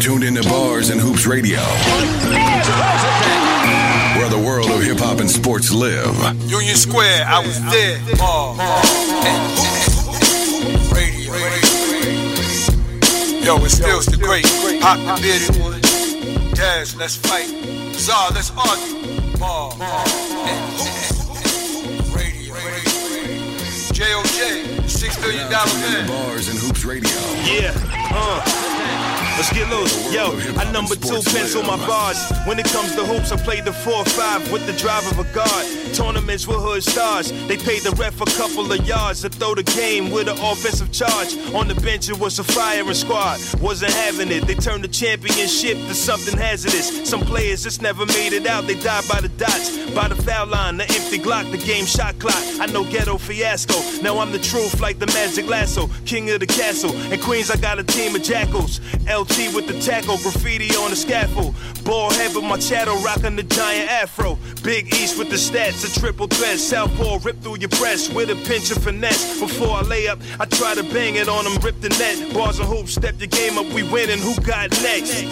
tuned into Bars and Hoops Radio, where the world of hip hop and sports live. Union Square, I was there. Ball. Radio. Yo, it's still the great. Hot the bearded one. Dash, let's fight. Czar, let's argue. Ball. Radio. JOJ, six billion dollar man. Bars and Hoops Radio. Yeah, uh. Let's get loose. Yo, I number two pencil my bars. When it comes to hoops, I play the 4-5 with the drive of a guard. Tournaments with hood stars. They paid the ref a couple of yards to throw the game with an offensive charge. On the bench, it was a firing squad. Wasn't having it. They turned the championship to something hazardous. Some players just never made it out. They died by the dots, by the foul line, the empty Glock, the game shot clock. I know ghetto fiasco. Now I'm the truth like the magic lasso, king of the castle. In Queens, I got a team of jackals. LT with the tackle, graffiti on the scaffold. Ball head with my chattel, rocking the giant afro. Big East with the stats, a triple threat. Southpaw rip through your breast with a pinch of finesse. Before I lay up, I try to bang it on them, rip the net. Bars and hoops, step your game up, we winning. Who got next?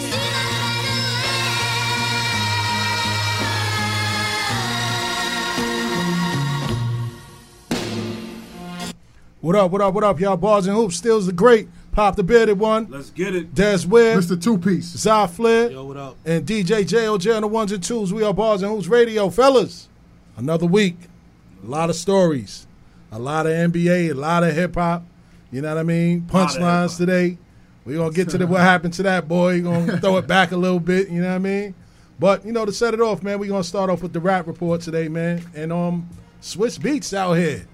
What up, what up, what up, y'all? Bars and Hoops, Stills the Great, Pop the Bearded One, Let's get it. Des Webb, Mr. Two Piece. Zy Flair, Yo, what up? and DJ JOJ on the ones and twos. We are Bars and Hoops Radio. Fellas, another week. A lot of stories. A lot of NBA, a lot of hip hop. You know what I mean? Punchlines today. We're going to get to the, what happened to that boy. We're going to throw it back a little bit. You know what I mean? But, you know, to set it off, man, we're going to start off with the rap report today, man. And um, Swizz Beatz out here.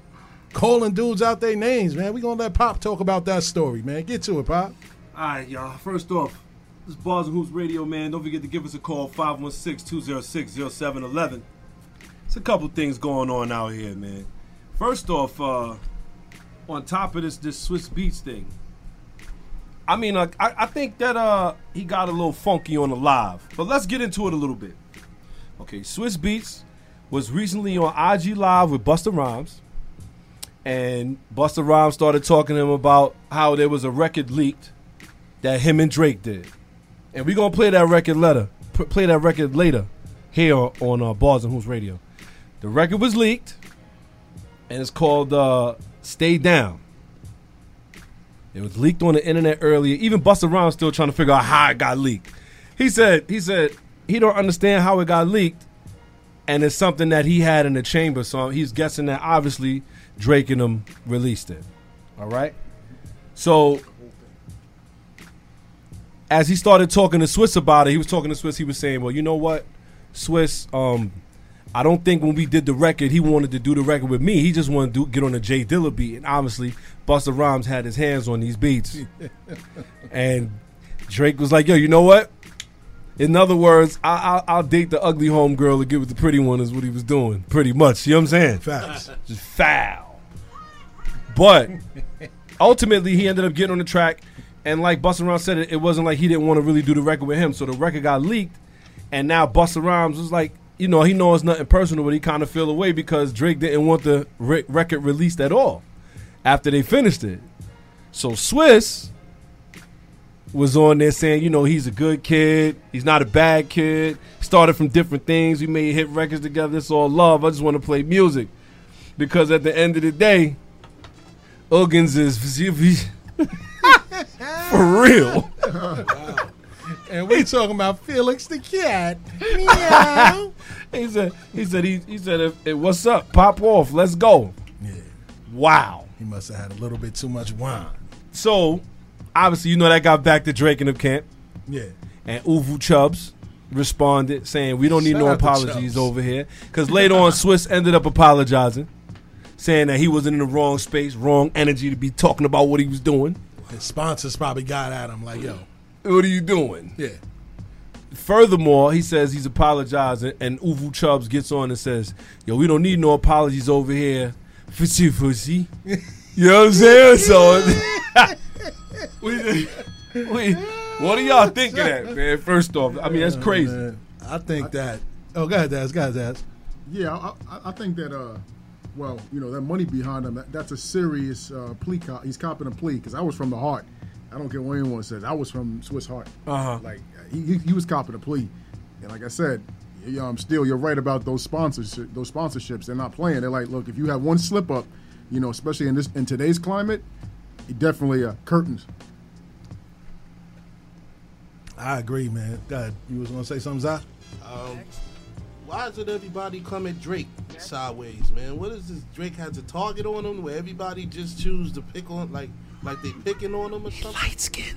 Calling dudes out their names, man. We're going to let Pop talk about that story, man. Get to it, Pop. All right, y'all. First off, this is Bars and Hoops Radio, man. Don't forget to give us a call, 516-206-0711. It's a couple things going on out here, man. First off, uh, on top of this this Swizz Beatz thing, I mean, I, I think that uh, he got a little funky on the live. But let's get into it a little bit. Okay, Swizz Beatz was recently on IG Live with Busta Rhymes. And Busta Rhymes started talking to him about how there was a record leaked that him and Drake did. And we're gonna play that record later. P- play that record later here on uh, Bars and Hoops Radio. The record was leaked, and it's called uh, "Stay Down." It was leaked on the internet earlier. Even Busta Rhymes still trying to figure out how it got leaked. He said he said he don't understand how it got leaked, and it's something that he had in the chamber. So he's guessing that obviously Drake and them released it. All right. So as he started talking to Swizz about it, he was talking to Swizz. He was saying, "Well, you know what, Swizz, um, I don't think when we did the record, he wanted to do the record with me. He just wanted to do, get on a J Dilla beat, and obviously, Busta Rhymes had his hands on these beats, and Drake was like, "Yo, you know what? In other words, I, I'll, I'll date the ugly home girl and get with the pretty one." Is what he was doing, pretty much. You know what I'm saying? Facts. just foul. But ultimately, he ended up getting on the track, and like Busta Rhymes said, it, it wasn't like he didn't want to really do the record with him. So the record got leaked, and now Busta Rhymes was like, you know, he knows nothing personal, but he kind of feel away because Drake didn't want the re- record released at all after they finished it. So Swizz was on there saying, you know, he's a good kid. He's not a bad kid. Started from different things. We made hit records together. It's all love. I just want to play music. Because at the end of the day, Uggins is for real. And we talking about Felix the cat. Meow. He said, he said, he, he said, what's up? Pop off. Let's go. yeah. Wow. He must have had a little bit too much wine. So, obviously, you know that got back to Drake and the camp. Yeah. And OVO Chubbs responded saying, We don't need Shout no apologies over here. Because later on, Swizz ended up apologizing, saying that he wasn't in the wrong space, wrong energy to be talking about what he was doing. His sponsors probably got at him like, yo, What are you doing? yeah. Furthermore, he says he's apologizing, and OVO Chubbs gets on and says, Yo, we don't need no apologies over here. Fussy, fussy. You know what I'm saying? So, we, we, what do y'all think of that, man? First off, I mean, that's crazy. Man, I think that. Oh, go ahead, Daz. Go ahead, Daz. Yeah, I, I, I think that, uh, well, you know, that money behind him, that, that's a serious uh, plea. Co- he's copping a plea because I was from the heart. I don't care what anyone says. I was from Swizz Heart. Uh-huh. Like he, he, he was copping a plea, and like I said, y- um, still you're right about those sponsorship those sponsorships. They're not playing. They're like, look, if you have one slip up, you know, especially in this in today's climate, it definitely uh, curtains. I agree, man. God, you was gonna say something, Zach? Um, why is it everybody come at Drake sideways, man? What is this? Drake has a target on him where everybody just choose to pick on, like, like they picking on him or something. Light skin.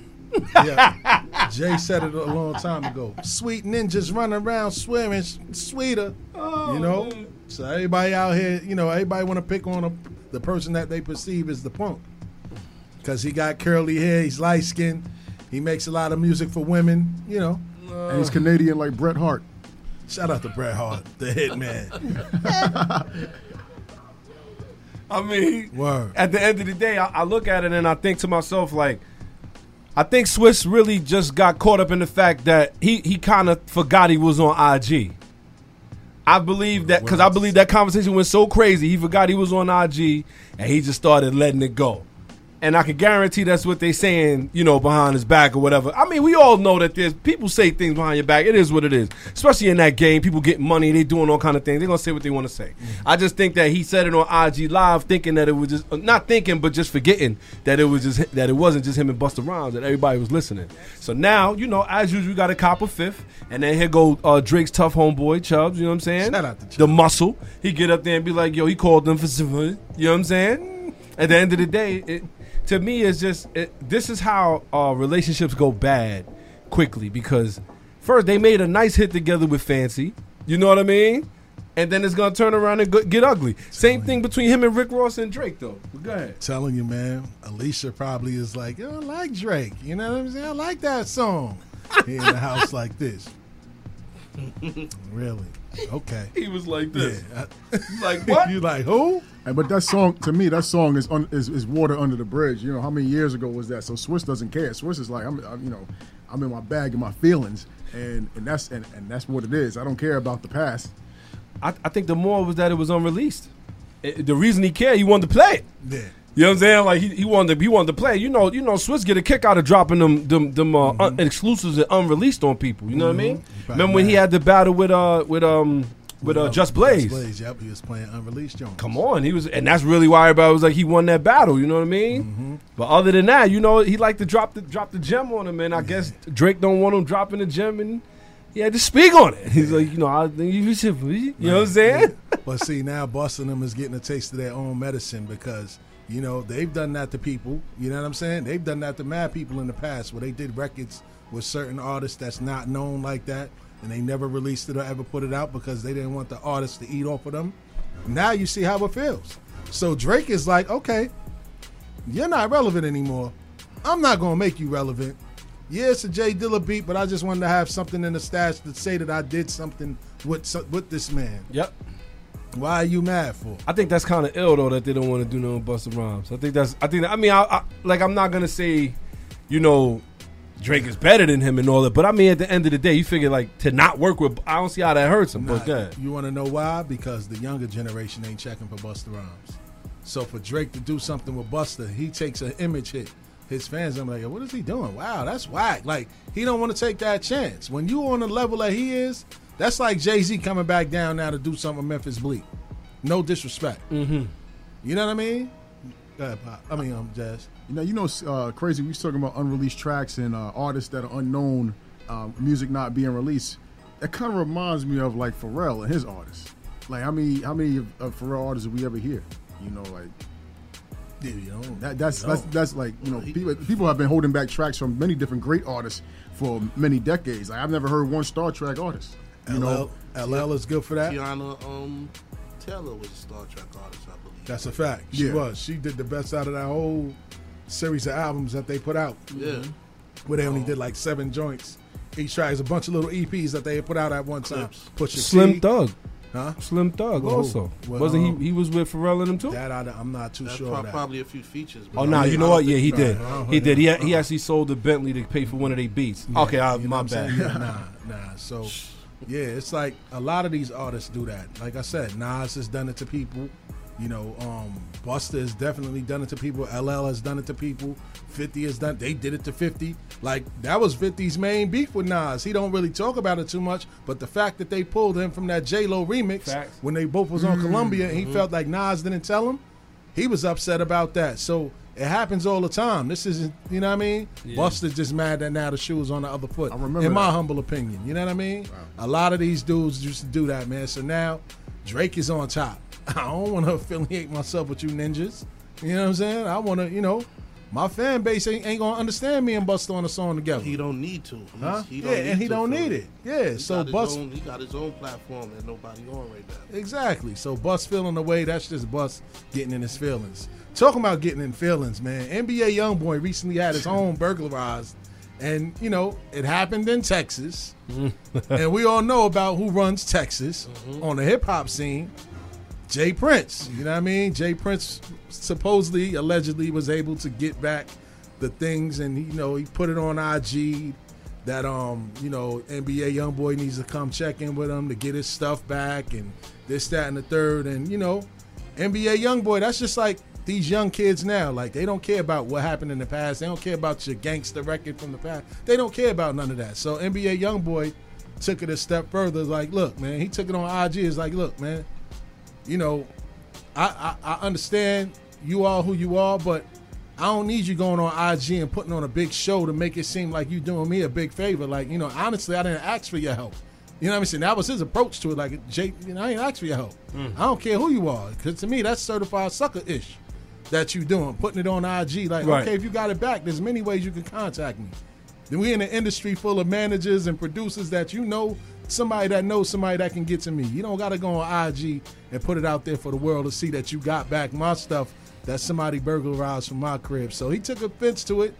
yeah. Jay said it a long time ago. Sweet ninjas running around swearing s- sweeter. Oh, you know? So everybody out here, you know, everybody want to pick on a, the person that they perceive as the punk. Because he got curly hair, he's light skinned, he makes a lot of music for women, you know. and he's Canadian like Bret Hart. Shout out to Bret Hart, the hitman. I mean, Word. at the end of the day, I, I look at it and I think to myself, like, I think Swizz really just got caught up in the fact that he he kind of forgot he was on IG. I believe that because I believe that conversation went so crazy, he forgot he was on IG and he just started letting it go. And I can guarantee that's what they saying, you know, behind his back or whatever. I mean, we all know that there's people say things behind your back. It is what it is. Especially in that game, people get money, they doing all kind of things. They're gonna say what they want to say. I just think that he said it on IG Live, thinking that it was just not thinking, but just forgetting that it was just that it wasn't just him and Busta Rhymes, that everybody was listening. So now, you know, as usual, we got a cop a fifth, and then here go uh, Drake's tough homeboy Chubbs. You know what I'm saying? Shout out to Chubbs. the muscle. He get up there and be like, "Yo, he called them for some," you know what I'm saying? At the end of the day, it, to me, it's just it, this is how uh, relationships go bad quickly because first they made a nice hit together with Fancy, you know what I mean, and then it's gonna turn around and go, get ugly. Same thing between him and Rick Ross and Drake, though. But go ahead. Telling you, man, Alicia probably is like, "Yo, I like Drake. You know what I'm saying? I like that song. In a house like this. really? Okay. He was like this, I- like what? you like who? And, but that song, to me, that song is, un, is is water under the bridge. You know, how many years ago was that? So Swizz doesn't care. Swizz is like, I'm, I'm you know, I'm in my bag and my feelings, and and that's and, and that's what it is. I don't care about the past. I, I think the more was that it was unreleased. It- the reason he cared, he wanted to play it. Yeah. You know what I'm saying? Like he, he wanted to, he wanted to play. You know, you know, Swizz get a kick out of dropping them them them uh, un- exclusives and unreleased on people. You know what I mean? Right, Remember when he had the battle with uh with um with uh, Just Blaze? Blaze. Yep, he was playing unreleased Jones. Come on, he was, and that's really why everybody was like he won that battle. You know what I mean? But other than that, you know, he liked to drop the drop the gem on him, and I guess Drake don't want him dropping the gem, and he had to speak on it. He's like, you know, I think you should, you know what I'm saying? But see, now Boston them is getting a taste of their own medicine because you know they've done that to people. You know what I'm saying? They've done that to mad people in the past where they did records with certain artists that's not known like that, and they never released it or ever put it out because they didn't want the artists to eat off of them. Now you see how it feels. So Drake is like, okay, you're not relevant anymore. I'm not gonna make you relevant. Yeah, it's a J Dilla beat, but I just wanted to have something in the stash to say that I did something with with this man. Yep. Why are you mad for? I think that's kind of ill though that they don't want to do no Busta Rhymes. I think that's. I think. I mean, I, I like. I'm not gonna say, you know, Drake is better than him and all that. But I mean, at the end of the day, you figure like to not work with. I don't see how that hurts him. But Nah, go ahead. You want to know why? Because the younger generation ain't checking for Busta Rhymes. So for Drake to do something with Busta, he takes an image hit. His fans are like, what is he doing? Wow, that's whack. Like he don't want to take that chance. When you on the level that he is, that's like Jay Z coming back down now to do something with Memphis Bleek. No disrespect. Mm-hmm. You know what I mean? Go ahead, Pop. I mean, um, Jazz. You know, you know, uh, crazy. We was talking about unreleased tracks and uh, artists that are unknown, um, music not being released. That kind of reminds me of like Pharrell and his artists. Like, how many how many of, of Pharrell artists did we ever hear? You know, like Yeah, you know, that, that's you that's that's like you know, people people have been holding back tracks from many different great artists for many decades. Like, I've never heard one Star Trak artist. You know, LL, LL is good for that. Teyana um, Taylor was a Star Trak artist, I believe. That's a fact. She Yeah. was. She did the best out of that whole series of albums that they put out. yeah. Where they only did like seven joints. Each track is a bunch of little EPs that they put out at one time. Push Slim T, Thug. Huh? Slim Thug Whoa. also. Well, Wasn't um, he? He was with Pharrell and them too. That I, am not too That's sure prob- that. probably a few features. Oh no! I you know what? Yeah, he did. He did. He he actually sold the Bentley to pay for one of their beats. Okay, I, You my bad. saying? Yeah, nah, nah. So, yeah, it's like a lot of these artists do that. Like I said, Nas has done it to people. You know, um, Busta has definitely done it to people. LL has done it to people. 50 has done. They did it to 50. Like that was 50's main beef with Nas. He don't really talk about it too much, but the fact that they pulled him from that J Lo remix Facts. when they both was on Columbia, and he felt like Nas didn't tell him, he was upset about that. So. It happens all the time. This isn't, you know what I mean? Busta's just mad that now the shoe is on the other foot. I remember in my humble opinion. You know what I mean? A lot of these dudes used to do that, man. So now Drake is on top. I don't want to affiliate myself with you ninjas. You know what I'm saying? I want to, you know, my fan base ain't, ain't gonna understand me and Busta on a song together. He don't need to. He's- Huh? He Yeah, and he to don't need it. Yeah, He so got his Bus- own- he got his own platform that nobody on right now. Exactly. So Bus feeling the way, that's just Bus getting in his feelings. Talking about getting in feelings, man. NBA YoungBoy recently had his home burglarized. And, you know, it happened in Texas. and we all know about who runs Texas on the hip hop scene. J. Prince. You know what I mean? J. Prince supposedly, allegedly, was able to get back the things, and you know he put it on IG that um you know NBA YoungBoy needs to come check in with him to get his stuff back, and this, that, and the third, and you know NBA YoungBoy. That's just like these young kids now. Like they don't care about what happened in the past. They don't care about your gangster record from the past. They don't care about none of that. So NBA YoungBoy took it a step further. Like, look, man, he took it on IG. It's like, look, man, you know, I, I, I understand you are who you are, but I don't need you going on IG and putting on a big show to make it seem like you doing me a big favor. Like, you know, honestly, I didn't ask for your help. You know what I'm saying? That was his approach to it. Like, Jake, you know, I ain't asked for your help. Mm. I don't care who you are. Because to me, that's certified sucker ish that you doing, putting it on IG. Like, Right. okay, if you got it back, there's many ways you can contact me. Then we in an industry full of managers and producers that you know somebody that knows somebody that can get to me. You don't got to go on IG and put it out there for the world to see that you got back my stuff that somebody burglarized from my crib. So he took offense to it,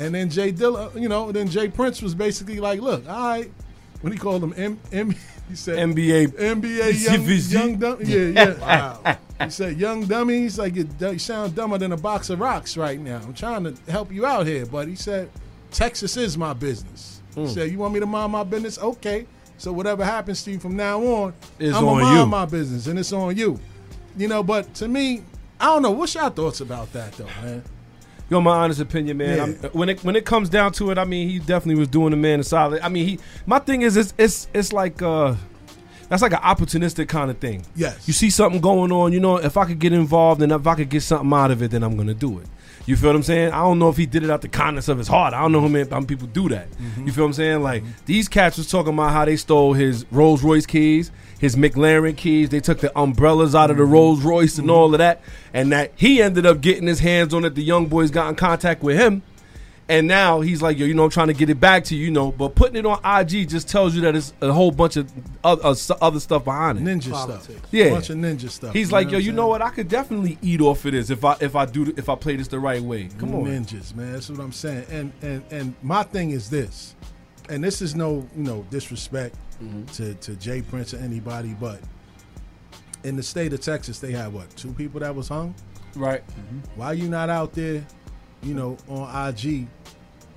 and then J Dilla, you know, then J. Prince was basically like, "Look, all right." When he called him M, M he said NBA NBA young, CVC. young dumb, yeah, yeah. Wow. He said, "Young dummy." He's like, you, you sound dumber than a box of rocks right now. I'm trying to help you out here, but he said, "Texas is my business." Hmm. He said, "You want me to mind my business? Okay. So whatever happens to you from now on, It's I'm on gonna mind you. my business, and it's on you." You know, but to me, I don't know. What's your thoughts about that, though, man? Know my honest opinion, man. Yeah. I'm, when it when it comes down to it, I mean, he definitely was doing the man a solid. I mean, he. My thing is, it's it's it's like uh, that's like an opportunistic kind of thing. Yes. You see something going on, you know, if I could get involved and if I could get something out of it, then I'm gonna do it. You feel what I'm saying? I don't know if he did it out the kindness of his heart. I don't know how many, how many people do that. Mm-hmm. You feel what I'm saying? Like these cats was talking about how they stole his Rolls Royce keys, his McLaren keys. They took the umbrellas out of the Rolls Royce and all of that, and that he ended up getting his hands on it. The young boys got in contact with him. And now he's like, yo, you know, I'm trying to get it back to you, you know. But putting it on IG just tells you that it's a whole bunch of other, uh, other stuff behind it. Ninja Politics. stuff. Yeah. bunch of ninja stuff. He's like, yo, you know what? I could definitely eat off of this if I if I do if I play this the right way. Come on, ninjas, man. That's what I'm saying. And and and my thing is this, and this is no you know disrespect Mm-hmm. to to J. Prince or anybody, but in the state of Texas, they had what two people that was hung. right? Why you not out there, you know, on IG,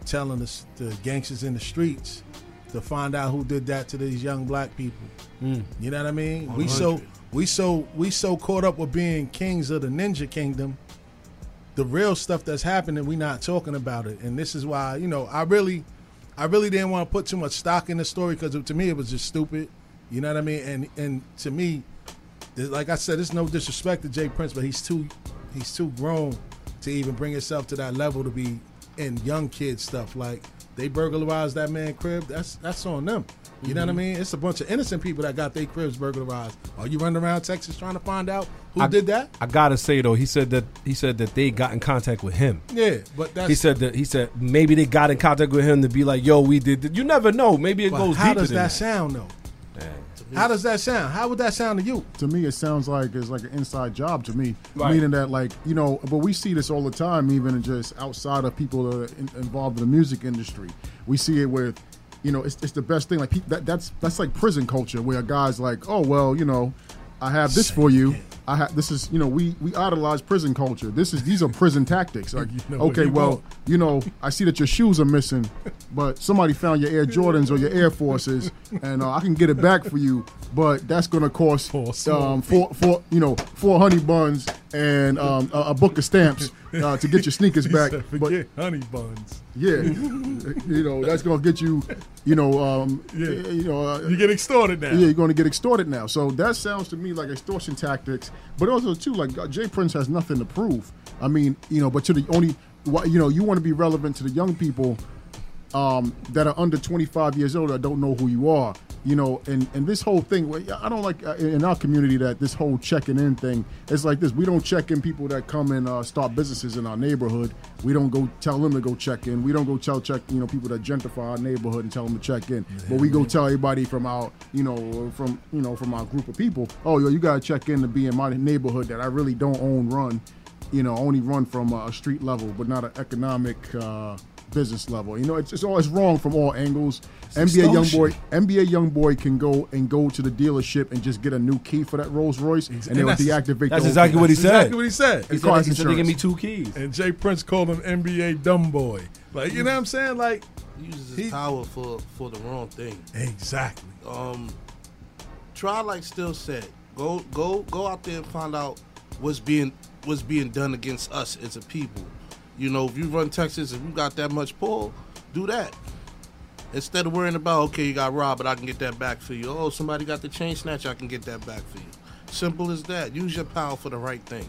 telling us the gangsters in the streets to find out who did that to these young black people? Mm. You know what I mean? We so we so we so caught up with being kings of the ninja kingdom. The real stuff that's happening, we not talking about it, and this is why you know I really, I really didn't want to put too much stock in the story because to me it was just stupid. You know what I mean? And and to me, like I said, it's no disrespect to J. Prince, but he's too he's too grown to even bring himself to that level to be in young kid stuff. Like they burglarized that man crib. That's that's on them. You know what I Mm-hmm. mean? It's a bunch of innocent people that got their cribs burglarized. Are you running around Texas trying to find out who I- did that? I gotta say though, he said that he said that they got in contact with him. Yeah, but that's He said that he said maybe they got in contact with him to be like, yo, we did. th-" You never know. Maybe it but goes how does than that, that. sound though? How does that sound? How would that sound to you? to me, it sounds like it's like an inside job to me. Right. Meaning that, like, you know, but we see this all the time, even just outside of people that are in, involved in the music industry. We see it with, you know, it's, it's the best thing. Like, pe- that, that's that's like prison culture where a guy's like, oh, well, you know, I have this for you. I have this is you know we we idolize prison culture. This is these are prison tactics. Like You know okay, he well you know I see that your shoes are missing, but somebody found your Air Jordans or your Air Forces, and uh, I can get it back for you. But that's gonna cost um, four four you know four honey buns and um, a, a book of stamps uh, to get your sneakers back. said, But honey buns. yeah, you know that's gonna get you you know um, Yeah. you know uh, You get extorted now. yeah, you're going to get extorted now. So that sounds to me like extortion tactics. But also too, like uh, J. Prince has nothing to prove. I mean, you know, but to the only, you know, you want to be relevant to the young people um, that are under 25 years old that don't know who you are. You know, and and this whole thing, I don't like uh, in our community that this whole checking in thing. It's like this: we don't check in people that come and uh, start businesses in our neighborhood. We don't go tell them to go check in. We don't go tell check, you know, people that gentrify our neighborhood and tell them to check in. But we go tell everybody from our, you know, from you know, from our group of people, oh, yo, you gotta check in to be in my neighborhood that I really don't own, run you know, only run from a street level, but not an economic uh, business level. You know, it's, it's always wrong from all angles. NBA young boy, NBA young boy can go and go to the dealership and just get a new key for that Rolls Royce, and they will that's- deactivate. that's the exactly whole what he thing. said. Exactly what he said. He It's said, he said they give me two keys. And J. Prince called him NBA dumb boy. Like, you know what I'm saying? Like, He uses He- his power for for the wrong thing. exactly. um try like still said go go go out there and find out what's being what's being done against us as a people you know if you run texas if you got that much pull do that instead of worrying about okay you got robbed but i can get that back for you oh somebody got the chain snatch i can get that back for you simple as that use your power for the right thing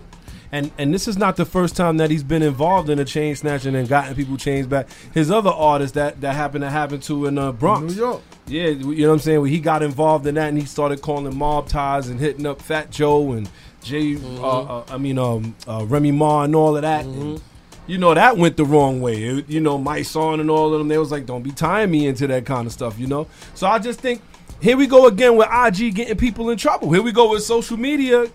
And and this is not the first time that he's been involved in a chain snatching and gotten people chains back. His other artists that that happened to happen to in uh, Bronx, New York. Yeah, you know what I'm saying. Where he got involved in that and he started calling mob ties and hitting up Fat Joe and Jay. Uh, uh, I mean, um, uh, Remy Ma and all of that. And, you know that went the wrong way. It- you know, Mysonne and all of them. They was like, "Don't be tying me into that kind of stuff." You know. So I just think here we go again with IG getting people in trouble. Here we go with social media.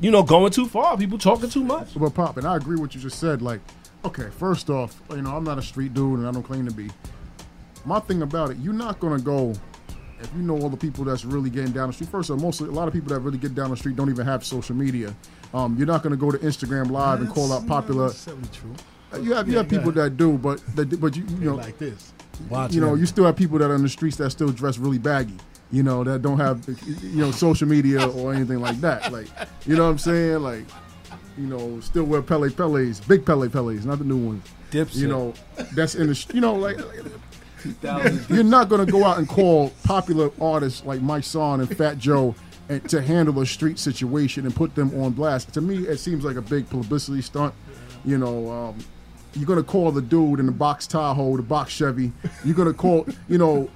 You know, going too far. People talking too much. But pop, and I agree with what you just said. Like, okay, first off, you know, I'm not a street dude, and I don't claim to be. My thing about it, you're not gonna go if you know all the people that's really getting down the street. First of all, most a lot of people that really get down the street don't even have social media. Um, you're not gonna go to Instagram Live and call out popular. That's not necessarily true. You have you Yeah, have people that do, but that, but you you You know like this. you know him. you still have people that are in the streets that still dress really baggy. You know that don't have you know social media or anything like that. Like you know what I'm saying? Like you know still wear Pelle Pelles, big Pelle Pelles, not the new ones. Dipset. You know that's in the you know like you're not gonna go out and call popular artists like Mysonne and Fat Joe and to handle a street situation and put them on blast. To me, it seems like a big publicity stunt. You know, um, you're gonna call the dude in the box Tahoe, the box Chevy. You're gonna call, you know,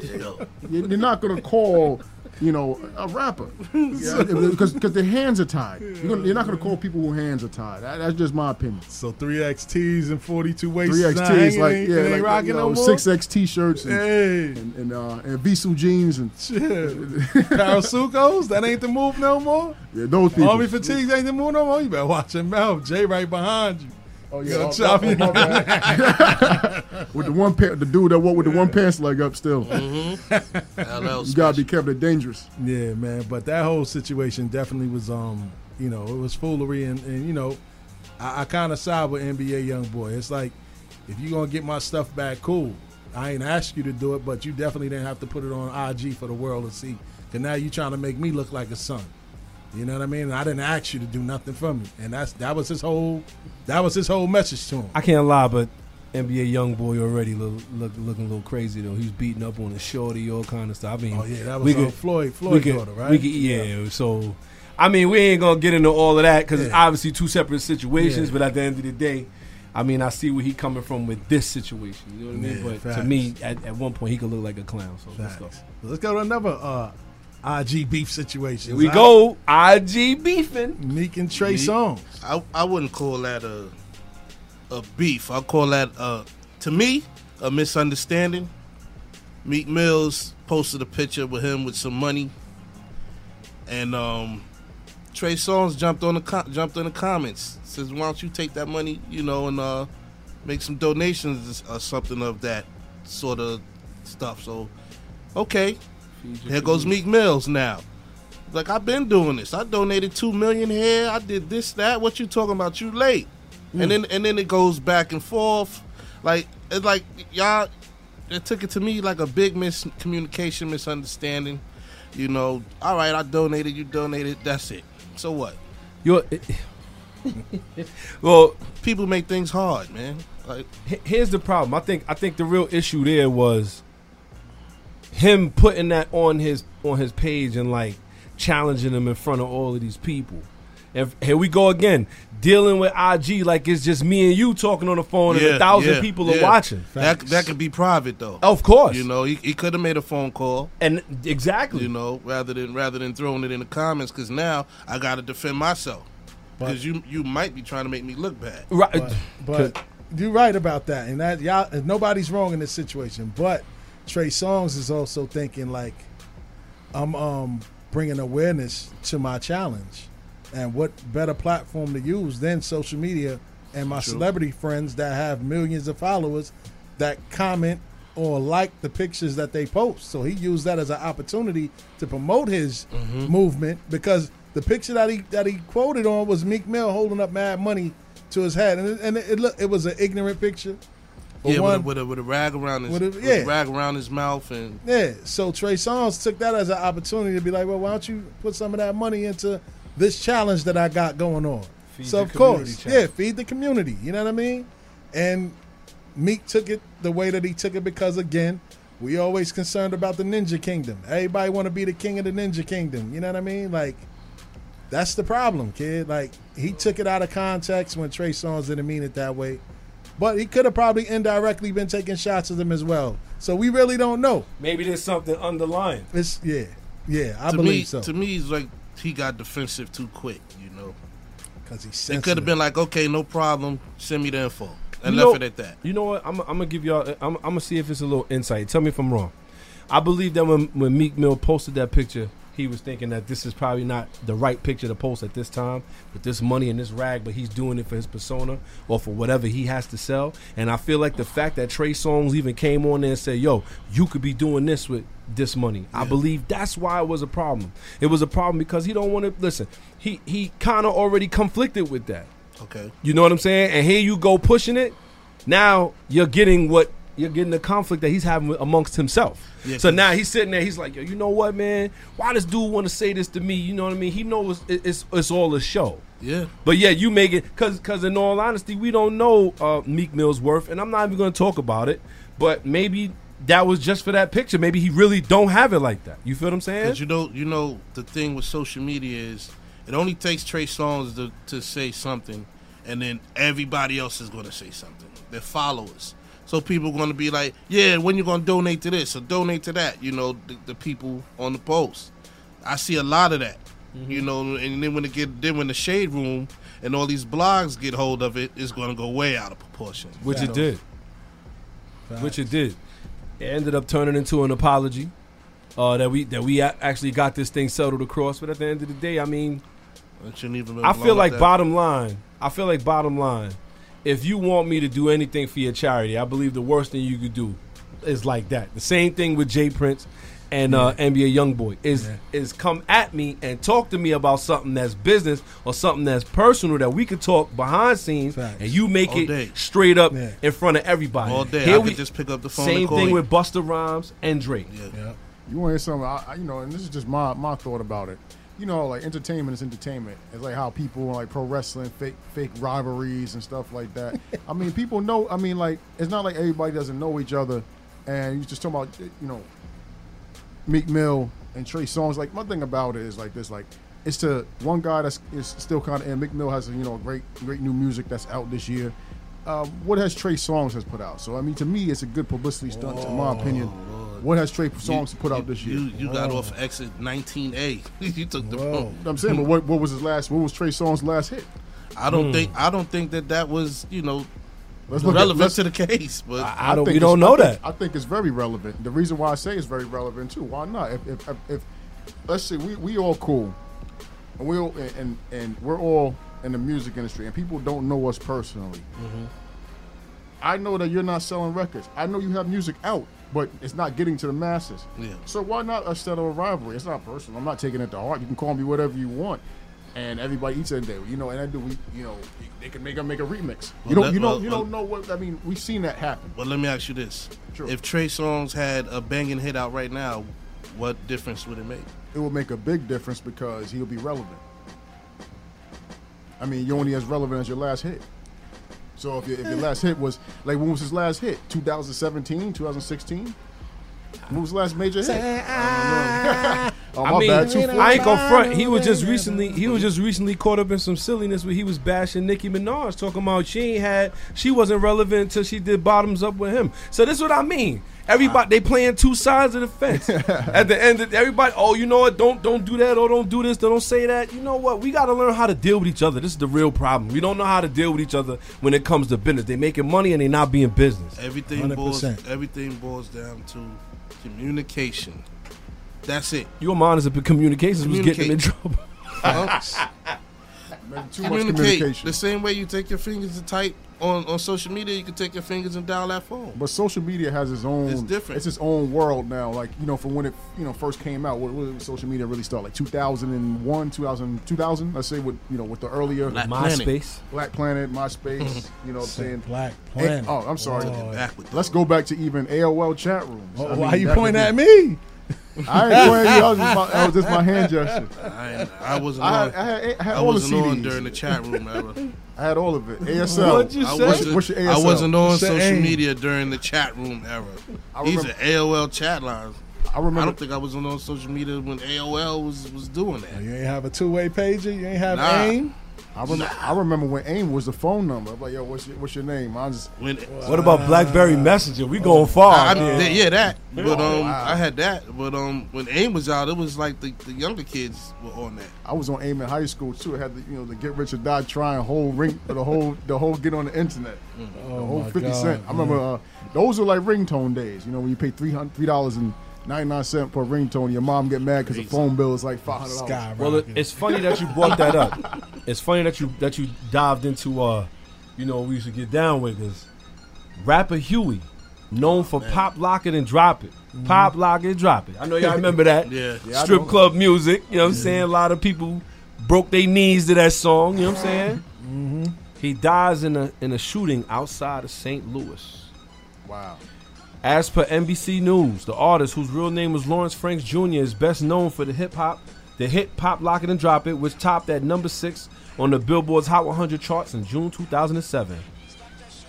you're not gonna call, you know, a rapper because because their hands are tied. You're, gonna, you're not gonna call people who hands are tied. That- that's just my opinion. So three XTs and 42 waist. Three XTs, like yeah, like rocking you no know, more? six X T-shirts and Hey, and and, uh, and Visu jeans and shit. Parasucos, that ain't the move no more. yeah, those people. Army fatigues ain't the move no more. You better watch your mouth. Jay right behind you. Oh yeah, gonna oh, chop oh, you- with the one pa- the dude that walked with the one pants leg up. Still, LL you gotta be careful. They're dangerous. Yeah, man. But that whole situation definitely was, um, you know, it was foolery, and, and you know, I, I kind of side with NBA young boy. It's like, if you gonna get my stuff back, cool. I ain't asked you to do it, but you definitely didn't have to put it on IG for the world to see. Cause now you trying to make me look like a son. You know what I mean? I didn't ask you to do nothing for me, and that's that was his whole, that was his whole message to him. I can't lie, but NBA young boy already look, look, looking a little crazy though. He's beating up on a shorty, all kind of stuff. I mean, Oh yeah, that was could- Floyd, Floyd could, daughter, right? we could, yeah, So, I mean, we ain't gonna get into all of that because it's obviously two separate situations. Yeah. But at the end of the day, I mean, I see where he coming from with this situation. You know what I mean? Yeah, but to me, at, at one point, he could look like a clown. So let's go. Let's go to another uh, IG beef situation. Here we go. IG beefing. Meek and Trey Songz. I, I wouldn't call that a a beef. I call that uh to me a misunderstanding. Meek Mills posted a picture with him with some money, and um, Trey Songz jumped on the co- jumped in the comments says, "Why don't you take that money, you know, and uh, make some donations or something of that sort of stuff?" So, okay, here goes Meek Mills now. Like I've been doing this. I donated two million here. I did this, that. What you talking about? You late. And then and then it goes back and forth. Like it's like y'all it took it to me like a big miscommunication, misunderstanding. You know, all right, I donated, you donated, that's it. So what? You're, well, People make things hard, man. Like here's the problem. I think I think the real issue there was him putting that on his on his page and like challenging him in front of all of these people. And here we go again, dealing with IG like it's just me and you talking on the phone and a thousand yeah, people yeah. are watching. That that could be private though. Of course. You know, he, he could have made a phone call. And exactly. You know, rather than rather than throwing it in the comments, because now I got to defend myself. Because you you might be trying to make me look bad. right. But, but you're right about that, and that y'all nobody's wrong in this situation. But Trey Songz is also thinking like, I'm um bringing awareness to my challenge, and what better platform to use than social media and my True. celebrity friends that have millions of followers that comment or like the pictures that they post. So he used that as an opportunity to promote his Mm-hmm. movement because the picture that he that he quoted on was Meek Mill holding up mad money to his head, and it, and it, look it was an ignorant picture. For yeah, one- with, a, with, a, with a rag around his With a- with yeah. a rag around his mouth and Yeah, so Trey Songz took that as an opportunity to be like, well, why don't you put some of that money into this challenge that I got going on? Feed so the of course, community yeah, feed the community. You know what I mean? And Meek took it the way that he took it because again, we always concerned about the Ninja Kingdom. Everybody want to be the king of the Ninja Kingdom. You know what I mean? Like. That's the problem, kid. Like he took it out of context when Trey Songz didn't mean it that way, but he could have probably indirectly been taking shots at them as well. So we really don't know. Maybe there's something underlying. It's yeah, yeah. I to believe me, so. to me, it's like he got defensive too quick. You know, because he's it could have been like, okay, no problem, send me the info, and You left know- it at that. You know what? I'm, I'm gonna give y'all. I'm, I'm gonna see if it's a little insight. Tell me if I'm wrong. I believe that when when Meek Mill posted that picture, he was thinking that this is probably not the right picture to post at this time with this money and this rag, but he's doing it for his persona or for whatever he has to sell. And I feel like the fact that Trey Songz even came on there and said, "Yo, you could be doing this with this money," I believe that's why it was a problem. It was a problem because he don't want to listen. He he kind of already conflicted with that. Okay, You know what I'm saying? And here you go pushing it. Now you're getting what you're getting the conflict that he's having amongst himself. Yeah, so now he's sitting there. He's like, Yo, you know what, man? Why does dude want to say this to me? You know what I mean? He knows it- it's it's all a show. yeah, But yeah, you make it because because in all honesty, we don't know uh, Meek Mill's worth, and I'm not even going to talk about it. But maybe that was just for that picture. Maybe he really don't have it like that. You feel what I'm saying? Because you know, you know, the thing with social media is it only takes Trey Songz to, to say something, and then everybody else is going to say something. Their followers. So people are going to be like, yeah, when you going to donate to this or donate to that? You know, the, the people on the post. I see a lot of that. You know, and then when it get then when the shade room and all these blogs get hold of it, it's going to go way out of proportion. Which it Facts. did. Which it did. It ended up turning into an apology. Uh, that we that we actually got this thing settled across, but at the end of the day, I mean, It shouldn't even been I feel like that. bottom line. I feel like bottom line. If you want me to do anything for your charity, I believe the worst thing you could do is like that. The same thing with J. Prince and uh, NBA YoungBoy is is come at me and talk to me about something that's business or something that's personal that we could talk behind scenes, Facts. and you make All it day. straight up Yeah. in front of everybody. all day. Here I we could just pick up the phone. same and call thing you. with Busta Rhymes and Drake. Yeah. Yeah. You want to hear something? I, I- you know, and this is just my my thought about it. You know, like entertainment is entertainment. It's like how people like pro wrestling, fake fake rivalries and stuff like that. I mean, people know. I mean, like it's not like everybody doesn't know each other. And you just talking about, you know, Meek Mill and Trey Songz. Like my thing about it is like this. Like it's to one guy that's is still kind of. And Meek Mill has you know great great new music that's out this year. Um, what has Trey Songz has put out? So I mean, to me, it's a good publicity stunt, in my opinion. What has Trey Songz put out this year? You, you got off exit 19A. you took the Whoa. phone. I'm saying, but what, what was his last? What was Trey Songz' last hit? I don't think I don't think that that was you know Let's look at- relevant let's- to the case. But I, I don't. think We don't know I think- that. I think it's very relevant. The reason why I say it's very relevant too. Why not? If if, if, if let's see, we, we all cool, and we all and, and and we're all in the music industry, and people don't know us personally. Mm-hmm. I know that you're not selling records. I know you have music out. But it's not getting to the masses. Yeah. So why not a settle a rivalry? It's not personal. I'm not taking it to heart. You can call me whatever you want. And everybody eats it day, you know. And I do, we, you know, they can make a make a remix. Well, You don't, that- you don't, you don't know what I mean. We've seen that happen. But let me ask you this. If Trey Songz had a banging hit out right now, what difference would it make? It would make a big difference because he'll be relevant. I mean, you're only as relevant as your last hit. So if your, if your last hit was like when was his last hit? 2017, 2016. When was the last major hit? oh, my I mean, bad. I ain't gonna front. He was just recently. He was just recently caught up in some silliness where he was bashing Nicki Minaj, talking about she ain't had, she wasn't relevant until she did bottoms up with him. So this is what I mean. Everybody they playing two sides of the fence. At the end, of everybody, oh, you know what? Don't don't do that or don't do this. Don't say that. You know what? We got to learn how to deal with each other. This is the real problem. We don't know how to deal with each other when it comes to business. They making money and they not being business. Everything boils 100%. everything boils down to communication. That's it. Your mind is a communications was getting in trouble. Huh? Maybe too much communication. The same way you take your fingers and type on, on social media, you can take your fingers and dial that phone. But social media has its own. It's different. It's its own world now. Like you know, from when it you know first came out, what, what did social media really start? Like 2001, 2000, 2000. Let's say with you know with the earlier Black Planet. MySpace. Black Planet, MySpace. Mm-hmm. you know, what I'm saying Black A- Planet. oh, I'm sorry. Oh, Backwards. Let's go back to even AOL chat rooms. Oh, I why mean, you pointing at me? I ain't pointing at you. I was just my, that was just my hand gesture. I, I wasn't I on. had, I had, I had I all the wasn't on CDs. during the chat room era. I had all of it. ASL. What'd you I say? wasn't, What's your I wasn't on social aim? media during the chat room era. I These remember- are AOL chat lines. I remember. I don't think I was on social media when AOL was was doing that. You ain't have a two way pager. You ain't have Nah. aim. I remember. I remember when AIM was the phone number. I'm like, yo, what's your, what's your name? I was. When What about BlackBerry Messenger? We going far. I, I, kid. th- yeah, that. But um, Oh, wow. I had that. But um, when AIM was out, it was like the, the younger kids were on that. I was on AIM in high school too. I had the you know the get rich or die trying whole ring the whole the whole get on the internet. the whole Oh my fifty God, cent. I remember uh, those were like ringtone days. You know when you pay three hundred three dollars and ninety nine cent per ringtone, your mom get mad because the phone bill is like five hundred dollars. Sky Well, it, it's funny that you brought that up. It's funny that you that you dived into uh, you know, we used to get down with because rapper Huey, known for pop lock it and drop it, pop lock it and drop it. I know y'all remember that. Yeah. Yeah, Strip know. club music. You know what I'm saying? A lot of people broke their knees to that song. You know what I'm saying? He dies in a in a shooting outside of St. Louis. Wow. As per NBC News, the artist whose real name was Lawrence Franks Jr. is best known for the hip hop, the hit "Pop Lock It and Drop It," which topped at number six on the Billboard's Hot 100 charts in June 2007.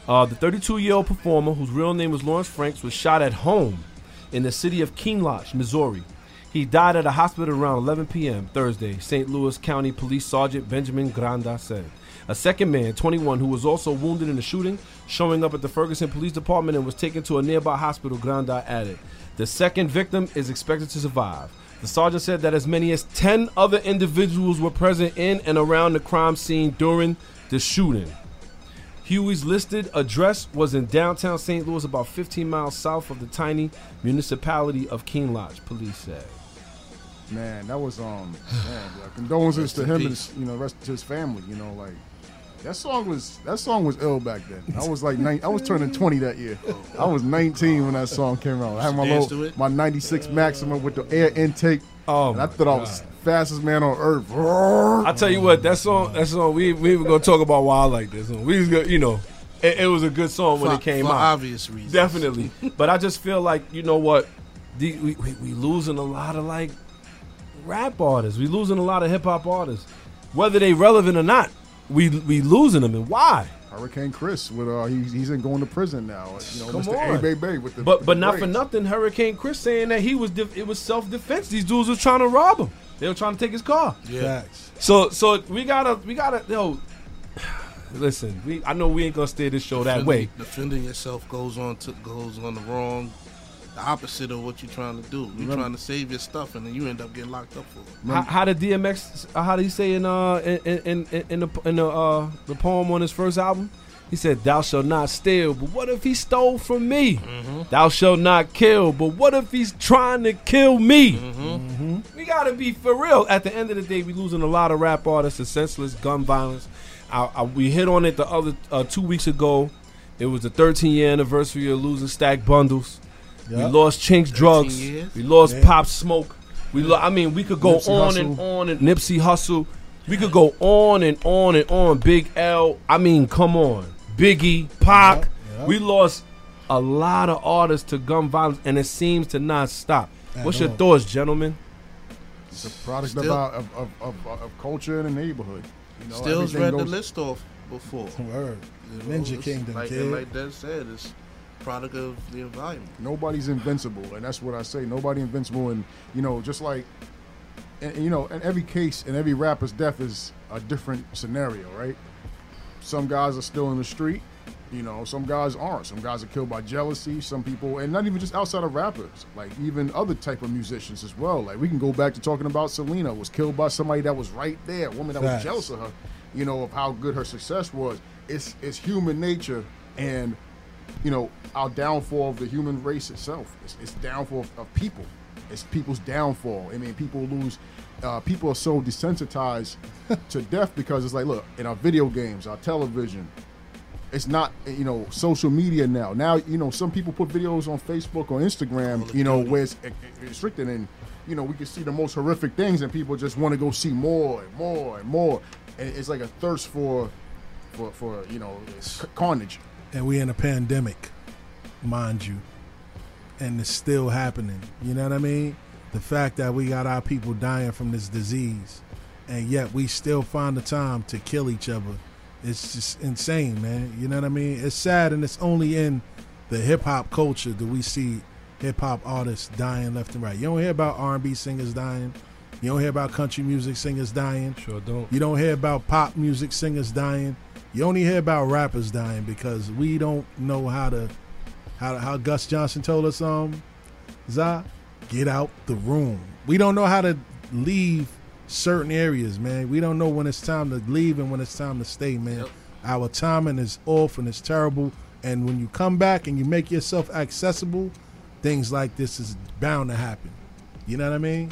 Uh, the 32-year-old performer, whose real name was Lawrence Franks, was shot at home in the city of Kinloch, Missouri. He died at a hospital around 11 p.m. Thursday, St. Louis County Police Sergeant Benjamin Granda said. A second man, 21, who was also wounded in the shooting, showing up at the Ferguson Police Department and was taken to a nearby hospital, Granda added. The second victim is expected to survive. The sergeant said that as many as 10 other individuals were present in and around the crime scene during the shooting. Huey's listed address was in downtown St. Louis, about 15 miles south of the tiny municipality of Kinloch, police said. Man, that was um man, condolences to him and peace. his, you know the rest to his family. You know, like that song was that song was ill back then. I was like nine, I was turning twenty that year. I was nineteen when that song came out. I had my little, my ninety six Maxima with the air intake. Oh, and I my thought I was the fastest man on earth. I tell you what, that song, that song, we we even gonna talk about why I like this song. We was gonna, you know, it, it was a good song when for, it came for out. obvious reasons. Definitely. but I just feel like, you know what? The, we, we, we losing a lot of like rap artists. We losing a lot of hip hop artists. Whether they relevant or not, we we losing them. And why? Hurricane Chris with uh he's he's in going to prison now. You know, Come Mr. on. A Bay Bay with the But with but the not for nothing, Hurricane Chris saying that he was def- it was self defense. These dudes was trying to rob him. They were trying to take his car. Yeah. Facts. So so we gotta we gotta yo. Listen, we I know we ain't gonna steer this show that way. Defending yourself goes on to goes on the wrong, the opposite of what you're trying to do. You're trying to save your stuff, and then you end up getting locked up for it. How, how did DMX? uh, How do you say in uh in in in, in the in the uh the poem on his first album? He said, "Thou shalt not steal." But what if he stole from me? Thou shalt not kill. But what if he's trying to kill me? We gotta be for real. At the end of the day, we losing a lot of rap artists to senseless gun violence. I, I, we hit on it the other uh, two weeks ago. It was the 13 year anniversary of losing Stack Bundles. We lost Chinx Drugz. years. We lost Yeah. Pop Smoke. We lo- I mean, we could go Nipsey on and on and Nipsey Hussle. We could go on and on and on. Big L. I mean, come on. Biggie, Pac. Yep, yep. We lost a lot of artists to gun violence, and it seems to not stop. At What's your thoughts, gentlemen? It's a product Still- about of, of, of, of culture in the neighborhood. You know, Stills everything read the list off before. Word. You know, Ninja Kingdom, like, kid. like Dad said, it's product of the environment. nobody's invincible, and that's what I say. Nobody invincible, and you know, just like, and, you know, in every case, in every rapper's death is a different scenario, right? Some guys are still in the street, you know. Some guys aren't. Some guys are killed by jealousy. Some people, and not even just outside of rappers, like even other type of musicians as well. Like we can go back to talking about Selena was killed by somebody that was right there, a woman that Facts. was jealous of her, you know, of how good her success was. It's it's human nature, and you know, our downfall of the human race itself. It's, it's downfall of, people. It's people's downfall. I mean, people lose. Uh, people are so desensitized to death because it's like, look, in our video games, our television, it's not you know social media now. Now you know some people put videos on Facebook or Instagram, you know, where it's it's restricted and you know we can see the most horrific things and people just want to go see more and more and more, and it's like a thirst for for for you know carnage. And we're in a pandemic, mind you, and it's still happening. You know what I mean? The fact that we got our people dying from this disease, and yet we still find the time to kill each other, it's just insane, man. You know what I mean? It's sad, and it's only in the hip hop culture that we see hip hop artists dying left and right. You don't hear about R and B singers dying. You don't hear about country music singers dying. Sure don't. You don't hear about pop music singers dying. You only hear about rappers dying because we don't know how to how how Gus Johnson told us um Za get out the room. We don't know how to leave certain areas, man. We don't know when it's time to leave and when it's time to stay, man. Yep. Our timing is off and it's terrible. And when you come back and you make yourself accessible, things like this is bound to happen. You know what I mean?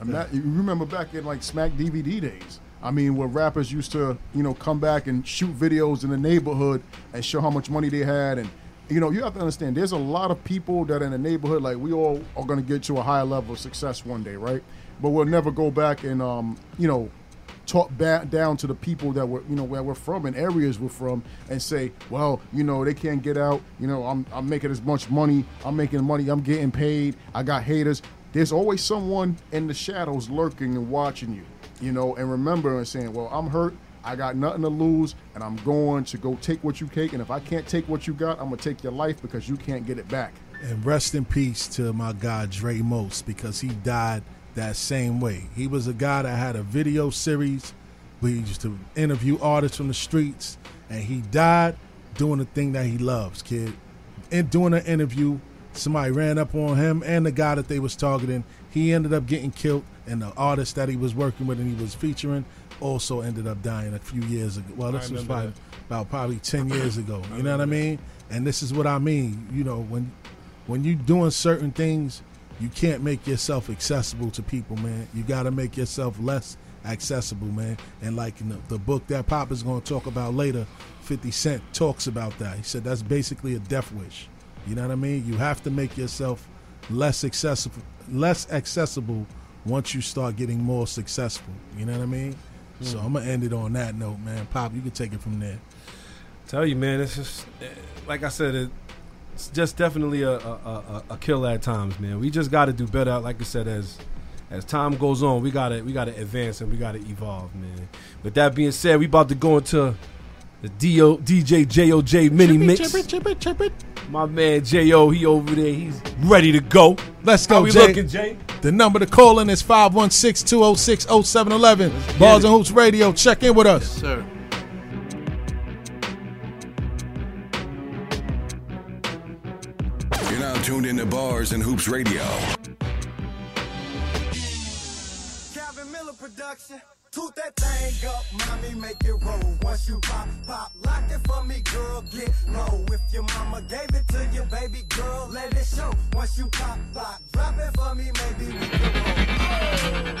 I mean, that- you remember back in like Smack DVD days. I mean, where rappers used to, you know, come back and shoot videos in the neighborhood and show how much money they had. And, you know, you have to understand, there's a lot of people that in the neighborhood, like, we all are going to get to a higher level of success one day, right? But we'll never go back and, um, you know, talk back down to the people that were, you know, where we're from and areas we're from and say, well, you know, they can't get out. You know, I'm, I'm making as much money. I'm making money. I'm getting paid. I got haters. There's always someone in the shadows lurking and watching you, you know, and remember and saying, well, I'm hurt. I got nothing to lose, and I'm going to go take what you take. And if I can't take what you got, I'm gonna take your life because you can't get it back. And rest in peace to my guy Dre Most because he died that same way. He was a guy that had a video series where he used to interview artists from the streets, and he died doing the thing that he loves, kid. And doing an interview, somebody ran up on him and the guy that they was targeting. He ended up getting killed, and the artist that he was working with and he was featuring also ended up dying a few years ago. Well, this was remember about probably ten years ago. You know what I mean? And this is what I mean. You know when when you doing certain things, you can't make yourself accessible to people, man. You got to make yourself less accessible, man. And like in the, the book that Pop is going to talk about later, 50 Cent talks about that. He said that's basically a death wish. You know what I mean? You have to make yourself less accessible, less accessible once you start getting more successful. You know what I mean? So hmm. I'm gonna end it on that note, man. Pop, you can take it from there. Tell you, man, it's just like I said, it, it's just definitely a, a, a, a kill at times, man. We just got to do better. Like I said, as as time goes on, we gotta we gotta advance and we gotta evolve, man. With that being said, we about to go into the Do, DJ JOJ mini mix. My man Jo, he over there, he's ready to go. Let's How go, we Jay. looking, Jay? The number to call in is 516-206-0711. Bars it. and Hoops Radio. Check in with us. Sir. You're now tuned into Bars and Hoops Radio. Calvin Miller production. Toot that thing up, mommy, make it roll. Once you pop, pop, lock it for me, girl, get low. If your mama gave it to you, baby girl, let it show. Once you pop, pop, drop it for me, maybe we can roll.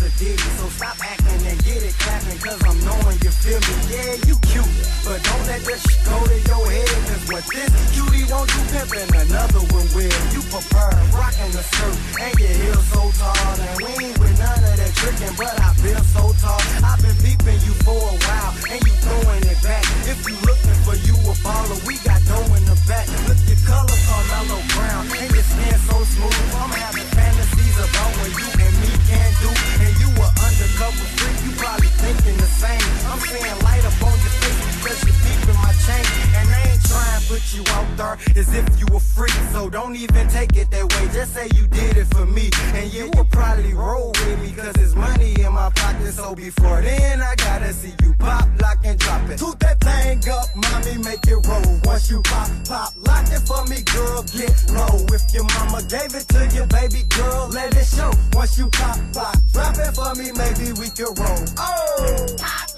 Diddy. So stop acting and get it clapping, cause I'm knowing you feel me. Yeah, you cute, but don't let that shit go to your head. Cause what this cutie won't do pimping, another one will. You prefer rocking the skirt and your heels so tall. And we ain't with none of that tricking, but I feel so tall. I've been peeping you for a while, and you throwing it back. If you looking for you a baller, we got dough in the back. Look, your color Carmelo Brown, and your skin so smooth. I'm having fantasies about what you and me can do. And you a undercover freak, you probably thinking the same. I'm seeing light up on your face because you're peeping my chain. And I trying to put you out there as if you were freak. So don't even take it that way. Just say you did it for me. And you will probably roll with me because there's money in my pocket. So before then, I gotta see you pop, lock, and drop it. Toot that thing up, mommy, make it roll. Once you pop, pop, lock it for me, girl, get low. If your mama gave it to you, baby girl, let it show. Once you pop, pop, drop it for me, maybe we can roll. Oh! Pop,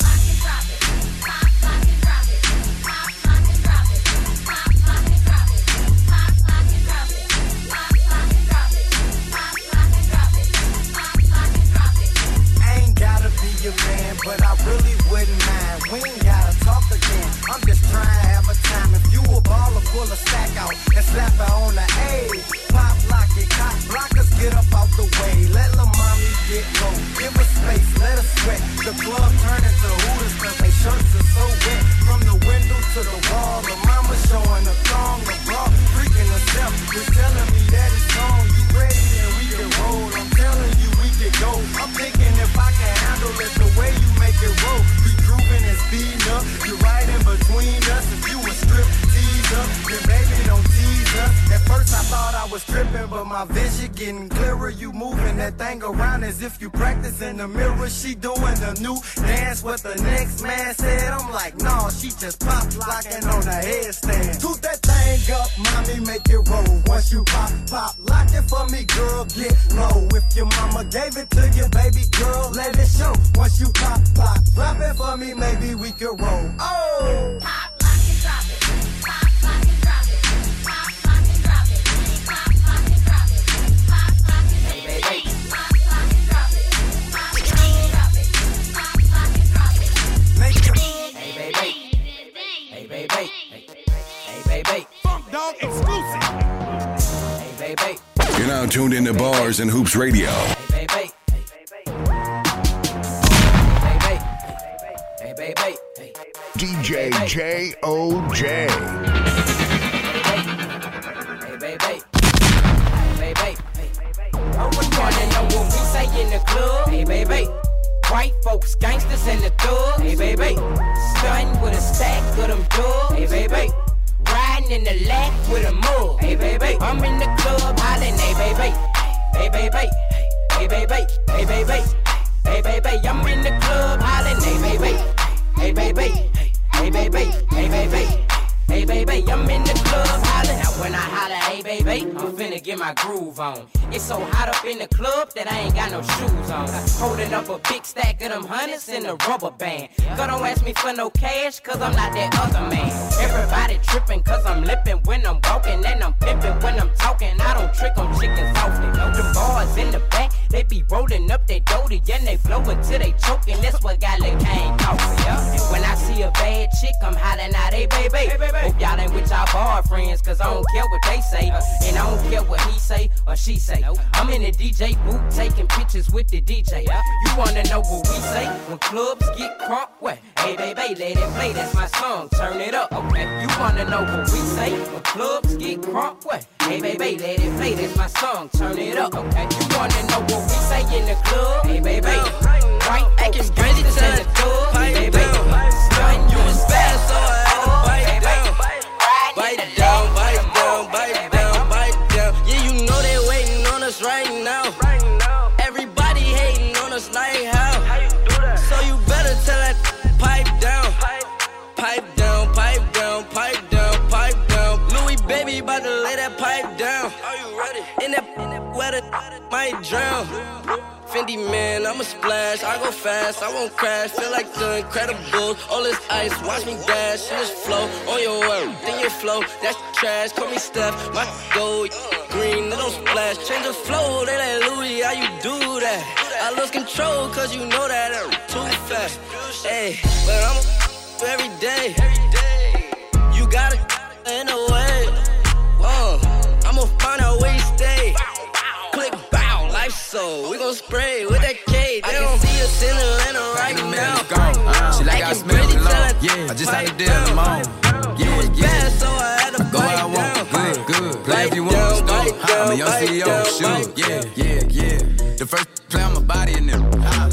your man, but I really wouldn't mind. We ain't gotta talk again. I'm just trying to have a time. If you a baller, pull a stack out and slap it on the A. Pop, lock it, cock blockers, get up out the way. Let la mommy get low. Give her space, let her sweat. The club turn into hooters cause they shirts are so wet. From the window to the wall, the mama showing a thong, the bra freaking herself. You're telling me that it's on. You ready, then we can roll. I'm telling you we can go. I'm thinking if I can handle it the way you make it roll. We grooving and speeding up. You're right in between us. If you a strip teaser, then baby don't tease. At first I thought I was tripping, but my vision getting clearer. You moving that thing around as if you practice in the mirror. She doing the new dance. What the next man said, I'm like, no, she just pop locking on the headstand. Toot that thing up, mommy, make it roll. Once you pop, pop, lock it for me, girl, get low. If your mama gave it to your baby girl, let it show. Once you pop, pop, drop it for me, maybe we could roll. Oh! Pop, baby, hey baby, Funk Dog exclusive. Hey baby, You're now tuned into Bars and Hoops Radio. hey baby, hey baby, hey baby, groove on. It's so hot up in the club that I ain't got no shoes on. Holding up a big stack of them hundreds in a rubber band. Girl, don't ask me for no cash, cause I'm not that other man. Everybody tripping, cause I'm lipping when I'm walking, and I'm pimping when I'm talking. I don't trick on chickens softly. Them bars in the back, they be rolling up their doty, and they flow until they choking. That's what got Lil Kane talking, yeah. When I see a bad chick, I'm hollering out, hey baby. Hope y'all ain't with y'all bar friends, cause I don't care what they say. Uh, and I don't care what he say or she say. I'm in the DJ booth taking pictures with the DJ. You wanna know what we say when clubs get crunk? What? Hey baby, let it play, that's my song, turn it up, okay? You wanna know what we say when clubs get crunk? What? Hey baby, let it play, that's my song, turn it up, okay? You wanna know what we say in the club? Hey baby, right? Acting gangsters in the club, hey baby. Stunting, you was bad, so might drown. Fendi man, I'm a splash. I go fast, I won't crash. Feel like the Incredibles. All this ice, watch me dash in this flow. On your way, then your flow. That's trash. Call me Steph, my gold green. They don't splash. Change the flow, they like Louis. How you do that? I lose control cause you know that I'm too fast. Hey, but I'm every day. You gotta in a way. Uh, I'ma find out where you stay. Click bow, life so we gon' spray with that K. They don't see us in Atlanta right now. gone. She like I can smell really cologne. Yeah, I just had to deal them on. Yeah, Bad, so I had to Go where I want, down. good, good. Play if you want, go. I'm a young CEO, sure. Yeah, yeah, yeah. The first play on my body there.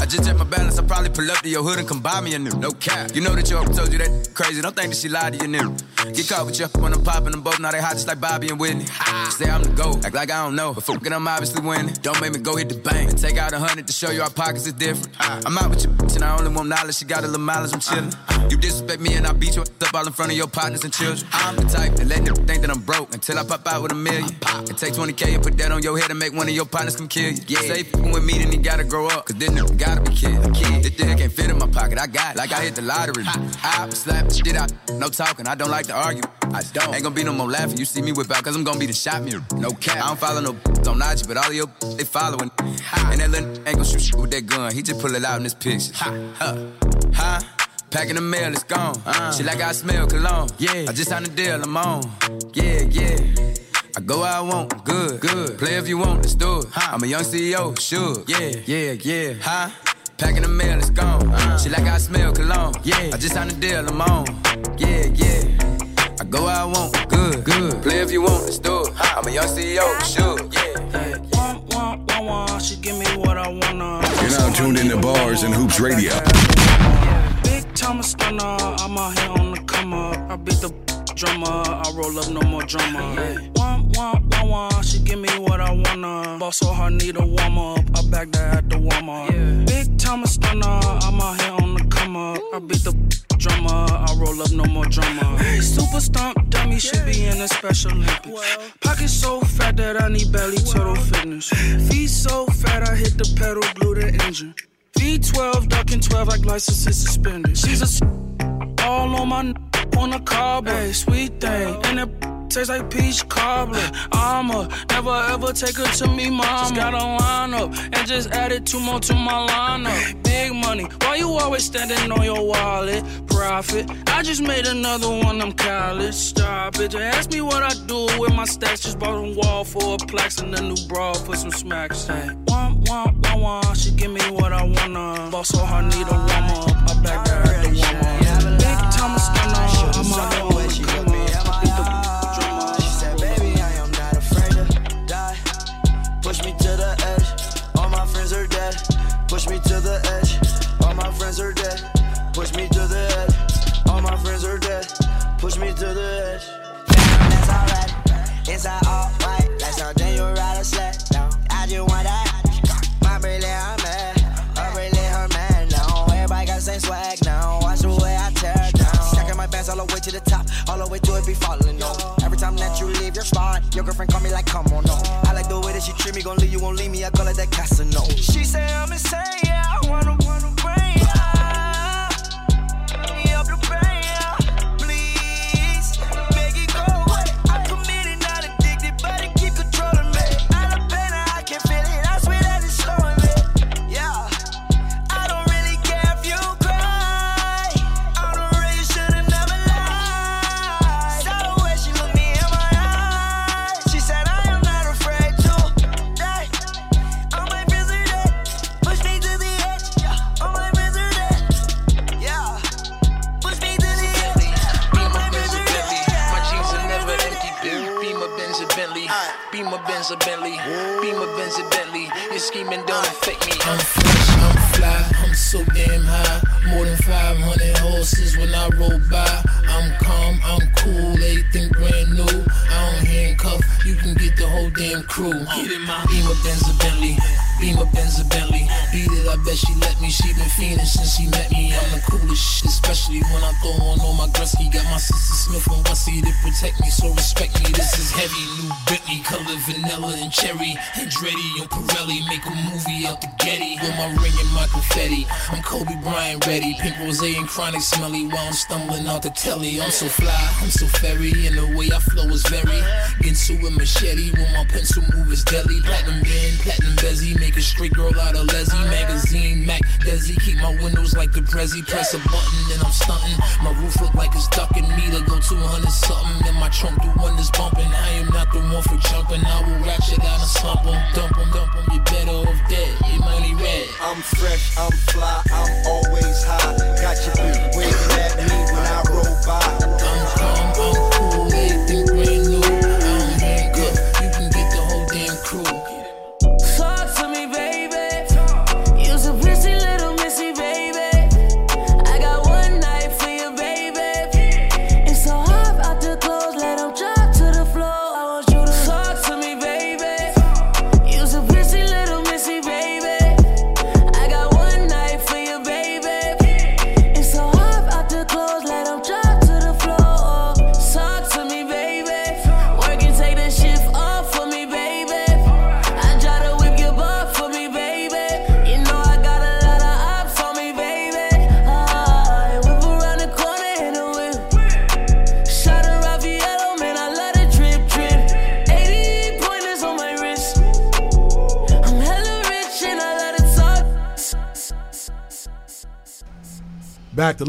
I just check my balance, I probably pull up to your hood and come buy me a new. No cap. You know that your told you that crazy. Don't think that she lied to you new. Get caught with you when I'm popping them both. Now they hot just like Bobby and Whitney. Say I'm the GOAT, act like I don't know. But fuck it, I'm obviously winning. Don't make me go hit the bank and take out a hundred to show you our pockets is different. I'm out with bitch and I only want knowledge. She got a little mileage, I'm chillin'. You disrespect me and I beat you up all in front of your partners and children. I'm the type that let them think that I'm broke until I pop out with a million. And take 20K and put that on your head and make one of your partners come kill you. Yeah. Fucking with me, then he gotta grow up. Cause then there gotta be kid. Kid. This thing can't fit in my pocket. I got it. Like I hit the lottery. I slap the shit out. No talking. I don't like to argue. I don't. Ain't gonna be no more laughing. You see me whip out cause I'm gonna be the shot mirror. No cap. I don't follow no on IG, but all of your they following. And that little ain't gonna shoot with that gun. He just pull it out in this picture. Huh. Huh? Packing the mail, it's gone. Uh. Shit like I smell cologne. Yeah. I just signed a deal, I'm on. Yeah, yeah. I go where I want, good, good. Play if you want, let's do it. I'm a young CEO, sure. Yeah, yeah, yeah. Huh? Packing the mail, it's gone. Uh. She like I smell cologne. Yeah. I just signed a deal, I'm on. Yeah, yeah. I go where I want, good, good. Play if you want, let's do it. I'm a young CEO, sure. Yeah. One, one, one, one. She give me what I wanna. You're now tuned into Bars and Hoops Radio. Big time stunner. I'm out here on the come up. I beat the drummer. I roll up no more drama. One, one, one. She give me what I wanna. Boss so hard, need a warm up. I back that at the warm up. Big time stunner. I'm out here on the come up. I beat the drummer. I roll up no more drama. Super stomp dummy should be in a special Olympics. Pocket so fat that I need belly turtle fitness. Feet so fat I hit the pedal, glue the engine. V12 ducking 12 like license is suspended. She's a s- all on my n- on the car, babe. Sweet thing, and it tastes like peach cobbler. I'ma never ever take her to me, mama. Just gotta line up and just added two more to my lineup. Big money, why you always standing on your wallet? Profit, I just made another one. I'm college. Stop it. Just ask me what I do with my stacks. Just bought a wall for a plaques and a new bra for some smacks. Hey, one, one, one, one. She give me what I wanna. Boss so hard, need a warm up. I back her at the warm up. Inside all white, like something you ride a sled. No, I just want that. My brilliant, I'm mad. A brilliant, her man. No, everybody got the same swag now. Watch the way I tear down. Stacking my bands all the way to the top. All the way to it be falling no. Every time that you leave your spot, your girlfriend call me like, come on, no. I like the way that she treat me, gon' leave you, won't leave me. I call it that Casino. She say I'm insane, yeah. I wanna, wanna a Bentley. Beamer Benz a Bentley. Your scheming don't affect me. I'm fresh, I'm fly, I'm so damn high. More than 500 horses when I roll by. I'm calm, I'm cool, everything brand new. I don't handcuff, you can get the whole damn crew. Get in my Beamer Benz a Bentley. Beamer Benz a Bentley. Beat it, I bet she let me. She been fiending since she met me. I'm the coolest shit, especially when I throw on all my Gretzky. Got my sister Smith and Wessie to protect me, so respect me. This is heavy, new Bentley, color vanilla and cherry. Andretti and Pirelli make a movie out the Getty. With my ring and my confetti, I'm Kobe Bryant ready. Pink rose and chronic smelly while I'm stumbling out the telly. I'm so fly, I'm so fairy, and the way I flow is very. Get to a machete when my pencil move is deadly. Platinum band, platinum bezzy, make make a street girl out of Leslie. Magazine, Mac, Desi. Keep my windows like the Prezi. Press a button and I'm stunting. My roof look like it's ducking me to go 200 something. And my trunk the one that's bumping. I am not the one for jumping. I will ratchet out and slump 'em, dump 'em, dump 'em. You better off dead. Your money red. I'm fresh, I'm fly, I'm always high. Got your bitch waving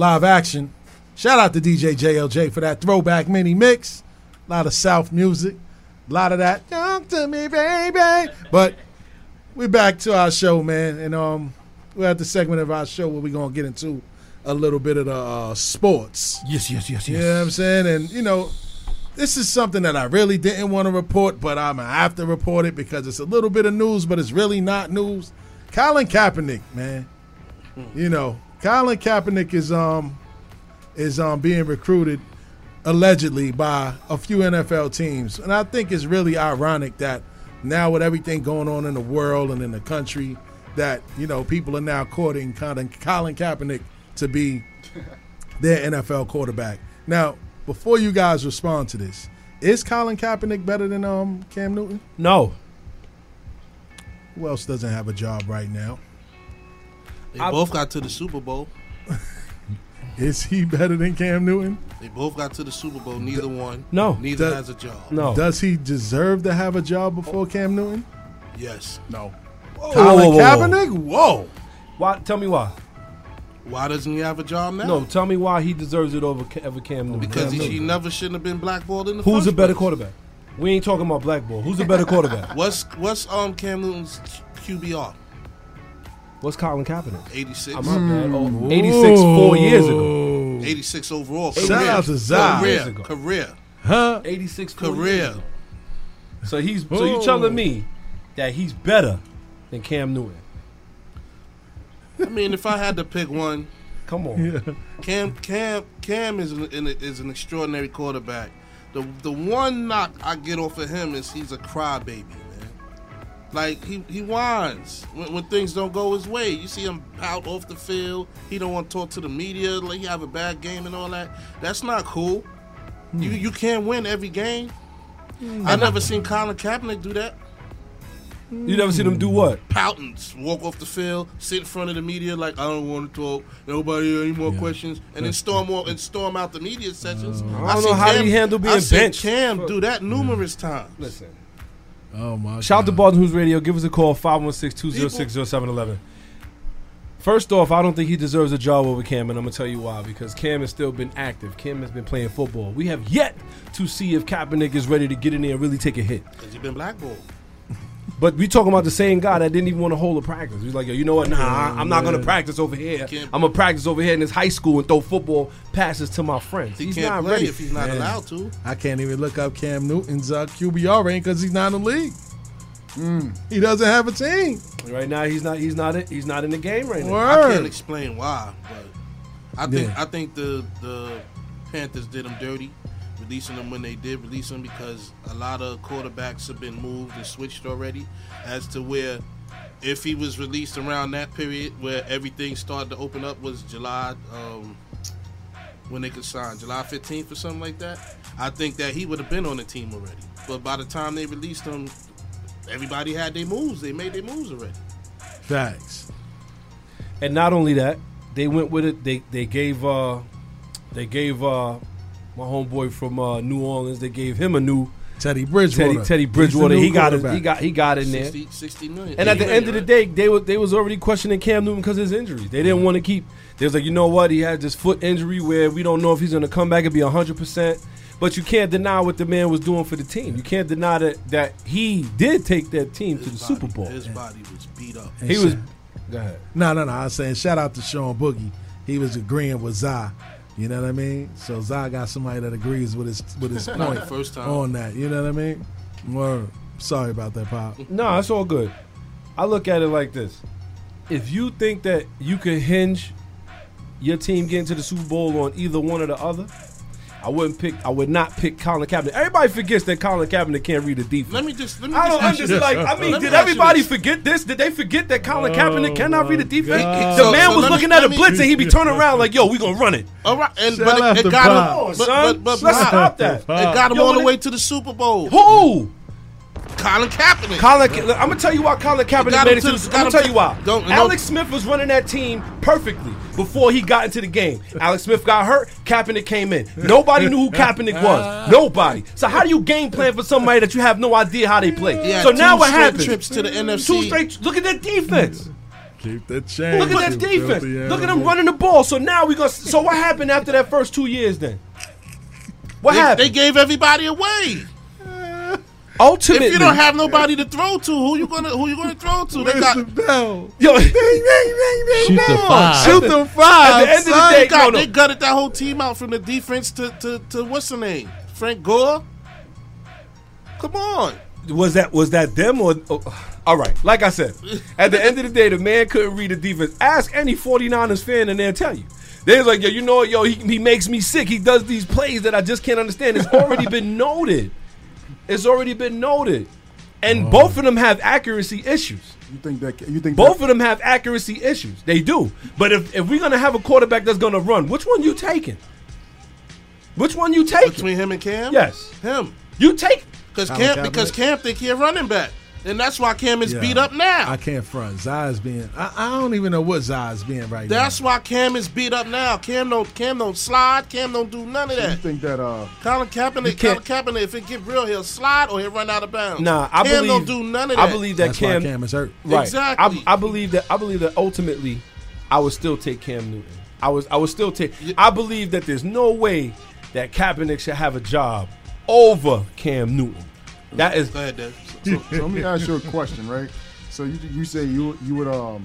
live action. Shout out to DJ JLJ for that throwback mini mix. A lot of South music. A lot of that. Talk to me, baby. But we're back to our show, man. And um, we're at the segment of our show where we're going to get into a little bit of the uh, sports. Yes, yes, yes, You yes. know what I'm saying? And, you know, this is something that I really didn't want to report, but I'm going to have to report it because it's a little bit of news, but it's really not news. Colin Kaepernick, man. You know, Colin Kaepernick is um is um being recruited allegedly by a few NFL teams. And I think it's really ironic that now with everything going on in the world and in the country that, you know, people are now courting Colin, Colin Kaepernick to be their NFL quarterback. Now, before you guys respond to this, is Colin Kaepernick better than um Cam Newton? No. Who else doesn't have a job right now? They both got to the Super Bowl. Is he better than Cam Newton? They both got to the Super Bowl. Neither one. No. Neither Does- has a job. No. Does he deserve to have a job before Cam Newton? Yes. No. Colin Kaepernick? Whoa. Why? Tell me why. Why doesn't he have a job now? No, tell me why he deserves it over over Cam Newton. Because Cam he, he Newton. never shouldn't have been blackballed in the Who's first a better place. quarterback? We ain't talking about blackball. Who's a better quarterback? What's what's um Cam Newton's QBR? What's Colin Kaepernick? 86. I'm up, man. Oh, 86 four years ago. 86 overall. Shout career. out to Zai. Career. Years ago. Career. Huh? 86 Career. So he's so you telling me that he's better than Cam Newton? I mean, if I had to pick one, come on. Cam Cam Cam is an, an- is an extraordinary quarterback. The the one knock I get off of him is he's a crybaby, man. Like he he whines when, when things don't go his way. You see him out off the field. He don't want to talk to the media. Like he have a bad game and all that. That's not cool. You you can't win every game. Mm. I never seen Colin Kaepernick do that. You never seen him do what? Pouting, walk off the field, sit in front of the media like I don't want to talk. Nobody any more questions, and then storm out and storm out the media sessions. Uh, I don't know how did he handle being I seen benched. Cam do that numerous times. Listen, Oh my Shout out to Bars and Hoops Radio. Give us a call 516-206-0711. First off, I don't think he deserves a job over Cam, and I'm gonna tell you why. Because Cam has still been active. Cam has been playing football. We have yet to see if Kaepernick is ready to get in there and really take a hit. Because he been blackballed. But we talking about the same guy that didn't even want to hold a practice. He's like, Yo, you know what? Nah, I- I'm not gonna practice over here. I'm gonna practice over here in this high school and throw football passes to my friends. He he's can't not play ready if he's not Man. allowed to. I can't even look up Cam Newton's uh, QBR rank because he's not in the league. He doesn't have a team. Right now, he's not. He's not. He's not in the game right now. I can't explain why, but I think Yeah. I think the the Panthers did him dirty, releasing them when they did release them because a lot of quarterbacks have been moved and switched already, as to where if he was released around that period where everything started to open up was July. Um, when they could sign July 15th or something like that, I think that he would have been on the team already. But by the time they released him, everybody had their moves. They made their moves already. Facts. And not only that, they went with it. They they gave uh they gave uh my homeboy from uh, New Orleans. They gave him a new Teddy Bridgewater. Teddy, Teddy Bridgewater. He got it. He got he got in there. 60, 60 million. And at the end of the day, they was they was already questioning Cam Newton because of his injuries. They didn't want to keep. They was like, you know what? He had this foot injury where we don't know if he's going to come back and be hundred percent. But you can't deny what the man was doing for the team. You can't deny that that he did take that team to the Super Bowl. His body was beat up. And He was. shit. Go ahead. No, no, no. I was saying shout out to Sean Boogie. He was agreeing with Zai. You know what I mean? So Zai got somebody that agrees with his with his point first time. on that. You know what I mean? Word. Sorry about that, Pop. No, it's all good. I look at it like this: if you think that you can hinge your team getting to the Super Bowl on either one or the other, I wouldn't pick. I would not pick Colin Kaepernick. Everybody forgets that Colin Kaepernick can't read the defense. Let me just. Let me I don't ask you understand. this. Like, I mean, Let me did everybody this. forget this? Did they forget that Colin oh Kaepernick Oh, cannot read the defense? God. The So- man so was let me- looking at a me- blitz and he'd be turning around like, "Yo, we gonna run it." All right, and Shout but it, it got Bob. him. But, Son, but, but, let's Bob, stop that. It got him Yo, all the way to the Super Bowl. Who? Colin Kaepernick. Colin, Ka- I'm gonna tell you why Colin Kaepernick made it to to- the. got I'm gonna tell you why. don't- no- Alex Smith was running that team perfectly before he got into the game. Alex Smith got hurt. Kaepernick came in. Nobody knew who Kaepernick was. Nobody. So how do you game plan for somebody that you have no idea how they play? He had so now two what straight happens? trips to the NFC. Two straight. Look at that defense. Keep that chain. Look at that defense. Look at them running the ball. So now we gonna. So what happened after that first two years then? What They, happened? they gave everybody away. Ultimately, If you don't have nobody to throw to, who you gonna who you gonna throw to? They got the bell? yo, Shoot the five. Shoot the five. At the end of the day- they, got, no, no. they gutted that whole team out from the defense to to, to what's the name? Frank Gore. Come on. was that was that them or oh, all right like i said at the end of the day the man couldn't read the defense ask any 49ers fan and they'll tell you they're like yo you know what yo he, he makes me sick he does these plays that i just can't understand it's already been noted it's already been noted. And oh. both of them have accuracy issues. You think that you think both of them have accuracy issues. They do. But if, if we're gonna have a quarterback that's gonna run which one you taking? Which one you taking? Between him and Cam? yes. Him. you take Because Colin Cam because Cam think he a running back. And that's why Cam is Yeah. beat up now. I can't front. Zai's being. I, I don't even know what Zai's being right That's now. That's why Cam is beat up now. Cam don't Cam don't slide. Cam don't do none of that. you think that uh Colin Kaepernick, Colin Kaepernick, if it get real, he'll slide or he'll run out of bounds. Nah, I Cam believe. don't do none of that. I believe that That's Cam. why Cam is hurt. Right. Exactly. I, I believe that. I believe that ultimately, I would still take Cam Newton. I was. I would still take. I believe that there's no way that Kaepernick should have a job over Cam Newton. That is. Go ahead, Dave. So, so let me ask you a question, right? So you you say you you would um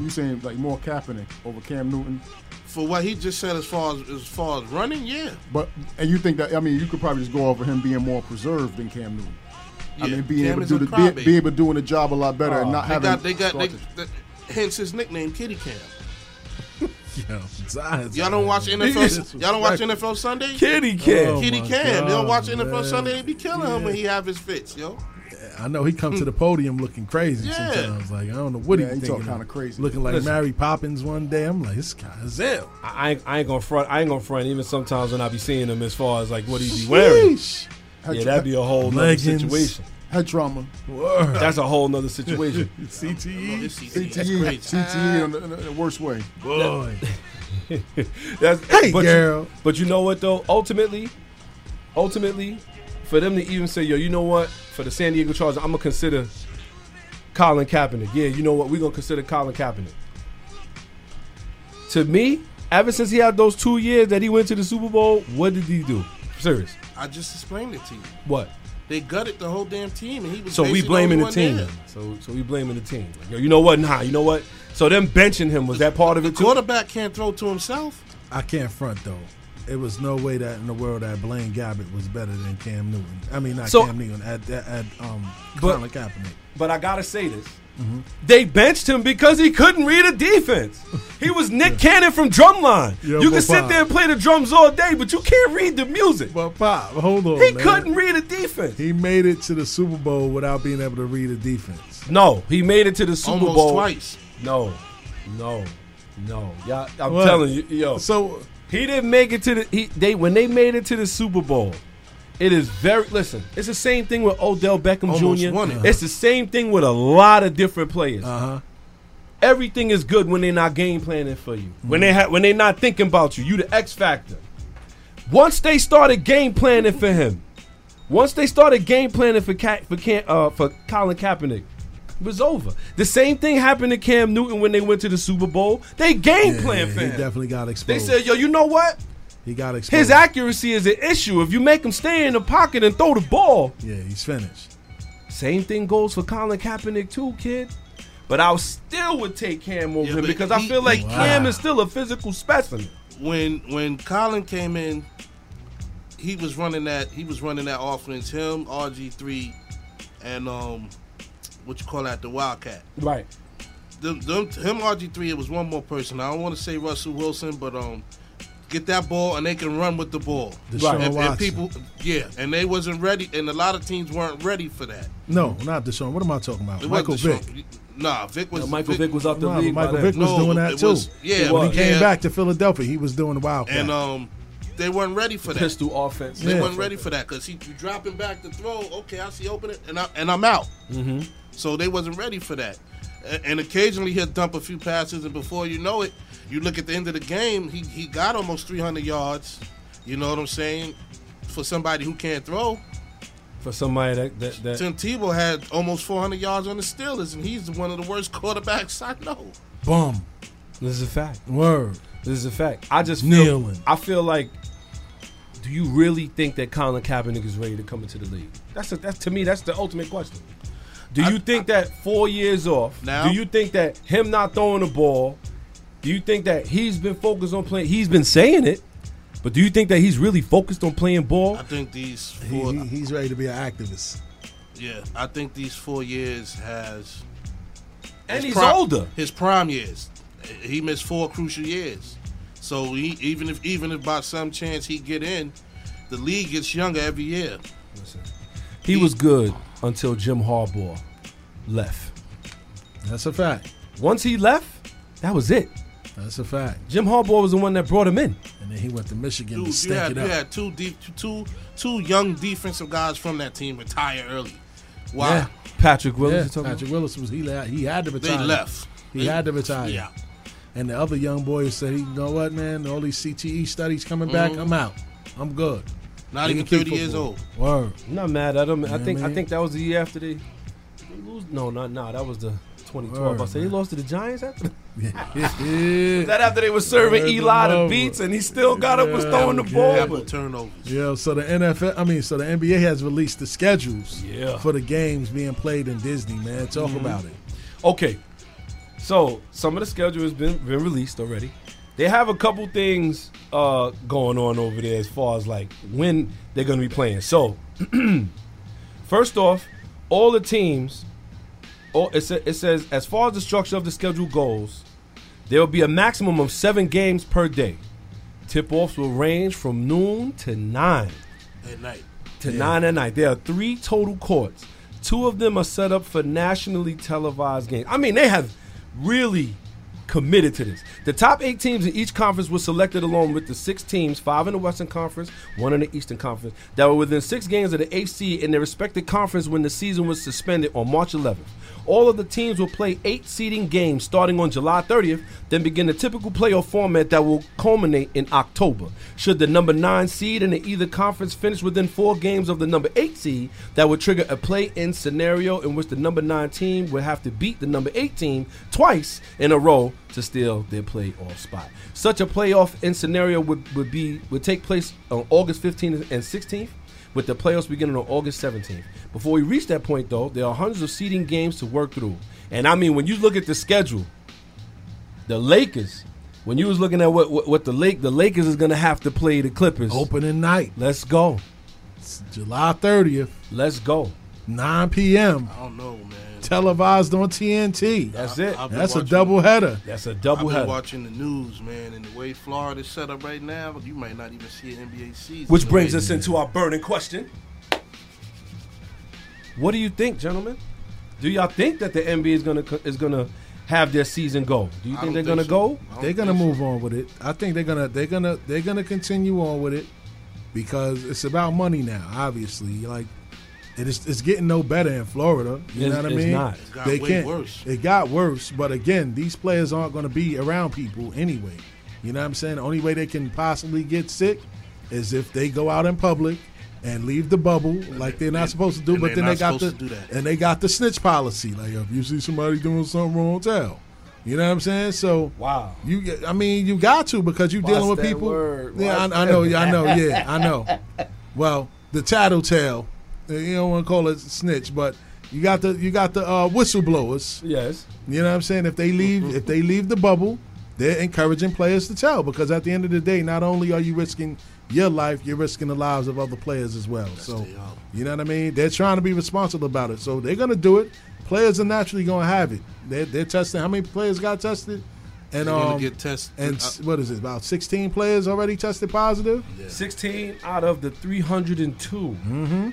you saying like more Kaepernick over Cam Newton, For what he just said as far as as far as running, yeah. but and you think that I mean you could probably just go over him being more preserved than Cam Newton. I mean being Cam able to do the be, be able doing the job a lot better and not They having got they got they, started- that- hence his nickname Kitty Cam. Yo, Zai's Y'all don't watch NFL y'all don't watch NFL Sunday? Kitty Cam. Oh, Kitty my Cam. You don't watch NFL man. Sunday, they be killing him when he have his fits, yo. I know he come to the podium looking crazy Yeah. sometimes. Like I don't know what Yeah, he he thinking. kinda crazy. Looking like Listen. Mary Poppins one day. I'm like, this guy is ill. I, I ain't, I ain't gonna front. I ain't gonna front. Even sometimes when I be seeing him, as far as like what he be wearing, Sheesh. yeah, that'd be a whole nother situation. head trauma, Word. That's a whole nother situation. CTE. This is- that's CTE, crazy. CTE in the, in the worst way. Boy. That's, Hey, but girl. You, but you know what though? Ultimately, ultimately, for them to even say, yo, you know what? For the San Diego Chargers, I'm gonna consider Colin Kaepernick. Yeah, you know what? We're gonna consider Colin Kaepernick. To me, ever since he had those two years that he went to the Super Bowl, what did he do? Serious. I just explained it to you. What? They gutted the whole damn team and he was So we blaming the team. one then. So so we blaming the team. Like, yo, you know what? Nah, you know what? So them benching him was that part of it The too? quarterback can't throw to himself. I can't front though. It was no way that in the world that Blaine Gabbert was better than Cam Newton. I mean, not So- Cam Newton. At, at, at um, But- Colin Kaepernick. But I gotta say this. They benched him because he couldn't read a defense. He was Nick Cannon from Drumline. Yo, you can sit Bob. there and play the drums all day, but you can't read the music. But Pop, hold on. He man. couldn't read a defense. He made it to the Super Bowl without being able to read a defense. No, he made it to the Super Almost Bowl twice. No, no, no. Yeah, I'm What? telling you, yo. So He didn't make it to the he they when they made it to the Super Bowl. It is very listen. It's the same thing with Odell Beckham Almost Jr. won it. It's the same thing with a lot of different players. Uh huh. Everything is good when they're not game planning for you. When they ha- when they're not thinking about you. You the X factor. Once they started game planning for him, Once they started game planning for Ka- for Cam, uh, for Colin Kaepernick, it was over. The same thing happened to Cam Newton when they went to the Super Bowl. They game Yeah, plan yeah, for he him. definitely got exposed. They said, "Yo, you know what? he got exposed. His accuracy is an issue. If you make him stay in the pocket and throw the ball, yeah, he's finished. Same thing goes for Colin Kaepernick too, kid. But I still would take Cam over Yeah, him but because I feel like Wow. Cam is still a physical specimen. when when Colin came in, he was running that he was running that offense. Him, RG three, and um, what you call that, the Wildcat. Right. Them, them, him, RG three. It was one more person. I don't want to say Russell Wilson, but um, get that ball and they can run with the ball. Deshaun And, and people, yeah, and they wasn't ready, and a lot of teams weren't ready for that. No, not Deshaun. What am I talking about? It Michael wasn't Vick. Nah, Vick was No, Michael Vick was out the Nah, league Michael then. Vick was No, doing that it too. was- yeah, when he came yeah. back to Philadelphia, he was doing the Wildcat. and um, they weren't ready for that. Pistol offense. They Yeah. weren't ready for that because he you dropping back to throw. Okay, I see open it, and I and I'm out. Mm-hmm. So they wasn't ready for that. And occasionally he'll dump a few passes, and before you know it, you look at the end of the game, he he got almost 300 yards. You know what I'm saying? For somebody who can't throw, For somebody that that, that Tim Tebow had almost 400 yards on the Steelers, and he's one of the worst quarterbacks I know. Boom. this is a fact. Word. This is a fact. I just feel Kneeling. I feel like do you really think that Colin Kaepernick is ready to come into the league? That's a, that's to me that's the ultimate question. Do you think that four years off? Now? do you think that him not throwing the ball? Do you think that he's been focused on playing? He's been saying it, but do you think that he's really focused on playing ball? I think these He, four, he- he's ready to be an activist. yeah, I think these four years has And his he's older. His prime years, he missed four crucial years. So he, even if even if by some chance he get in, the league gets younger every year. He was good until Jim Harbaugh left. That's a fact. Once he left, that was it. That's a fact. Jim Harbaugh was the one that brought him in. And then he went to Michigan to Dude, you stink had, it you up. had two deep, two two young defensive guys from that team retire early. Why? Yeah. Patrick Willis. Yeah, you talking Patrick Willis was he he had to retire. They left. He They- had to retire. Yeah. And the other young boys said, "You know what, man? All these CTE studies coming back. Mhm. I'm out. I'm good. Not even can kick 30 years old. Word. I'm not mad at him. I Yeah, think I think that was the year after they, they lose. No, not nah, that was the 2012. I Word, said he lost to the Giants after. Yeah. that after they were serving Word Eli the beats and he still got up was throwing the yeah. ball. Apple but- turnovers. Yeah, so the NFL, I mean, so the NBA has released the schedules Yeah. for the games being played in Disney, man. Talk Mhm. about it. Okay, so some of the schedule has been been released already. They have a couple things uh, going on over there as far as like when they're going to be playing. So, first off, all the teams, all, it, sa- it says as far as the structure of the schedule goes, there will be a maximum of seven games per day. Tip offs will range from noon to nine At night. to nine at night. There are three total courts. Two of them are set up for nationally televised games. I mean, they have really committed to this. The top eight teams in each conference were selected along with the six teams, five in the Western Conference, one in the Eastern Conference, that were within six games of the AC in their respective conference when the season was suspended on March 11th. All of the teams will play eight seeding games starting on July 30th, then begin the typical playoff format that will culminate in October. Should the number nine seed in either conference finish within four games of the number eight seed, that would trigger a play-in scenario in which the number nine team would have to beat the number eight team twice in a row to steal their playoff spot. Such a playoff in scenario would, would be would take place on August 15th and 16th with the playoffs beginning on August 17th. Before we reach that point, though, there are hundreds of seeding games to work through. And I mean, when you look at the schedule, the Lakers, when you was looking at what what, what the Lake, the Lakers is gonna have to play the Clippers. Opening night, Let's go. It's July 30th, Let's go. 9 p.m. I don't know, man. Televised on TNT. That's it. I've been That's a watching- double header. That's a I've double been header. watching the news, man, and the way Florida's set up right now, you might not even see an NBA season. Which brings us into our burning question. What do you think, gentlemen? Do y'all think that the NBA is gonna co- is gonna have their season go? Do you think they're gonna so. go? They're gonna think so. move on with it. I think they're gonna they're gonna they're gonna continue on with it because it's about money now. Obviously, like it is it's getting no better in Florida. You It's- know what I it's mean? not. It got they way can't. worse. It got worse, but again, these players aren't going to be around people anyway. You know what I'm saying? The only way they can possibly get sick is if they go out in public and leave the bubble like they're not supposed to do. But they're then they got the to do that. and they got the snitch policy. Like if you see somebody doing something wrong, tell. You know what I'm saying? So wow, you get- I mean you got to because you're Watch dealing with that people. word. Yeah, I, I know. Yeah, I know. Yeah, I know. Well, the tattletale. Uh, You don't want to call it snitch, but you got the you got the uh, whistleblowers. Yes. You know what I'm saying? If they leave, if they leave the bubble, they're encouraging players to tell because at the end of the day, not only are you risking your life, you're risking the lives of other players as well. so you know what I mean? They're trying to be responsible about it. So they're gonna do it. Players are naturally gonna have it. They're, they're testing. How many players got tested? And They're um, get tested. And s- what is it? About 16 players already tested positive. 16 out of the 302. Mm-hmm.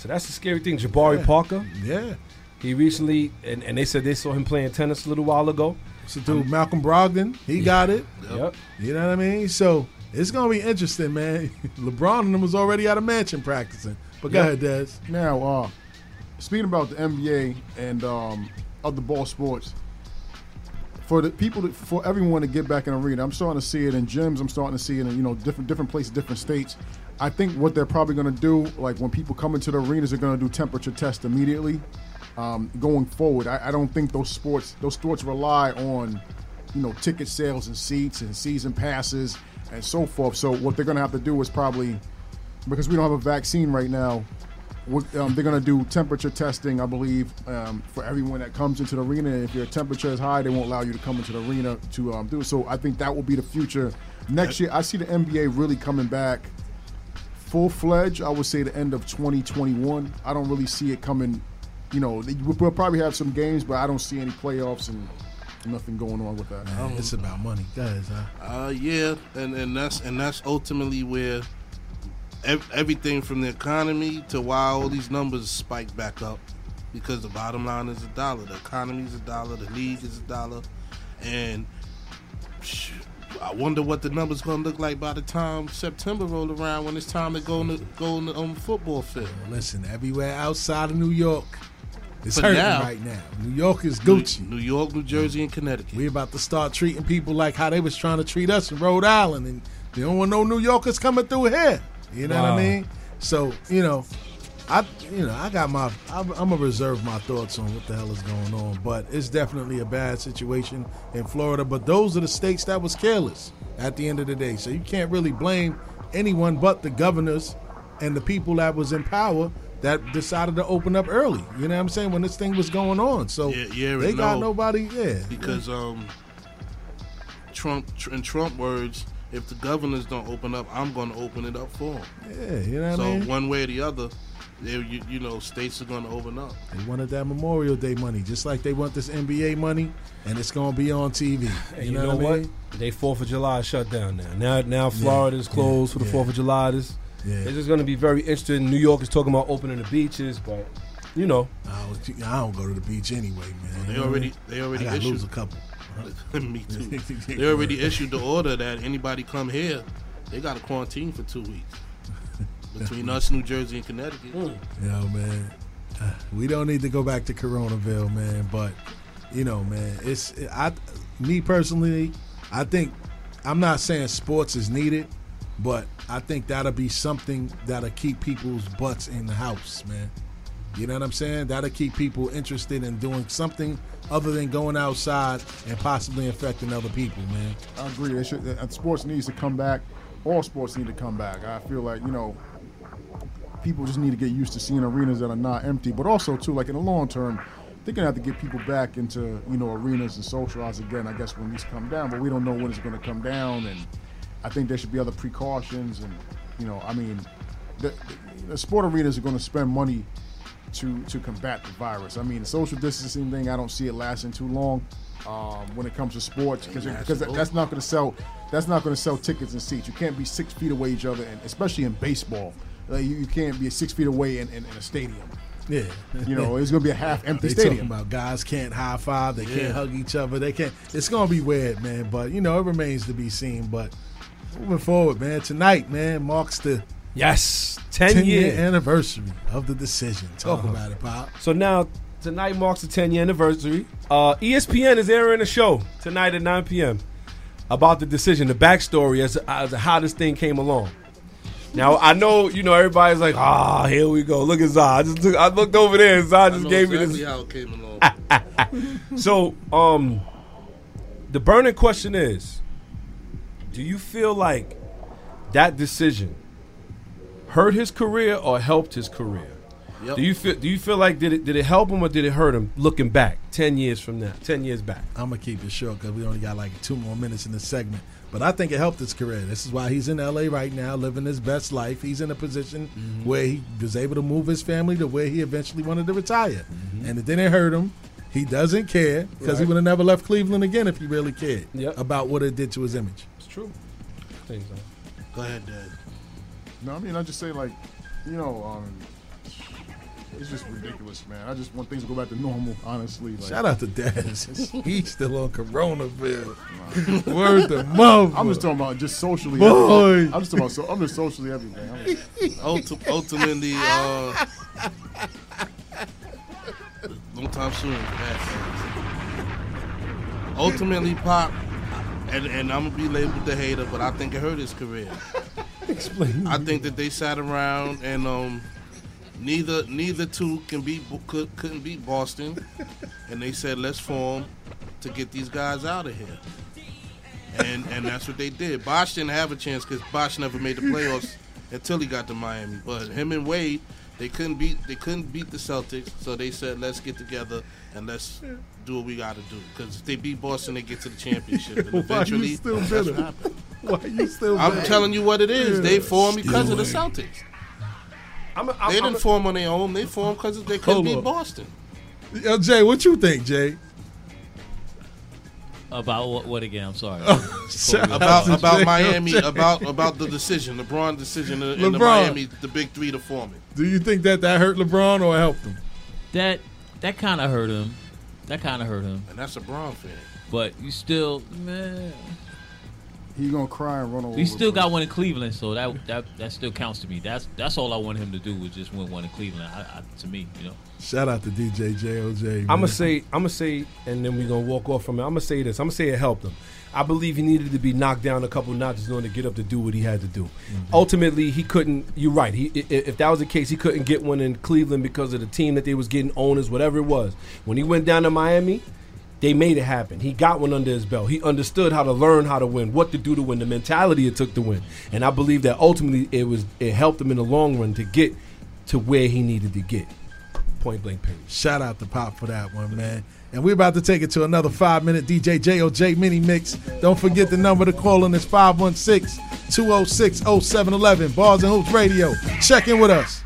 So that's the scary thing. Jabari Yeah. Parker. Yeah. He recently, and, and they said they saw him playing tennis a little while ago. So dude, Malcolm Brogdon, he got it. Yep. You know what I mean? So it's gonna be interesting, man. LeBron and them was already out of mansion practicing. But go Yeah. ahead, Des. Now, uh, speaking about the NBA and um, other ball sports, for the people, to, for everyone to get back in the arena, I'm starting to see it in gyms. I'm starting to see it in you know different different places, different states. I think what they're probably going to do, like when people come into the arenas, they're going to do temperature tests immediately. Um, going forward, I, I don't think those sports those sports rely on you know ticket sales and seats and season passes and so forth. So what they're going to have to do is probably because we don't have a vaccine right now. Um, they're going to do temperature testing, I believe, um, for everyone that comes into the arena. If your temperature is high, they won't allow you to come into the arena to um, do it. So I think that will be the future. Next year, I see the NBA really coming back full fledged. I would say the end of 2021. I don't really see it coming. You know, we'll we'll probably have some games, but I don't see any playoffs and nothing going on with that. Man, it's about money, guys. Huh? Uh, yeah, and, and that's and that's ultimately where ev- everything from the economy to why all these numbers spike back up because the bottom line is a dollar, the economy is a dollar, the league is a dollar, and sh- I wonder what the numbers gonna look like by the time September roll around when it's time to go on the, go on the um, football field. Listen, everywhere outside of New York, it's For hurting now. right now. New York is Gucci. New York, New Jersey, and Connecticut. We about to start treating people like how they was trying to treat us in Rhode Island, and they don't want no New Yorkers coming through here. You know what I mean? So you know, I you know I got my I'm, I'm gonna reserve my thoughts on what the hell is going on, but it's definitely a bad situation in Florida. But those are the states that was careless at the end of the day. So you can't really blame anyone but the governors and the people that was in power that decided to open up early. You know what I'm saying? When this thing was going on, so Yeah, yeah, they got no. nobody. Yeah, because um, Trump, in Trump words, if the governors don't open up, I'm going to open it up for them. Yeah, you know what so I mean? So one way or the other, they, you, you know, states are going to open up. They wanted that Memorial Day money, just like they want this NBA money, and it's gonna be on TV. And you, know, what, I mean? They Fourth of July shut down now. Now, now Florida is closed for the Fourth of July. This, Yeah. it's just going to be very interesting. New York is talking about opening the beaches, but you know, I, was- I don't go to the beach anyway, man. They You already, what they already I issued lose a couple. Me too. they already issued the order that anybody come here, they got to quarantine for two weeks. Between us, New Jersey, and Connecticut. You know, man, we don't need to go back to Coronaville, man. But you know, man, it's I, me personally, I think I'm not saying sports is needed, but I think that'll be something that'll keep people's butts in the house, man. You know what I'm saying? That'll keep people interested in doing something other than going outside and possibly infecting other people, man. I agree. They should, uh, sports needs to come back. All sports need to come back. I feel like you know, people just need to get used to seeing arenas that are not empty. But also too, like in the long term, they're gonna have to get people back into you know arenas and socialize again. I guess when these come down, but we don't know when it's gonna come down. And I think there should be other precautions. And you know, I mean, the, the sport arenas are gonna spend money to to combat the virus. I mean, the social distancing thing, I don't see it lasting too long um, when it comes to sports because that's not going to sell that's not going to sell tickets and seats. You can't be six feet away each other, and especially in baseball, like, you, you can't be six feet away in, in, in a stadium. Yeah, You know, it's going to be a half empty they stadium. talking about guys can't high five, they Yeah. can't hug each other, they can't. It's gonna be weird, man. But you know, it remains to be seen. But moving forward, man, tonight, man, marks the yes, 10 year year. anniversary of the decision. Talk Uh-huh. about it, Pop. So now tonight marks the 10 year anniversary. Uh, ESPN is airing a show tonight at 9 p.m. about the decision, the backstory as, as how this thing came along. Now I know you know everybody's like, ah, here we go. Look at Zah. I just took, I looked over there and Zah I just know gave exactly me this. how it came along. So, um, the burning question is: Do you feel like that decision hurt his career or helped his career? Yep. Do you feel? Do you feel like did it did it help him or did it hurt him? Looking back, ten years from now, ten years back. I'm gonna keep it short because we only got like two more minutes in this segment. But I think it helped his career. This is why he's in LA right now, living his best life. He's in a position Mm-hmm. where he was able to move his family to where he eventually wanted to retire, Mm-hmm. and it didn't hurt him. He doesn't care because he would have never left Cleveland again if he really cared Yep. about what it did to his image. It's true. Things. Go ahead, Dad. No, I mean I just say like, you know, um, it's just ridiculous, man. I just want things to go back to normal, honestly. Like, Shout out to Daz. He's still on Coronaville. Word to mother. I'm just talking about just socially. Boy. I'm just talking about. So, I'm just socially everything. I'm just- Ulti- ultimately, uh, long time soon. man. Ultimately, Pop, and, and I'm gonna be labeled the hater, but I think it hurt his career. Explain. I think that they sat around and um, neither neither two can beat could, couldn't beat Boston, and they said let's form to get these guys out of here. And and that's what they did. Bosh didn't have a chance because Bosh never made the playoffs until he got to Miami. But him and Wade, they couldn't beat they couldn't beat the Celtics, so they said let's get together and let's do what we got to do. Because if they beat Boston, they get to the championship. And Why you eventually, still that's bitter? what. Why you still? I'm mad? telling you what it is. They Yeah. formed because Still of the. Celtics. I'm a, They didn't form on their own. They formed because they couldn't Hold beat. Boston. Yo, Jay, what you think, Jay? About what, what again? I'm sorry. About about Miami, about about the decision, LeBron decision in, in the Miami, the big three to form it. Do you think that that hurt LeBron or helped him? That that kind of hurt him. That kind of hurt him. And that's a Braun fan. But you still, man, he gonna cry and run away. we still got one in Cleveland, so that that that still counts to me. That's that's all I want him to do was just win one in Cleveland. I, I, to me, you know. Shout out to DJ JOJ. I'm gonna say, I'm gonna say, and then we're gonna walk off from it. I'm gonna say this. I'm gonna say it helped him. I believe he needed to be knocked down a couple notches in order to get up to do what he had to do. Mm-hmm. Ultimately, he couldn't. You're right. He, i- i- if that was the case, he couldn't get one in Cleveland because of the team that they was getting owners, whatever it was. When he went down to Miami, they made it happen. He got one under his belt. He understood how to learn how to win, what to do to win, the mentality it took to win. And I believe that ultimately it was it helped him in the long run to get to where he needed to get. Point blank period. Shout out to Pop for that one, man. And we're about to take it to another five minute DJ JOJ mini mix. Don't forget the number to call in is 516 206 0711. Bars and Hoops Radio. Check in with us.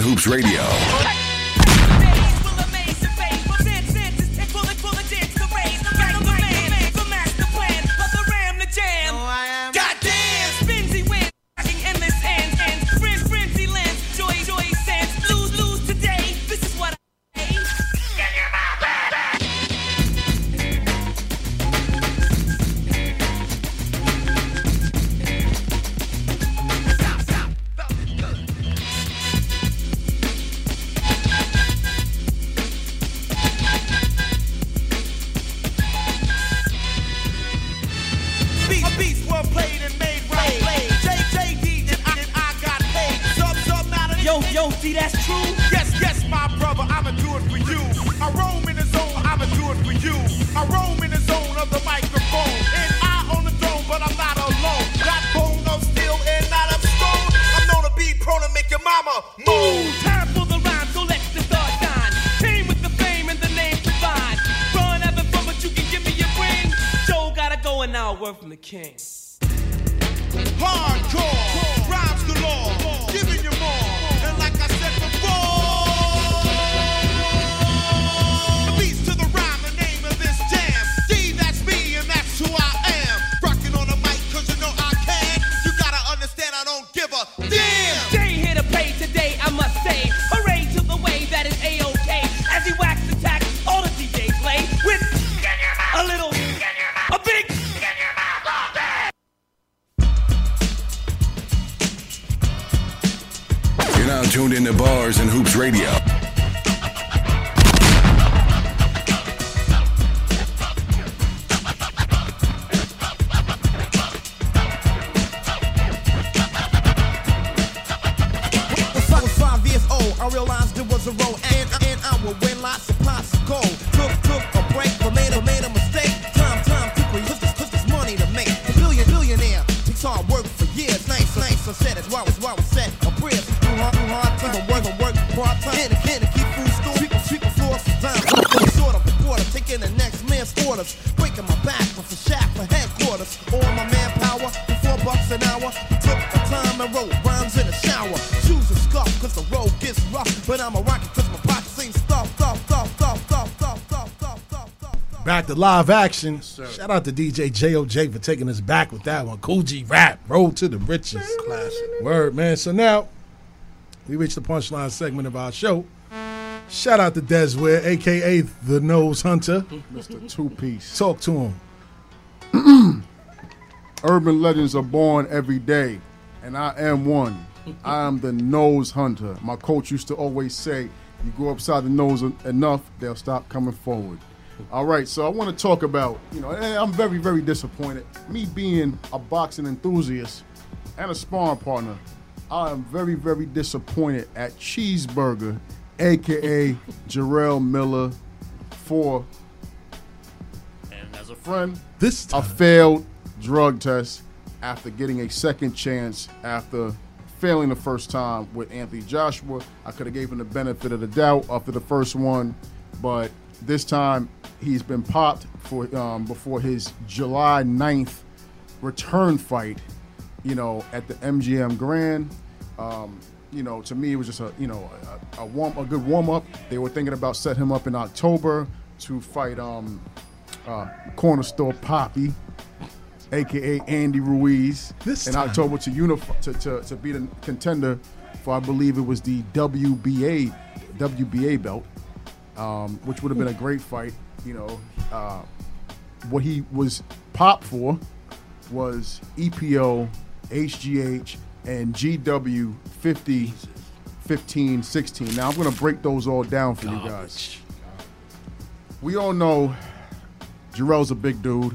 Hoops Radio. Gold. Took, took a break, but made a, made a mistake. Time, time quickly, cause there's, cause there's money to make. The billion, billionaire takes hard work for years. Nice, nice, I said it's why it's why we set a bridge. Do hard, do hard time, but work, but work part time. Again to keep food stored. Sweep, sweep the floor sometimes. Sort of reporter, taking the next man's orders. Breaking my back for the shack for headquarters. All my manpower for four bucks an hour. Took my time and wrote rhymes in the shower. Shoes are scuffed cause the road gets rough. But I'm a Back to live action. Shout out to DJ JOJ for taking us back with that one. Kool G Rap, road to the riches. Classic. Word, man. So now we reach the punchline segment of our show. Shout out to Des Ware, aka the Nose Hunter. Mr. Two Piece. Talk to him. Urban legends are born every day, and I am one. I am the nose hunter. My coach used to always say, you go upside the nose enough, they'll stop coming forward. All right, so I want to talk about, you know, and I'm very, very disappointed. Me being a boxing enthusiast and a sparring partner, I am very, very disappointed at Cheeseburger, aka Jarrell Miller, for and as a friend, this time. a failed drug test after getting a second chance after failing the first time with Anthony Joshua. I could have gave him the benefit of the doubt after the first one, but this time he's been popped for um, before his July 9th return fight. You know, at the MGM Grand. Um, you know, to me, it was just a you know a, a warm a good warm up. They were thinking about setting him up in October to fight um, uh, corner store Poppy, aka Andy Ruiz, This in time. October to unify to, to, to be the contender for I believe it was the WBA WBA belt, um, which would have been a great fight. You know, uh, what he was popped for was EPO, HGH, and GW 50, 15, 16. Now I'm going to break those all down for you guys. We all know Jarrell's a big dude.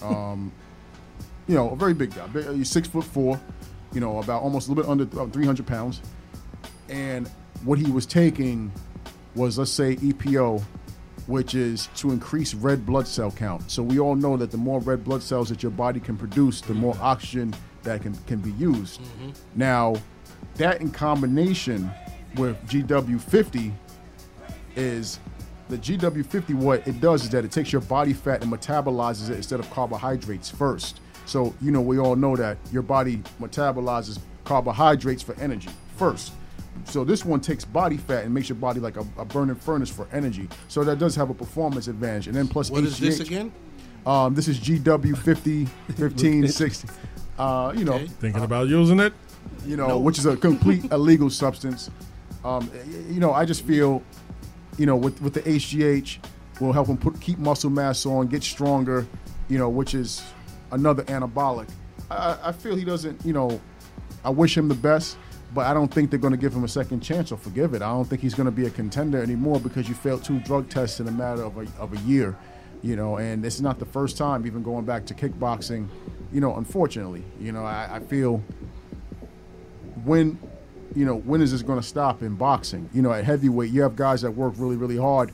Um, you know, a very big guy. He's six foot four. You know, about almost a little bit under uh, 300 pounds. And what he was taking was, let's say, EPO, which is to increase red blood cell count. So we all know that the more red blood cells that your body can produce, the more oxygen that can, can be used. Mm-hmm. Now, that in combination with GW50 is the GW50 what it does is that it takes your body fat and metabolizes it instead of carbohydrates first. So, you know, we all know that your body metabolizes carbohydrates for energy first. So this one takes body fat and makes your body like a, a burning furnace for energy. So that does have a performance advantage. And then plus What is this again? Um, this is GW50, 15, 16. Uh, you know, Thinking about using it? you know, No. which is a complete illegal substance. Um, you know, I just feel, you know, with with the HGH, will help him put keep muscle mass on, get stronger. You know, which is another anabolic. I, I feel he doesn't. You know, I wish him the best, but I don't think they're going to give him a second chance or forgive it. I don't think he's going to be a contender anymore because you failed two drug tests in a matter of a, of a year. You know, and it's not the first time, even going back to kickboxing. You know, unfortunately, you know, I, I feel when you know, when is this going to stop in boxing? You know, at heavyweight, you have guys that work really, really hard.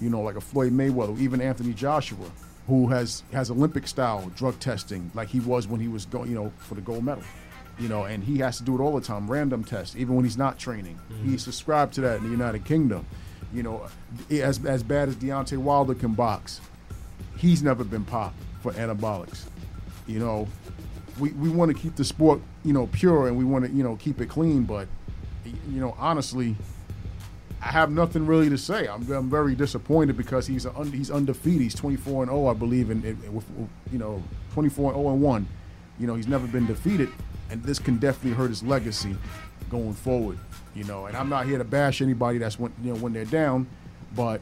You know, like a Floyd Mayweather, even Anthony Joshua, who has has Olympic style drug testing, like he was when he was going, you know, for the gold medal. You know, and he has to do it all the time, random tests, even when he's not training. He's mm-hmm. subscribed to that in the United Kingdom. You know, as as bad as Deontay Wilder can box, he's never been popped for anabolics. You know, we, we want to keep the sport, you know, pure and we want to, you know, keep it clean. But, you know, honestly, I have nothing really to say. I'm, I'm very disappointed because he's un- he's undefeated. He's 24 and 0, I believe, in, in with, with, you know 24 and 0 and 1. You know, he's never been defeated, and this can definitely hurt his legacy going forward. You know, and I'm not here to bash anybody that's when you know when they're down, but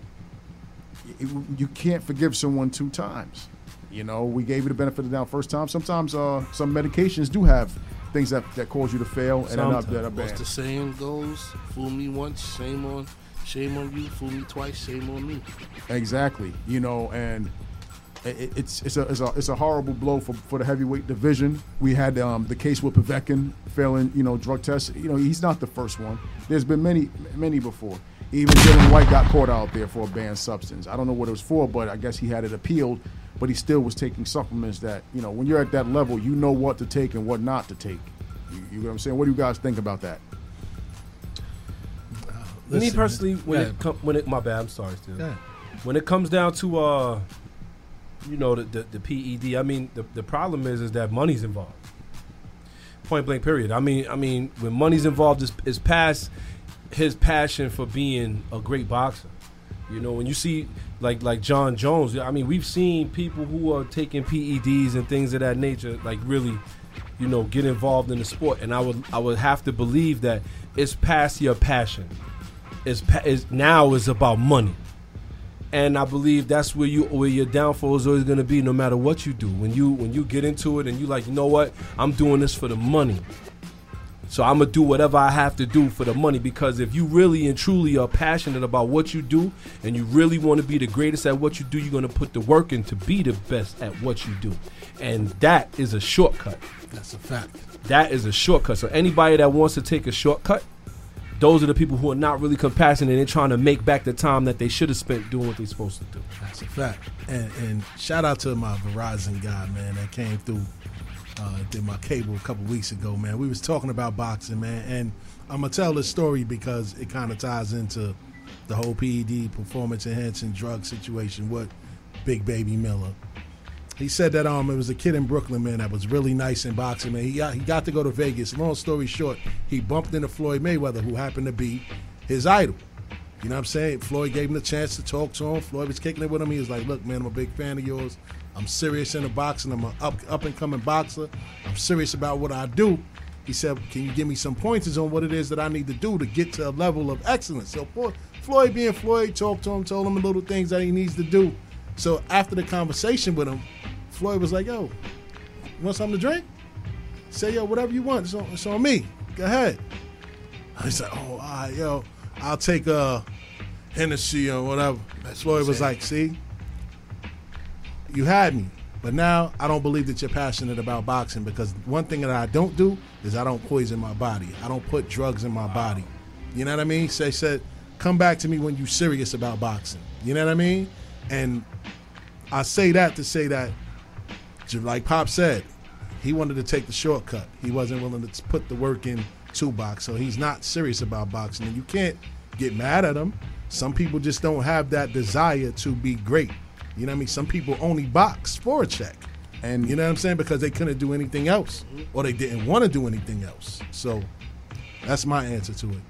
it- you can't forgive someone two times. You know, we gave you the benefit of the doubt first time. Sometimes uh, some medications do have things that, that cause you to fail and end up that are What's bad. the saying goes? Fool me once, shame on, shame on you. Fool me twice, shame on me. Exactly. You know, and it, it- it's it's a, it's a it's a horrible blow for, for the heavyweight division. We had um, the case with Povetkin failing, you know, drug tests. You know, he's not the first one. There's been many many before. Even Dillian Whyte got caught out there for a banned substance. I don't know what it was for, but I guess he had it appealed. But he still was taking supplements that, you know, when you're at that level, you know what to take and what not to take. You, you know what I'm saying? What do you guys think about that? Me personally, when yeah. it com- when it my bad, I'm sorry, Steve. Yeah. When it comes down to uh, you know the, the the PED, I mean the the problem is is that money's involved. Point blank, period. I mean, I mean when money's involved, is is past his passion for being a great boxer. You know, when you see like like Jon Jones, I mean, we've seen people who are taking PEDs and things of that nature, like really, you know, get involved in the sport. And I would I would have to believe that it's past your passion. It's, pa- it's now is about money. And I believe that's where you where your downfall is always going to be, no matter what you do. When you when you get into it and you like, you know what, I'm doing this for the money. So I'm gonna do whatever I have to do for the money because if you really and truly are passionate about what you do and you really want to be the greatest at what you do, you're gonna put the work in to be the best at what you do, and that is a shortcut. That's a fact. That is a shortcut. So anybody that wants to take a shortcut, those are the people who are not really compassionate and they're trying to make back the time that they should have spent doing what they're supposed to do. That's a fact. And and shout out to my Verizon guy, man, that came through. Uh, did my cable a couple weeks ago, man. We was talking about boxing, man, and I'm gonna tell this story because it kind of ties into the whole PED performance enhancing drug situation What Big Baby Miller. He said that um it was a kid in Brooklyn, man, that was really nice in boxing, man. He got he got to go to Vegas. Long story short, he bumped into Floyd Mayweather, who happened to be his idol. You know what I'm saying? Floyd gave him the chance to talk to him. Floyd was kicking it with him. He was like, "Look, man, I'm a big fan of yours. I'm serious in the boxing. I'm an up up and coming boxer. I'm serious about what I do." He said, "Can you give me some pointers on what it is that I need to do to get to a level of excellence?" So Floyd, being Floyd, talked to him, told him the little things that he needs to do. So after the conversation with him, Floyd was like, "Yo, you want something to drink? Say yo, whatever you want. It's on, it's on me. Go ahead." I said, "Oh, all right, yo, I'll take a Hennessy or whatever." That's Floyd was like, "See, you had me, but now I don't believe that you're passionate about boxing because one thing that I don't do is I don't poison my body. I don't put drugs in my body. You know what I mean?" So he said, "Come back to me when you're serious about boxing." You know what I mean? And I say that to say that, like Pop said, he wanted to take the shortcut. He wasn't willing to put the work in to box, so he's not serious about boxing. And you can't get mad at him. Some people just don't have that desire to be great. You know what I mean? Some people only box for a check. And you know what I'm saying? Because they couldn't do anything else. Mm-hmm. Or they didn't want to do anything else. So that's my answer to it.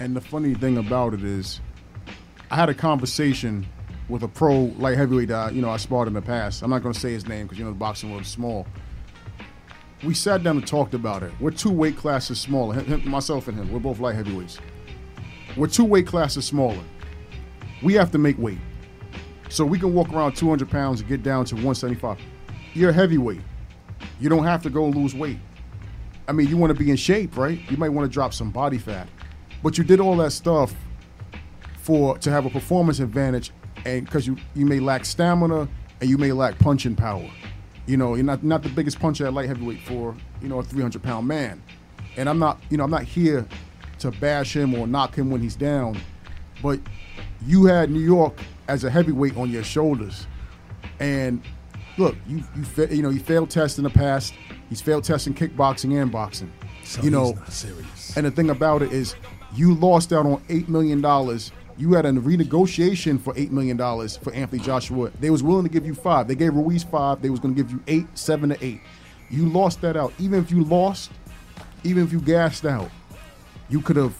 And the funny thing about it is, I had a conversation with a pro light heavyweight that you know I sparred in the past. I'm not going to say his name because you know the boxing world is small. We sat down and talked about it. We're two weight classes smaller. Him, myself and him. We're both light heavyweights. We're two weight classes smaller. We have to make weight, so we can walk around 200 pounds and get down to 175. You're a heavyweight. You don't have to go lose weight. I mean, you want to be in shape, right? You might want to drop some body fat, but you did all that stuff for to have a performance advantage, and because you you may lack stamina and you may lack punching power. You know, you're not not the biggest puncher at light heavyweight for you know a 300 pound man, and I'm not you know I'm not here to bash him or knock him when he's down, but you had New York as a heavyweight on your shoulders, and look, you you fa- you know he failed tests in the past. He's failed tests in kickboxing and boxing. So you know, not serious. and the thing about it is, you lost out on eight million dollars. You had a renegotiation for eight million dollars for Anthony Joshua. They was willing to give you five. They gave Ruiz five. They was going to give you eight, seven to eight. You lost that out. Even if you lost, even if you gassed out, you could have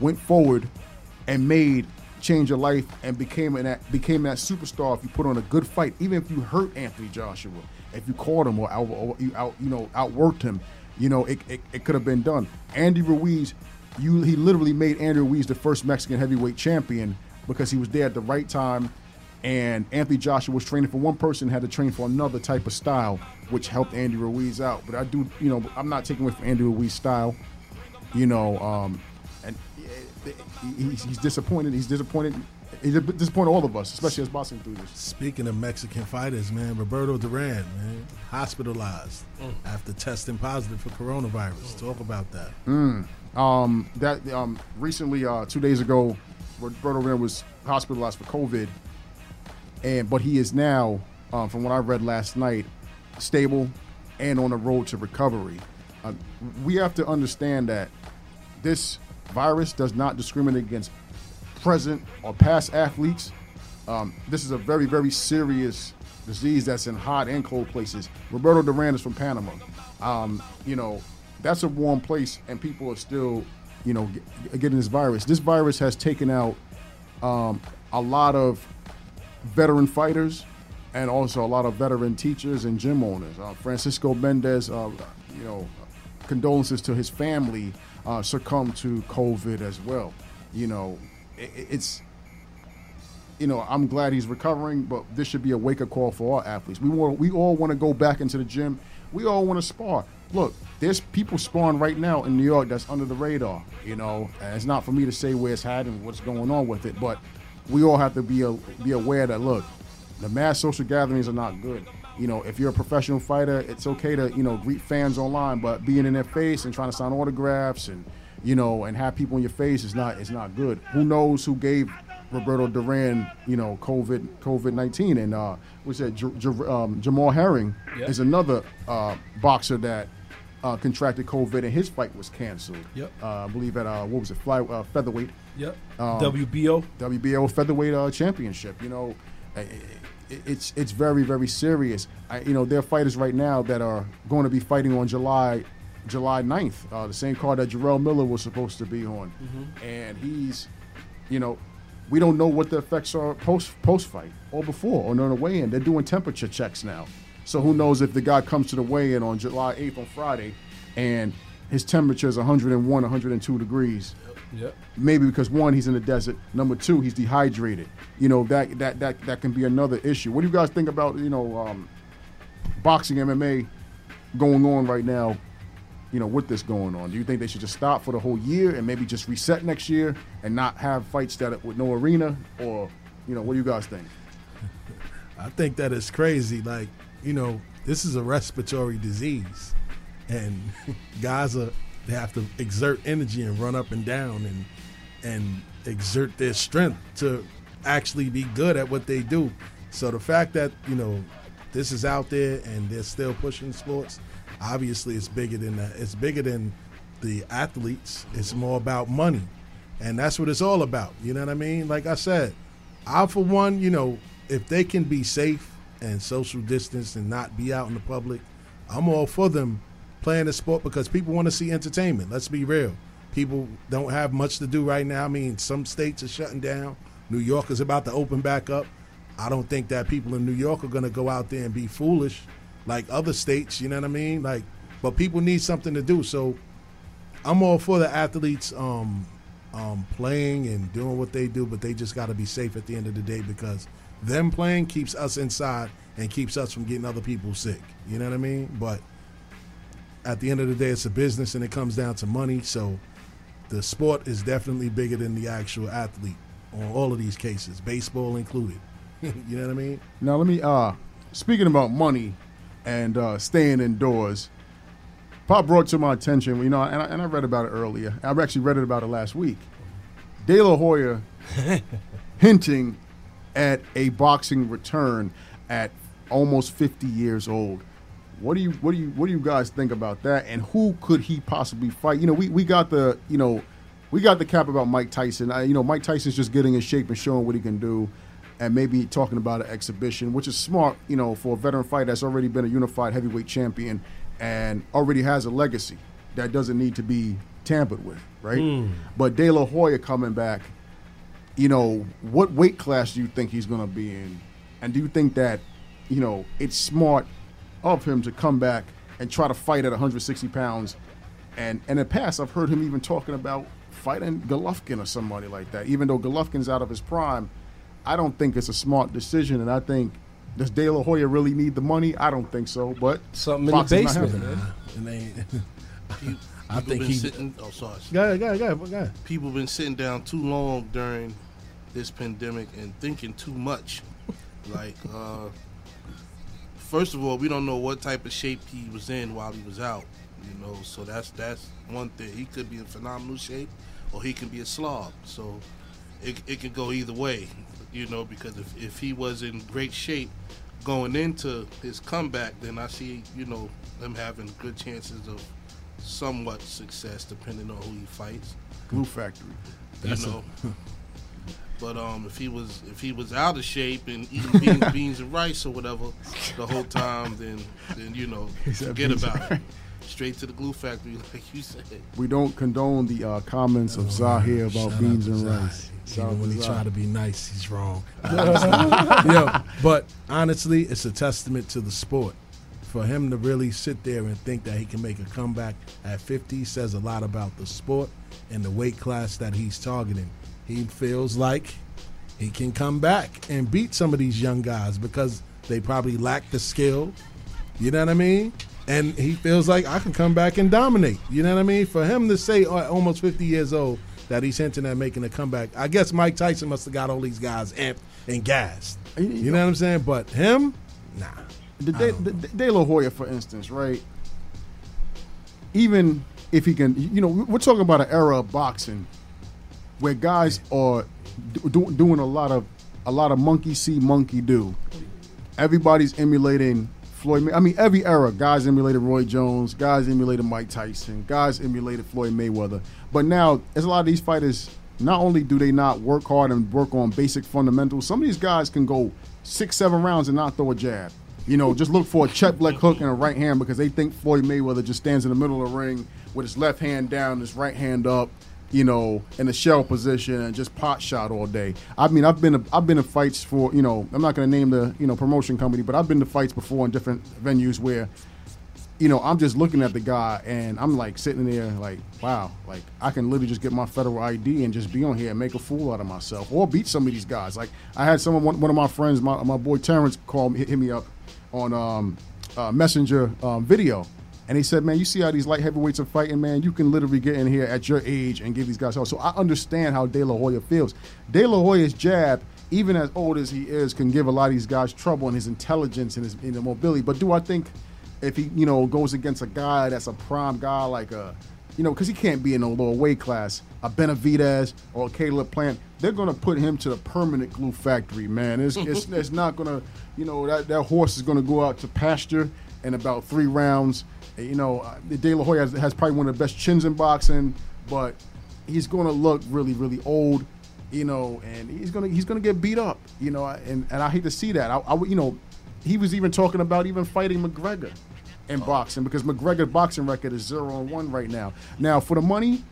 went forward and made change your life and became an became that superstar if you put on a good fight. Even if you hurt Anthony Joshua, if you caught him or, out, or you out you know outworked him, you know it, it, it could have been done. Andy Ruiz, you he literally made Andy Ruiz the first Mexican heavyweight champion because he was there at the right time. And Anthony Joshua was training for one person, had to train for another type of style, which helped Andy Ruiz out. But I do, you know, I'm not taking away from Andy Ruiz style, you know, um, and he's, he's disappointed. He's disappointed. He's disappointed all of us, especially as boxing enthusiasts. Speaking of Mexican fighters, man, Roberto Duran, man, hospitalized Mm. after testing positive for coronavirus. Talk about that. Mm. Um, that um, recently, uh, two days ago, Roberto Duran was hospitalized for COVID, and but he is now, um, from what I read last night, stable and on the road to recovery. Uh, we have to understand that this virus does not discriminate against present or past athletes. Um, this is a very, very serious disease that's in hot and cold places. Roberto Duran is from Panama. Um, you know, that's a warm place, and people are still, you know, get, getting this virus. This virus has taken out um, a lot of veteran fighters and also a lot of veteran teachers and gym owners. Uh, Francisco Mendez, uh, you know, condolences to his family uh, succumbed to COVID as well. You know, it, it's you know I'm glad he's recovering, but this should be a wake up call for all athletes. We want we all want to go back into the gym. We all want to spar. Look, there's people sparring right now in New York that's under the radar. You know, and it's not for me to say where it's at and what's going on with it, but we all have to be a, be aware that look, the mass social gatherings are not good. You know, if you're a professional fighter, it's okay to you know greet fans online, but being in their face and trying to sign autographs and you know and have people in your face is not is not good. Who knows who gave Roberto Duran you know COVID COVID nineteen and uh, we said J- J- um, Jamel Herring Yep. is another uh, boxer that. Uh, contracted COVID and his fight was canceled. Yep. Uh, I believe at uh, what was it, fly uh, featherweight. Yep. Um, WBO. WBO featherweight uh, championship. You know, it's it's very very serious. I, you know, there are fighters right now that are going to be fighting on July July 9th, uh, the same card that Jarrell Miller was supposed to be on, Mhm. and he's, you know, we don't know what the effects are post post fight or before or on the weigh in. They're doing temperature checks now, so who knows if the guy comes to the weigh in on July 8th on Friday, and his temperature is 101, 102 degrees. Yep. maybe because one he's in the desert. Number two he's dehydrated. You know that that that that can be another issue. What do you guys think about you know um, boxing mma going on right now you know with this going on? Do you think they should just stop for the whole year and maybe just reset next year and not have fights that with no arena? Or you know what do you guys think? I think that is crazy. Like, you know, this is a respiratory disease, and guys are they have to exert energy and run up and down and and exert their strength to actually be good at what they do. So the fact that you know this is out there and they're still pushing sports, obviously it's bigger than that. It's bigger than the athletes. It's more about money, and that's what it's all about. You know what I mean? Like I said, I for one, you know, if they can be safe and social distance and not be out in the public, I'm all for them playing the sport because people want to see entertainment. Let's be real. People don't have much to do right now. I mean, some states are shutting down. New York is about to open back up. I don't think that people in New York are going to go out there and be foolish like other states, you know what I mean? Like but people need something to do. So I'm all for the athletes um, um, playing and doing what they do, but they just got to be safe at the end of the day because them playing keeps us inside and keeps us from getting other people sick. You know what I mean? But at the end of the day, it's a business and it comes down to money. So the sport is definitely bigger than the actual athlete on all of these cases, baseball included. you know what I mean? Now let me uh speaking about money and uh staying indoors. Pop brought to my attention, you know, and I, and I read about it earlier. I actually read it about it last week. De La Hoya hinting at a boxing return at almost 50 years old. What do you what do you what do you guys think about that? And who could he possibly fight? You know, we, we got the you know we got the cap about Mike Tyson. I, you know, Mike Tyson's just getting in shape and showing what he can do, and maybe talking about an exhibition, which is smart. You know, for a veteran fighter that's already been a unified heavyweight champion and already has a legacy that doesn't need to be tampered with, right? Mm. But De La Hoya coming back, you know, what weight class do you think he's going to be in? And do you think that, you know, it's smart of him to come back and try to fight at 160 pounds? And, and in the past, I've heard him even talking about fighting Golovkin or somebody like that. Even though Golovkin's out of his prime, I don't think it's a smart decision. And I think, does De La Hoya really need the money? I don't think so. But Something in the boxing's not basement. happening. And they, Pe- I people think been he- sitting. Oh, sorry. Go ahead, go ahead, go ahead, go ahead. People been sitting down too long during this pandemic and thinking too much. Like, uh, first of all, we don't know what type of shape he was in while he was out. You know, so that's that's one thing. He could be in phenomenal shape, or he can be a slob. So it it can go either way. You know, because if if he was in great shape going into his comeback, then I see you know them having good chances of somewhat success depending on who he fights. Glue Factory. You That's a- know. But um, if he was if he was out of shape and eating beans, beans and rice or whatever the whole time, then then you know He forget about it. Straight to the glue factory, like you said. We don't condone the uh, comments of Zahir about Shout beans and Zah. rice. Shout Even out when he Zah. try to be nice, he's wrong. yeah, but honestly, it's a testament to the sport. For him to really sit there and think that he can make a comeback at 50 says a lot about the sport and the weight class that he's targeting. He feels like he can come back and beat some of these young guys because they probably lack the skill. You know what I mean? And he feels like I can come back and dominate. You know what I mean? For him to say uh, almost 50 years old that he's hinting at making a comeback, I guess Mike Tyson must have got all these guys amped and gassed. You know what I'm saying? But him, nah. The De, the, De La Hoya, for instance, right? Even if he can, you know, we're talking about an era of boxing where guys are do- doing a lot of a lot of monkey see, monkey do. Everybody's emulating Floyd. May- I mean, every era, guys emulated Roy Jones, guys emulated Mike Tyson, guys emulated Floyd Mayweather. But now, as a lot of these fighters, not only do they not work hard and work on basic fundamentals, some of these guys can go six, seven rounds and not throw a jab. You know, just look for a check leg hook and a right hand because they think Floyd Mayweather just stands in the middle of the ring with his left hand down, his right hand up, you know, in a shell position and just pot shot all day. I mean, I've been I've been in fights for you know I'm not going to name the you know promotion company, but I've been to fights before in different venues where you know I'm just looking at the guy and I'm like sitting there like wow, like I can literally just get my federal ID and just be on here and make a fool out of myself or beat some of these guys. Like I had someone one, of my friends, my my boy Terrence, call me hit me up on um, uh, Messenger um, video. And he said, "Man, you see how these light heavyweights are fighting, man. You can literally get in here at your age and give these guys hell." So I understand how De La Hoya feels. De La Hoya's jab, even as old as he is, can give a lot of these guys trouble in his intelligence and his, in mobility. But do I think if he, you know, goes against a guy that's a prime guy like a, you know, because he can't be in a lower weight class, a Benavidez or a Caleb Plant, they're gonna put him to the permanent glue factory, man. It's it's, it's not gonna, you know, that that horse is gonna go out to pasture in about three rounds. You know, uh, De La Hoya has, has probably one of the best chins in boxing, but he's gonna look really, really old. You know, and he's gonna he's gonna get beat up. You know, and and I hate to see that. I, I you know, he was even talking about even fighting McGregor in boxing because McGregor's boxing record is zero and one right now. Now for the money,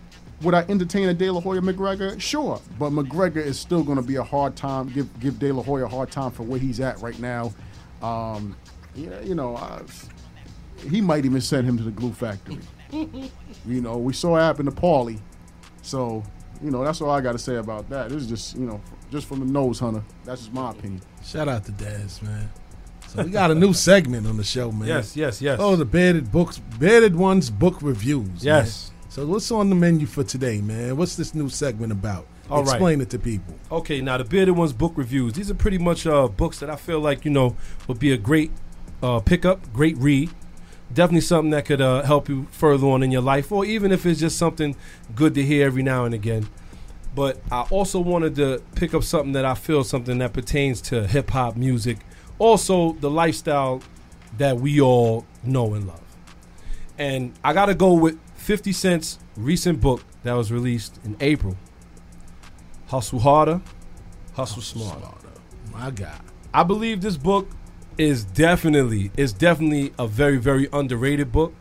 would I entertain a De La Hoya McGregor? Sure, but McGregor is still going to be a hard time. Give give De La Hoya a hard time for where he's at right now. Um, yeah, you know, uh, he might even send him to the glue factory. You know, we saw it happen to Paulie. So, you know, that's all I got to say about that. This is just, you know, just from the nose hunter. That's just my opinion. Shout out to Daz, man. So we got a new segment on the show, man. Yes, yes, yes. Oh, the bearded books, bearded ones book reviews. Yes. man. So what's on the menu for today, man? What's this new segment about? All right. Explain it to people. Okay, now the Bearded Ones book reviews. These are pretty much uh, books that I feel like you know would be a great uh, pickup, great read. definitely something that could uh, help you further on in your life, or even if it's just something good to hear every now and again. But I also wanted to pick up something that I feel something that pertains to hip hop music, also the lifestyle that we all know and love. And I got to go with 50 Cent's recent book that was released in April Hustle Harder, Hustle Smarter. My God. I believe this book is definitely is definitely a very very underrated book.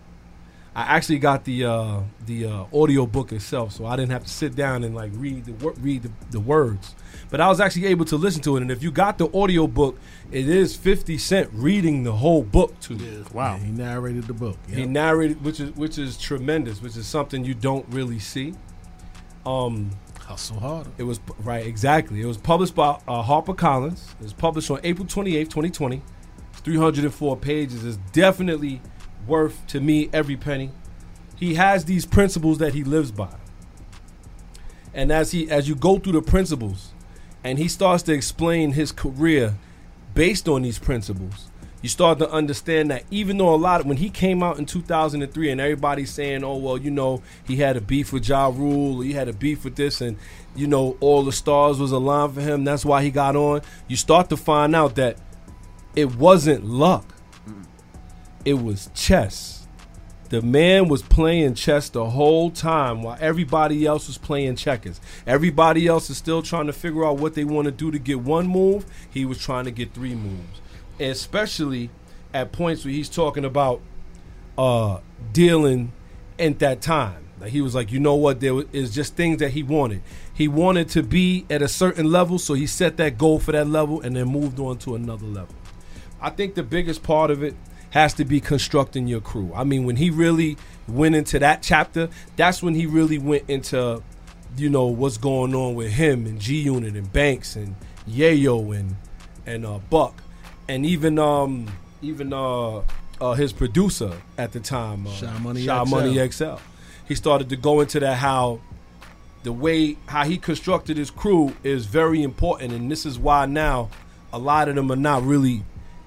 I actually got the uh, the uh, audio book itself, so I didn't have to sit down and like read the read the, the words. But I was actually able to listen to it, and if you got the audio book, it is Fifty Cent reading the whole book to you. Wow. he narrated the book. He narrated, which is which is tremendous, which is something you don't really see. Um, Hustle harder. It was right, exactly. It was published by uh, Harper Collins. It was published on April 28th, 2020. 304 pages. is definitely worth to me every penny. He has these principles that he lives by, and as he as you go through the principles, and he starts to explain his career based on these principles, you start to understand that even though a lot of when he came out in 2003 and everybody's saying, oh, well, you know, he had a beef with Ja Rule, or he had a beef with this, and, you know, all the stars was aligned for him, that's why he got on, you start to find out that it wasn't luck, it was chess. The man was playing chess the whole time while everybody else was playing checkers. Everybody else is still trying to figure out what they want to do to get one move. He was trying to get three moves. Especially at points where he's talking about uh, dealing at that time. Like he was like, you know what? There is just things that he wanted. He wanted to be at a certain level, so he set that goal for that level and then moved on to another level. I think the biggest part of it has to be constructing your crew. I mean, when he really went into that chapter, that's when he really went into, you know, what's going on with him and G Unit and Banks and Yayo and and uh, Buck and even um even uh, uh his producer at the time, uh, Sha Money Sha XL. Money XL. He started to go into that how the way how he constructed his crew is very important, and this is why now a lot of them are not really.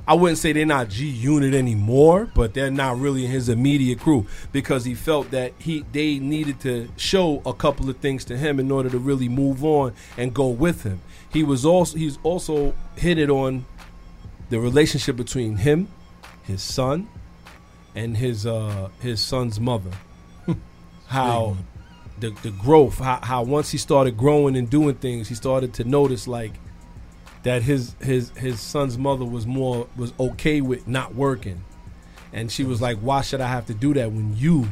I wouldn't say they're not G Unit anymore, but they're not really in his immediate crew because he felt that he they needed to show a couple of things to him in order to really move on and go with him. He was also he's also hit it on the relationship between him, his son, and his uh his son's mother. how the the growth, how, how once he started growing and doing things, he started to notice like that his his his son's mother was more was okay with not working, and she was like, "Why should I have to do that when you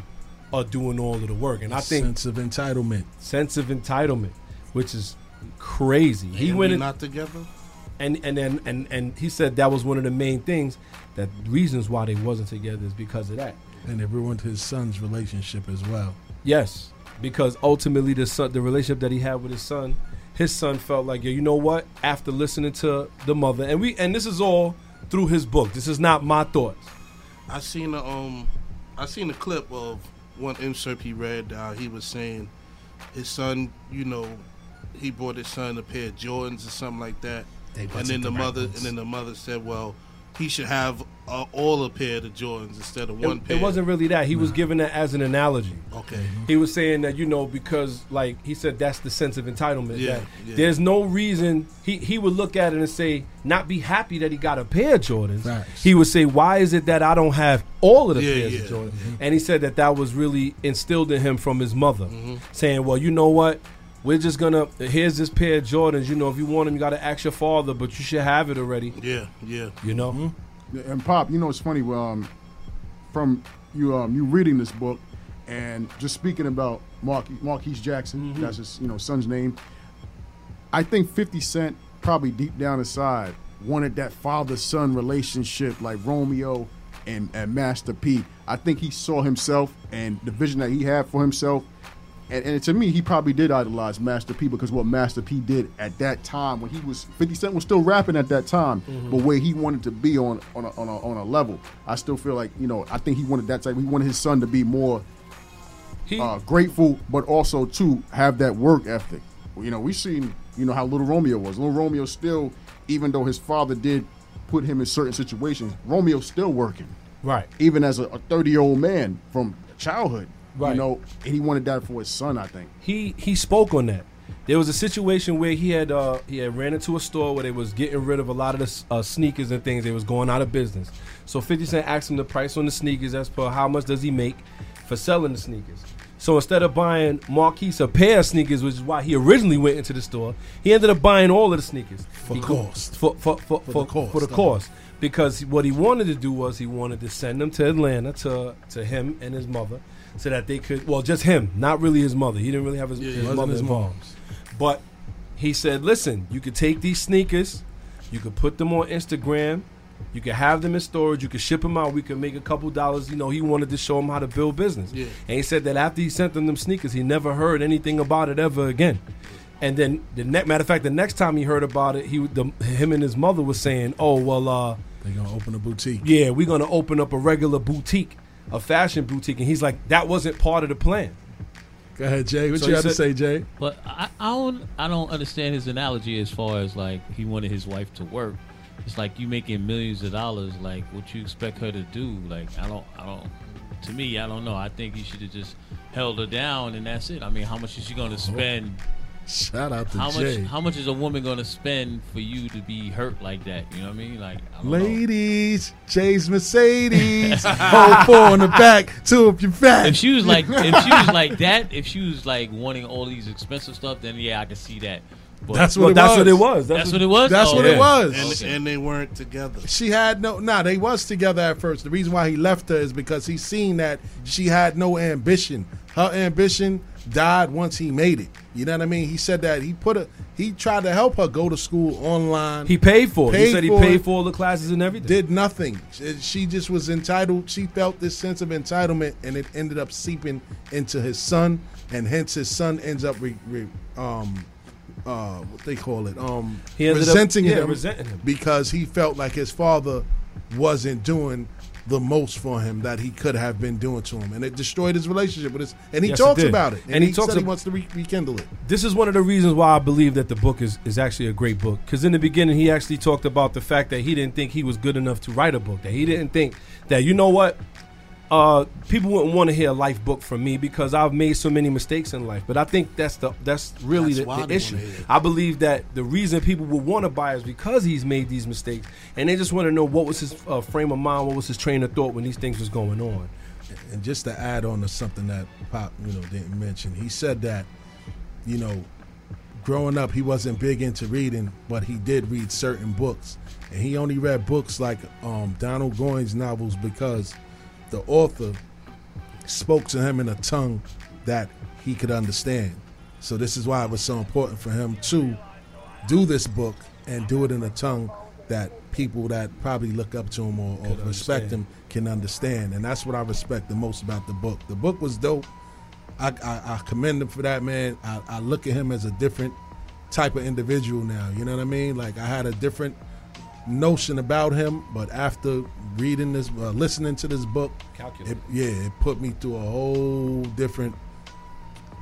are doing all of the work?" And I think sense of entitlement, sense of entitlement, which is crazy. he went we in, not together. and and then and and he said that was one of the main things that reasons why they wasn't together is because of that. and it ruined his son's relationship as well. Yes, because ultimately the son, the relationship that he had with his son, his son felt like, yeah, you know what? After listening to the mother, and we, and this is all through his book. This is not my thoughts. I seen a um, I seen a clip of one insert he read. Uh, he was saying his son, you know, he bought his son a pair of Jordans or something like that, They and then the the mother, ones. and then the mother said, well, he should have uh, all a pair of Jordans instead of one It, pair. it wasn't really that. He was giving that as an analogy. Okay. He was saying that you know because like he said that's the sense of entitlement. Yeah, that yeah. There's no reason he he would look at it and say not be happy that he got a pair of Jordans. Facts. He would say why is it that I don't have all of the Yeah, pairs yeah. of Jordans? And he said that that was really instilled in him from his mother, Mm-hmm. saying well you know what. We're just gonna. Here's this pair of Jordans. You know, if you want them, you gotta ask your father, but you should have it already. Yeah, yeah. You know. Mm-hmm. Yeah, And Pop, you know, it's funny. Um, from you, um, you reading this book, and just speaking about Mark, Marquise Jackson, Mm-hmm. that's his, you know, son's name. I think Fifty Cent probably deep down inside wanted that father-son relationship like Romeo and, and Master P. I think he saw himself and the vision that he had for himself. And, and to me, he probably did idolize Master P because what Master P did at that time when he was 50 Cent was still rapping at that time, Mhm. but where he wanted to be on on a, on a on a level. I still feel like you know I think he wanted that type. He wanted his son to be more uh, grateful, but also to have that work ethic. You know, we seen you know how Little Romeo was. Little Romeo still, even though his father did put him in certain situations, Romeo's still working. Right. Even as a 30 year old man from childhood. Right. You know, and he wanted that for his son, I think. he he spoke on that. There was a situation where he had uh, he had ran into a store where they was getting rid of a lot of the uh, sneakers and things. They was going out of business. So Fifty Cent asked him the price on the sneakers as per how much does he make for selling the sneakers. So instead of buying Marquise a pair of sneakers, which is why he originally went into the store, he ended up buying all of the sneakers For He co- cost. For for for, for, the cost, for the uh-huh. cost. Because what he wanted to do was he wanted to send them to Atlanta to to him and his mother, so that they could well just him, not really his mother. He didn't really have his, his wasn't mother his mom's. But he said, listen, you could take these sneakers, you could put them on Instagram, you could have them in storage, you could ship them out, we could make a couple dollars. You know, he wanted to show him how to build business. Yeah. And he said that after he sent them them sneakers, he never heard anything about it ever again. And then the matter of fact, the next time he heard about it, he would- the, him and his mother was saying, "Oh well, uh, They're gonna open a boutique. yeah, we're gonna open up a regular boutique, a fashion boutique." And he's like, "That wasn't part of the plan." Go ahead, Jay. What So you he have to say, Jay? But I, I don't I don't understand his analogy as far as like he wanted his wife to work. It's like you making millions of dollars. Like what you expect her to do? Like I don't I don't. To me, I don't know. I think you should have just held her down and that's it. I mean, how much is she going to spend? Shout out to How Jay. much? How much is a woman going to spend for you to be hurt like that? You know what I mean? Like I don't know. Ladies, Jay's Mercedes. Hold four on the back, two up your back. If she was like, if she was like that, if she was like wanting all these expensive stuff, then yeah, I can see that. But That's what Well, it that's was. what it was. That's what it was? That's Oh, what yeah. it was. And, Okay. and they weren't together. She had no. Nah, they was together at first. The reason why he left her is because he seen that she had no ambition. Her ambition died once he made it. You know what I mean? He said that he put a. He tried to help her go to school online. He paid for it. he said he paid for all the classes and everything. did nothing. She- just was entitled. She felt this sense of entitlement, and it ended up seeping into his son, and hence his son ends up re, re, um, uh, what they call it, um, He ended up- yeah, him, resenting him. because he felt like his father wasn't doing the most for him that he could have been doing to him, and it destroyed his relationship with his. And he Yes, talks did. about it, and, And he he, talks said he wants to re- rekindle it. this is one of the reasons why I believe that the book is, is actually a great book. Because in the beginning, he actually talked about the fact that he didn't think he was good enough to write a book. That he didn't think that you know what, uh, people wouldn't want to hear a life book from me because I've made so many mistakes in life. But I think that's the that's really That's the, the issue. wanna hear it. I believe that the reason people would want to buy is because he's made these mistakes, and they just want to know what was his uh, frame of mind, what was his train of thought when these things was going on. And just to add on to something that Pop, you know, didn't mention, he said that, you know, growing up he wasn't big into reading, but he did read certain books, and he only read books like um, Donald Goines novels because the author spoke to him in a tongue that he could understand. So this is why it was so important for him to do this book and do it in a tongue that people that probably look up to him or, or respect understand. him can understand. And that's what I respect the most about the book. The book was dope. I, I, I commend him for that, man. I, I look at him as a different type of individual now. You know what I mean? Like I had a different notion about him, but after reading this, uh, listening to this book, it, yeah, it put me through a whole different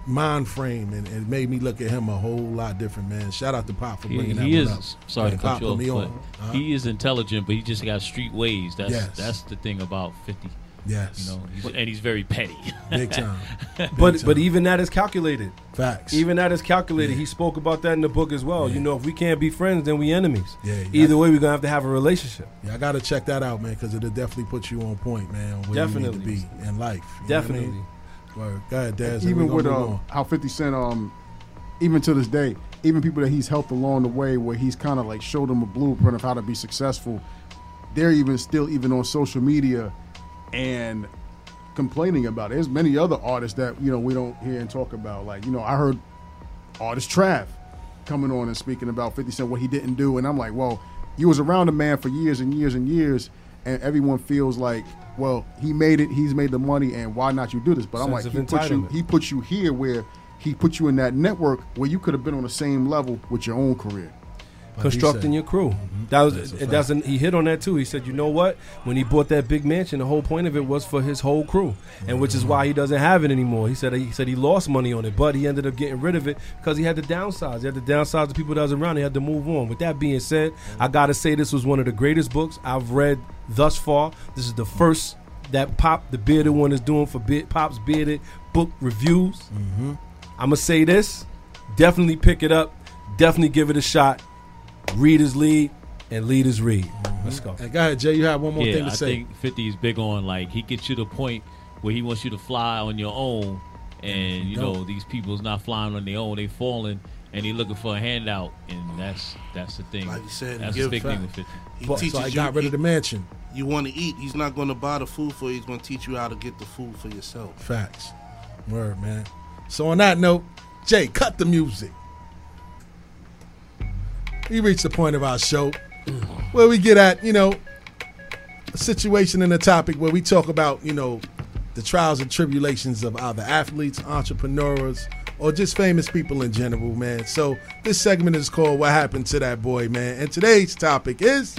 mind frame, and it made me look at him a whole lot different, man. Shout out to Pop for He, bringing that he one is up. sorry to cut Pop you off, me but on. Uh-huh. he is intelligent, but he just got street ways. That's Yes. that's the thing about Fifty. Yes. you know, he's, and he's very petty. Big time. But but even that is calculated. Facts. Even that is calculated. He spoke about that in the book as well. You know, if we can't be friends, then we enemies. Yeah, Either way, we're gonna have to have a relationship. Yeah, I got to check that out, man, because it'll definitely put you on point, man. Where Definitely. you need to be in life. You know what I mean? Definitely. Word. Go ahead, Daz. even with uh, how 50 Cent, um, even to this day, even people that he's helped along the way, where he's kind of like showed them a blueprint of how to be successful, they're even still even on social media and complaining about it. There's many other artists that you know we don't hear and talk about. Like you know, I heard artist Trav coming on and speaking about 50 Cent what he didn't do, and I'm like, well, you was around the man for years and years and years, and everyone feels like, well, he made it, he's made the money, and why not you do this? But I'm like, he put you, he put you here where he put you in that network where you could have been on the same level with your own career. Constructing your crew. That was That's it fact. doesn't he hit on that too. He said, you know what? When he bought that big mansion, the whole point of it was for his whole crew, and which is why he doesn't have it anymore. He said he said he lost money on it, but he ended up getting rid of it because he had to downsize. He had to downsize the people that was around. He had to move on. With that being said, I gotta say this was one of the greatest books I've read thus far. This is the first that Pop the bearded one is doing for Be- Pop's bearded book reviews. Mm-hmm. I'm gonna say this. Definitely pick it up. Definitely give it a shot. Readers lead and leaders read. Mm-hmm. Let's go. Hey, go ahead, Jay. You have one more yeah, thing to I say. think 50 is big on like he gets you to the point where he wants you to fly on your own, and you know Don't. these people's not flying on their own; they falling, and they looking for a handout, and that's that's the thing. Like you said, that's give a big fact. thing with 50. He But- teaches so I you- got rid of the mansion. You want to eat? He's not going to buy the food for you. He's going to teach you how to get the food for yourself. Facts. Word, man. So on that note, Jay, cut the music. We reached the point of our show where we get at, you know, a situation and a topic where we talk about, you know, the trials and tribulations of either athletes, entrepreneurs, or just famous people in general, man. So this segment is called What Happened to That Boy, man. And today's topic is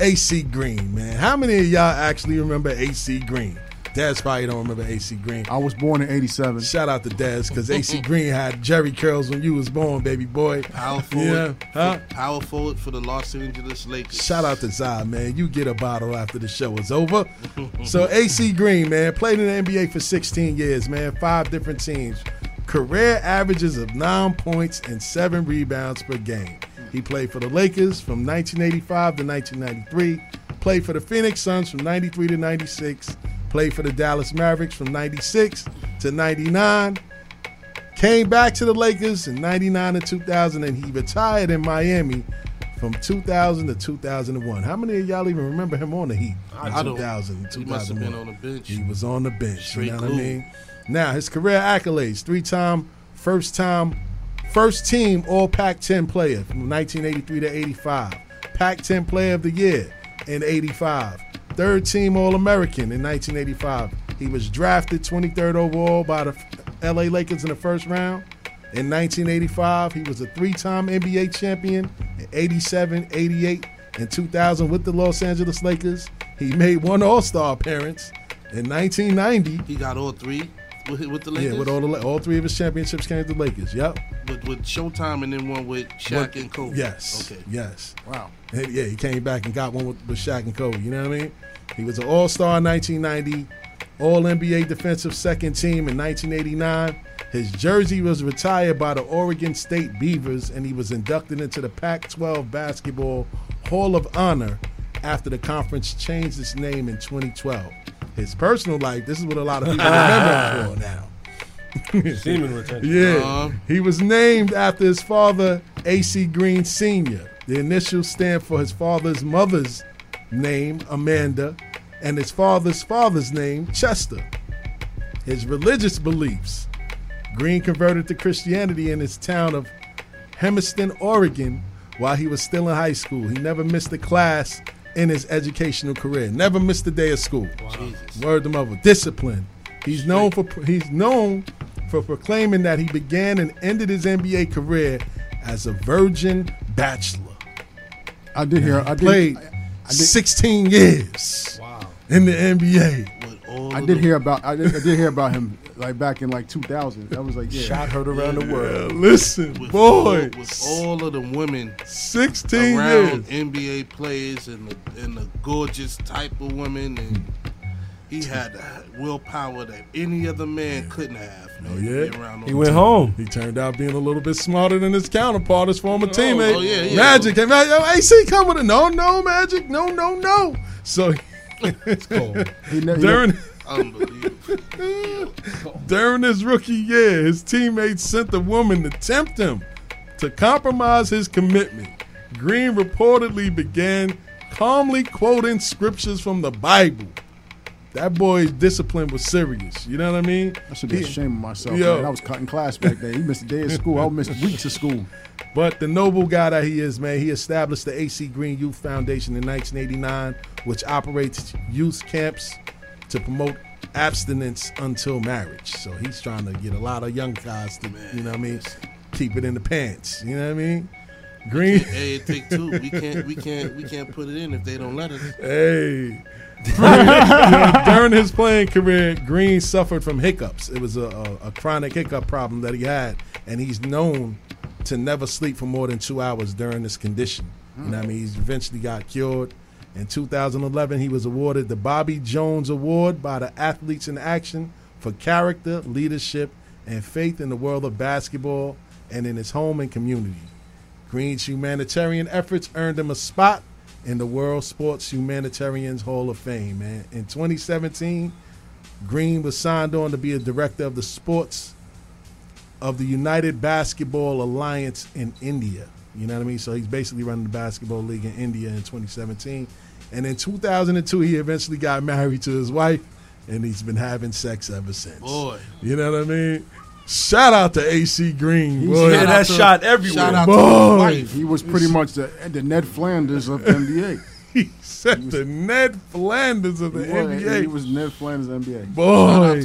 AC Green, man. How many of y'all actually remember AC Green? Dez probably don't remember AC Green. I was born in '87. Shout out to Dez because AC Green had Jheri curls when you was born, baby boy. Power forward, Yeah, huh? power forward for the Los Angeles Lakers. Shout out to Zai, man. You get a bottle after the show is over. so AC Green, man, played in the NBA for 16 years, man. Five different teams. Career averages of nine points and seven rebounds per game. He played for the Lakers from 1985 to 1993. Played for the Phoenix Suns from 93 to 96. Played for the Dallas Mavericks from 96 to 99. Came back to the Lakers in 99 and 2000, and he retired in Miami from 2000 to 2001. How many of y'all even remember him on the Heat? in I don't. 2000, He must have been on the bench. He was on the bench. Straight you know what I mean? Now his career accolades: three-time, first-time, first team All Pac-10 player from 1983 to 85, Pac-10 Player of the Year in '85, third team All American in 1985. He was drafted 23rd overall by the L.A. Lakers in the first round. In 1985, he was a three-time NBA champion in 87, 88, and 2000 with the Los Angeles Lakers. He made one All-Star appearance in 1990. He got all three with, with the Lakers. Yeah, with all the all three of his championships came to the Lakers. Yep. with, with Showtime and then one with Shaq With- and Kobe. Yes. Okay. Yes. Wow. Yeah, he came back and got one with, with Shaq and Kobe. You know what I mean? He was an All Star in 1990, All NBA Defensive Second Team in 1989. His jersey was retired by the Oregon State Beavers, and he was inducted into the Pac-12 Basketball Hall of Honor after the conference changed its name in 2012. His personal life, this is what a lot of people remember him for now. Semen retention. Yeah. Uh-huh. He was named after his father, A.C. Green Sr. The initials stand for his father's mother's name, Amanda, and his father's father's name, Chester. His religious beliefs. Green converted to Christianity in his town of Hermiston, Oregon, while he was still in high school. He never missed a class in his educational career. Never missed a day of school. Word to mother. Discipline. He's known for he's known for proclaiming that he began and ended his NBA career as a virgin bachelor. I did hear. I did, played I did, 16 years in the NBA. I did hear about. I did, I did hear about him like back in like 2000. That was like, yeah. Shot heard around the world. Listen, With boy, all, with all of the women 16 around years. NBA players and the, and the gorgeous type of women, and he had the willpower that any other man couldn't have. Oh man, to yeah, he went the home. He turned out being a little bit smarter than his counterpart, his former oh, teammate. oh, yeah, yeah. Magic came out. Yo, AC, come with it. No, no, Magic. No, no, no. So it's cold. He ne- he during time. Unbelievable. during his rookie year, his teammates sent the woman to tempt him to compromise his commitment. Green reportedly began calmly quoting scriptures from the Bible. That boy's discipline was serious. You know what I mean? I should be He- ashamed of myself. Yo. Man. I was cutting class back then. He missed a day of school. I missed weeks of school. But the noble guy that he is, man, he established the AC Green Youth Foundation in 1989, which operates youth camps to promote abstinence until marriage. So he's trying to get a lot of young guys to, you know what I mean, keep it in the pants. You know what I mean? Green. Hey, it take two. We can't. We can't. We can't put it in if they don't let us. Hey. During his playing career, Green suffered from hiccups. It was a, a, a chronic hiccup problem that he had, and he's known to never sleep for more than two hours during this condition. You know what I mean? He's eventually got cured. In 2011, he was awarded the Bobby Jones Award by the Athletes in Action for character, leadership, and faith in the world of basketball and in his home and community. Green's humanitarian efforts earned him a spot in the World Sports Humanitarians Hall of Fame. Man, in 2017, Green was signed on to be a director of the sports of the United Basketball Alliance in India. You know what I mean? So he's basically running the basketball league in India in 2017. And in 2002, he eventually got married to his wife, and he's been having sex ever since. Boy. You know what I mean? Shout out to AC Green. He's- Boy. Yeah, that shot everywhere. Shout out Boy. to his wife. He was pretty much the, the Ned Flanders of the NBA. he said the Ned Flanders of the He was- NBA. He was Ned Flanders of the NBA. Boy.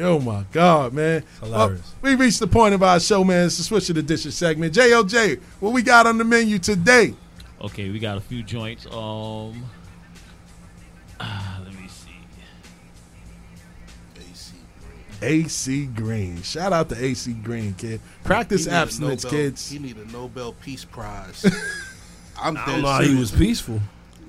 Oh my God, man! hilarious. Well, we reached the point of our show, man. It's the switch of the dishes segment. JOJ, what we got on the menu today? Okay, we got a few joints. Um, ah, let me see. AC Green. Shout out to AC Green, kid. Practice He need abstinence, Nobel- kids. He need a Nobel Peace Prize. I'm I dead don't know how he was peaceful.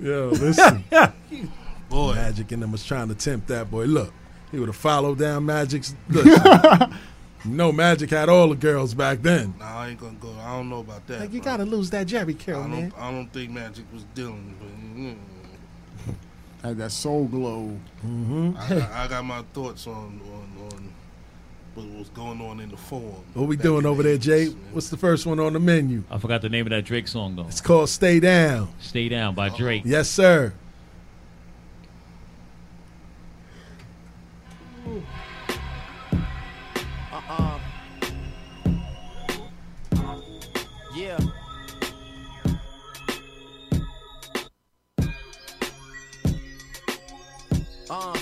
Yo, listen. Boy. Magic and them was trying to tempt that boy. Look, he would have followed down Magic's. no, Magic had all the girls back then. Nah, I ain't gonna go. I don't know about that. Like, you bro. gotta lose that Jerry I Carroll, don't, man. I don't think Magic was dealing. But, mm, Had that soul glow. Mm-hmm. I, got, I got my thoughts on, on on what was going on in the forum. What we doing over there, Jay? man. What's the first one on the menu? I forgot the name of that Drake song though. It's called Stay Down. Stay Down by Drake. Yes, sir. Uh-uh. Yeah. Uh.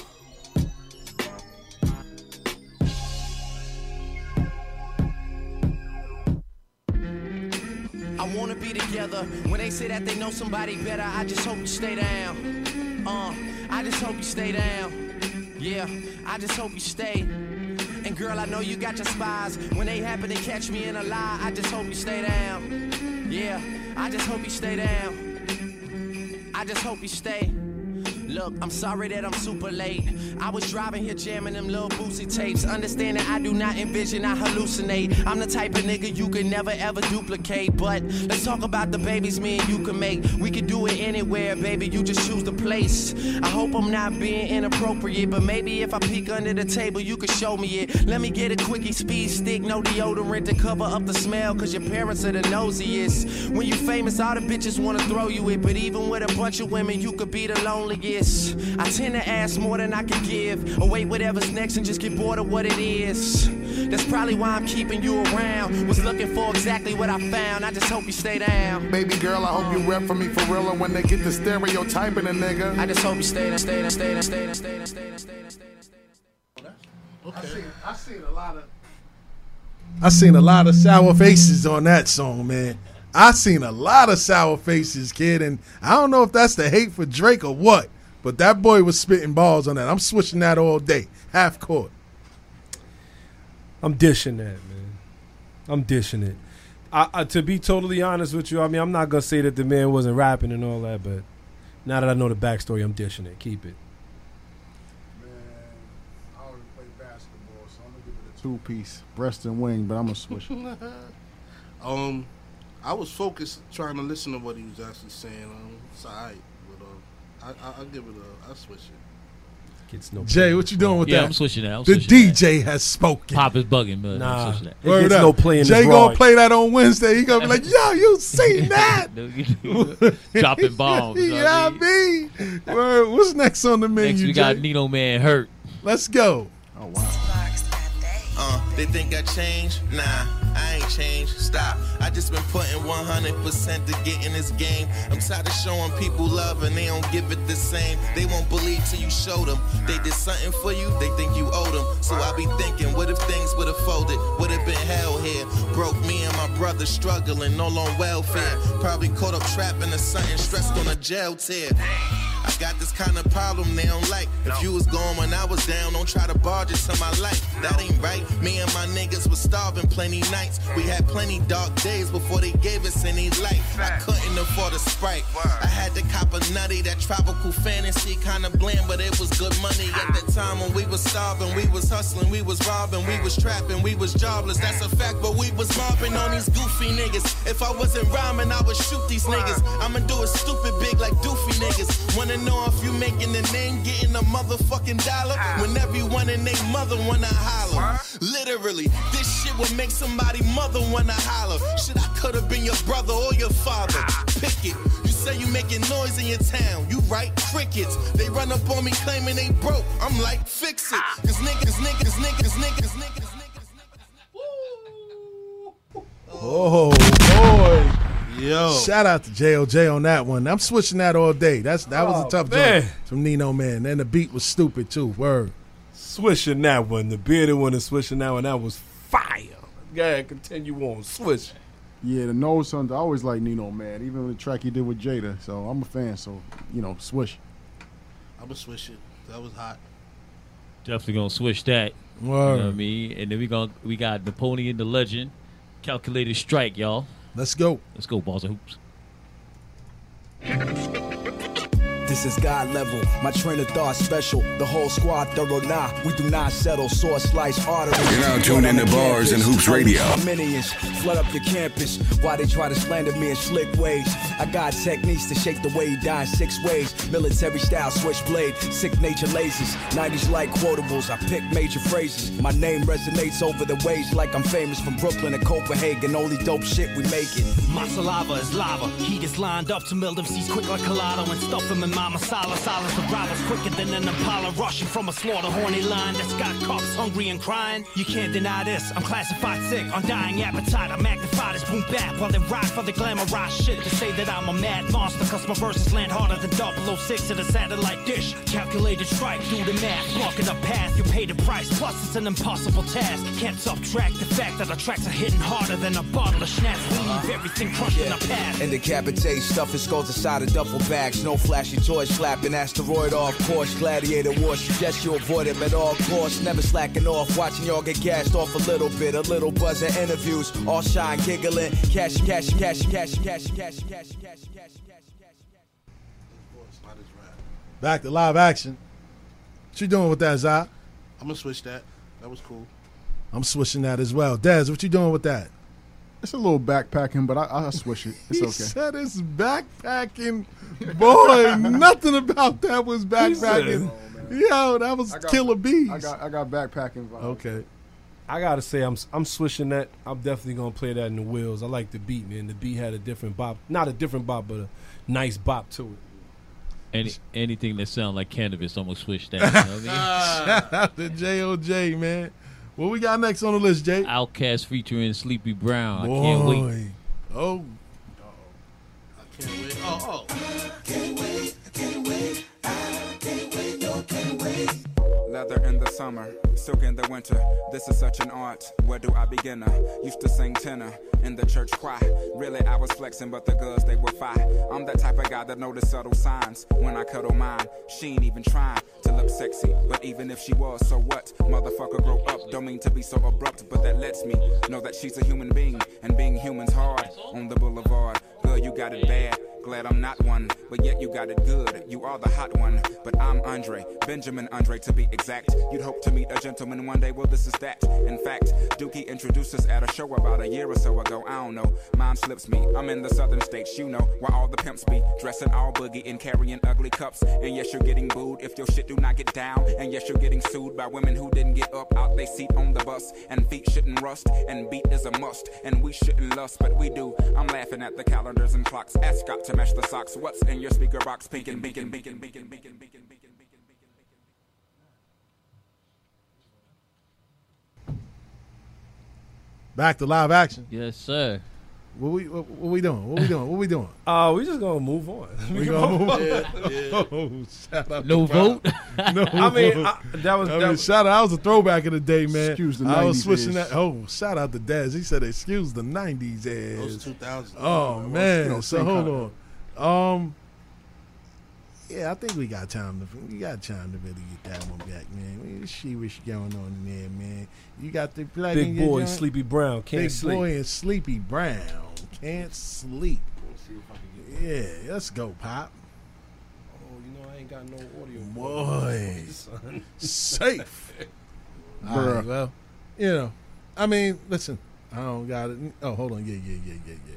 I wanna be together. When they say that they know somebody better, I just hope you stay down. Uh, I just hope you stay down. Yeah, I just hope you stay. And girl, I know you got your spies. When they happen to catch me in a lie, I just hope you stay down. Yeah, I just hope you stay down. I just hope you stay. Look, I'm sorry that I'm super late. I was driving here jamming them little boozy tapes. Understand that I do not envision, I hallucinate. I'm the type of nigga you can never ever duplicate. But let's talk about the babies me and you can make. We can do it anywhere, baby. You just choose the place. I hope I'm not being inappropriate, but maybe if I peek under the table, you could show me it. Let me get a quickie speed stick, no deodorant to cover up the smell, cause your parents are the nosiest. When you famous, all the bitches wanna throw you it, but even with a bunch of women, you could be the loneliest. I tend to ask more than I can give, or wait whatever's next and just get bored of what it is. That's probably why I'm keeping you around. Was looking for exactly what I found. I just hope you stay down. Baby girl, I hope you rep for me for real. And when they get the stereotyping a nigga, I just hope you stay down, stay down, stay down, stay down, stay down, stay down, stay down, stay down. I seen, I seen a lot of. I seen a lot of sour faces on that song, man. I seen a lot of sour faces, kid, and I don't know if that's the hate for Drake or what, but that boy was spitting balls on that. I'm switching that all day, half court. I'm dishing that, man. I'm dishing it. I, I, to be totally honest with you, I mean, I'm not gonna say that the man wasn't rapping and all that, but now that I know the backstory, I'm dishing it. Keep it. Man, I already play basketball, so I'm gonna give it a two piece, breast and wing, but I'm gonna switch. it. um, I was focused trying to listen to what he was actually saying. Um, it's alright, but uh, I, I I'll give it a. I'll switch it. Gets no. Jay, what you doing with Yeah, that? Yeah, I'm switching that. I'm the switching that. DJ has spoken. Pop is bugging, but Nah. I'm switching that. It gets up. no play in Jay gonna ride. play that on Wednesday. He gonna be like, "Yo, you seen that?" No, Dropping bombs. you know yeah, I I mean? mean, Word. what's next on the menu? Next, we got Jay? Nino Man hurt. Let's go. Oh wow. Uh, they think I changed? Nah. I ain't changed. Stop. I just been putting 100% to get in this game. I'm tired of showing people love and they don't give it the same. They won't believe till you show them. They did something for you, they think you owe them. So I be thinking, what if things would have folded? Would have been hell here. Broke me and my brother struggling, all on welfare. Probably caught up trapping or something, stressed on a jail tear. I got this kind of problem they don't like. If you was gone when I was down, don't try to barge into my life. That ain't right. Me and my niggas was starving plenty nights. We had plenty dark days before they gave us any light. I couldn't afford a sprite. I had to cop a nutty, that tropical fantasy kind of bland, but it was good money at that time when we was starving. We was hustling, we was robbing, we was trapping, we was jobless. That's a fact, but we was mobbing on these goofy niggas. If I wasn't rhyming, I would shoot these niggas. I'ma do it stupid big like doofy niggas. Wanna know if you making the name, getting a motherfucking dollar when everyone and they mother wanna holler. Literally, this shit would make somebody mother wanna holler. Shit, I could have been your brother or your father. Pick it. You say you making noise in your town. You right, crickets. They run up on me claiming they broke. I'm like, fix it. Cause niggas, niggas, niggas, niggas, niggas, niggas. Oh boy. Yo. Shout out to JOJ on that one. I'm switching that all day. That's that was Oh, a tough man. joint from Nino Man. And the beat was stupid too. Word. Swishing that one, the bearded one is swishing that one. That was fire. Go ahead, continue on. Swish. Yeah, the Nose Sons. I always like Nino, man. Even the track he did with Jada. So I'm a fan. So you know, swish. I'ma switch it. That was hot. Definitely gonna switch that. You know what I mean? And then we gonna we got Napoleon the Legend, calculated strike, y'all. Let's go. Let's go, Bars and Hoops. This is God level, my train of thought special. The whole squad thorough, nah, we do not settle. Sword slice arteries. You're now Run tuned on into the Bars and. Hoops Radio. My minions flood up the campus. Why they try to slander me in slick ways? I got techniques to shake the way you die in six ways. Military style switchblade, sick nature lasers. 90s like quotables, I pick major phrases. My name resonates over the waves like I'm famous from Brooklyn to Copenhagen. Only dope shit we making. My saliva is lava. Heat is lined up to melt MCs quick like Colado and stuff them in my masala. Silence the rivals quicker than an Impala rushing from a slaughter horny line that's got cops hungry and crying. You can't deny this. I'm classified sick, undying appetite. I magnify this boom bap while they rock for the glamorized shit. To say that I'm a mad monster, cause my verses land harder than 006 to the satellite dish. Calculated strike, do the math, blocking the path. You pay the price, plus it's an impossible task. Can't subtract the fact that the tracks are hitting harder than a bottle of schnapps. Leave everything crushed in a path. And decapitate, stuffing skulls inside of duffel bags. No flashy toys, slapping asteroid off course. Gladiator war, suggest you avoid him at all costs. Never slacking off, watching y'all get gassed off a little bit. A little buzz at interviews, all shy and giggling. Cash, cash, cash, cash, cash, cash, cash, cash, cash. Back to live action. What you doing with that, Zah? I'm gonna switch that. That was cool. I'm switching that as well. Dez, what you doing with that? It's a little backpacking, but I, I swish it. It's he okay. said it's backpacking. Boy, nothing about that was backpacking. Yo, that was I got- killer bees. I got I got backpacking vibes. Okay. I gotta say, I'm I'm swishing that. I'm definitely gonna play that in the wheels. I like the beat, man. The beat had a different bop, not a different bop, but a nice bop to it. Any anything that sound like cannabis, I'm gonna switch that. You know what I mean? Shout out to JOJ, man. What we got next on the list, Jay? OutKast featuring Sleepy Brown. Boy. I can't wait. Oh. oh. I can't wait. Oh, oh. I can't wait. I can't wait. Leather in the summer, silk in the winter. This is such an art. Where do I begin? I Used to sing tenor in the church choir. Really, I was flexing, but the girls they were fine. I'm that type of guy that notice subtle signs when I cuddle mine. She ain't even trying to look sexy, but even if she was, so what? Motherfucker, grow up. Don't mean to be so abrupt, but that lets me know that she's a human being, and being human's hard on the boulevard. Girl, you got it bad. Glad I'm not one, but yet you got it good. You are the hot one, but I'm Andre, Benjamin Andre to be exact. You'd hope to meet a gentleman one day, well, this is that. In fact, Dookie introduced us at a show about a year or so ago. I don't know, mine slips me. I'm in the southern states, you know, where all the pimps be dressing all boogie and carrying ugly cups. And yes, you're getting booed if your shit do not get down. And yes, you're getting sued by women who didn't get up out they seat on the bus. And feet shouldn't rust, and beat is a must. And we shouldn't lust, but we do. I'm laughing at the calendars and clocks. Ask to match the socks. What's in your speaker box? Pinkin', beacon, beacon, beacon, beacon, beacon. Back to live action. Yes, sir. What we what, what we doing? What we doing? What we doing? Uh, we just gonna move on. We gonna move on. Yeah, yeah. Oh, shout out No to vote? no I mean. I- that was- I that mean, was- shout out. That was a throwback in the day, man. Excuse the I was switching that. Oh, shout out to Dez. He said, "Excuse the '90s Those ass." 2000s. Oh You man. know, so hold on. Um. Yeah, I think we got time to we got time to really get that one back, man. We see what's going on in there, man. You got the plug Big your boy, joint? Sleepy Brown, can't Big sleep. Big Boi and Sleepy Brown can't sleep. Yeah, let's go, Pop. Oh, you know I ain't got no audio. Boy, safe. All right, Bruh. well, you know, I mean, listen, I don't got it. Oh, hold on, yeah, yeah, yeah, yeah, yeah.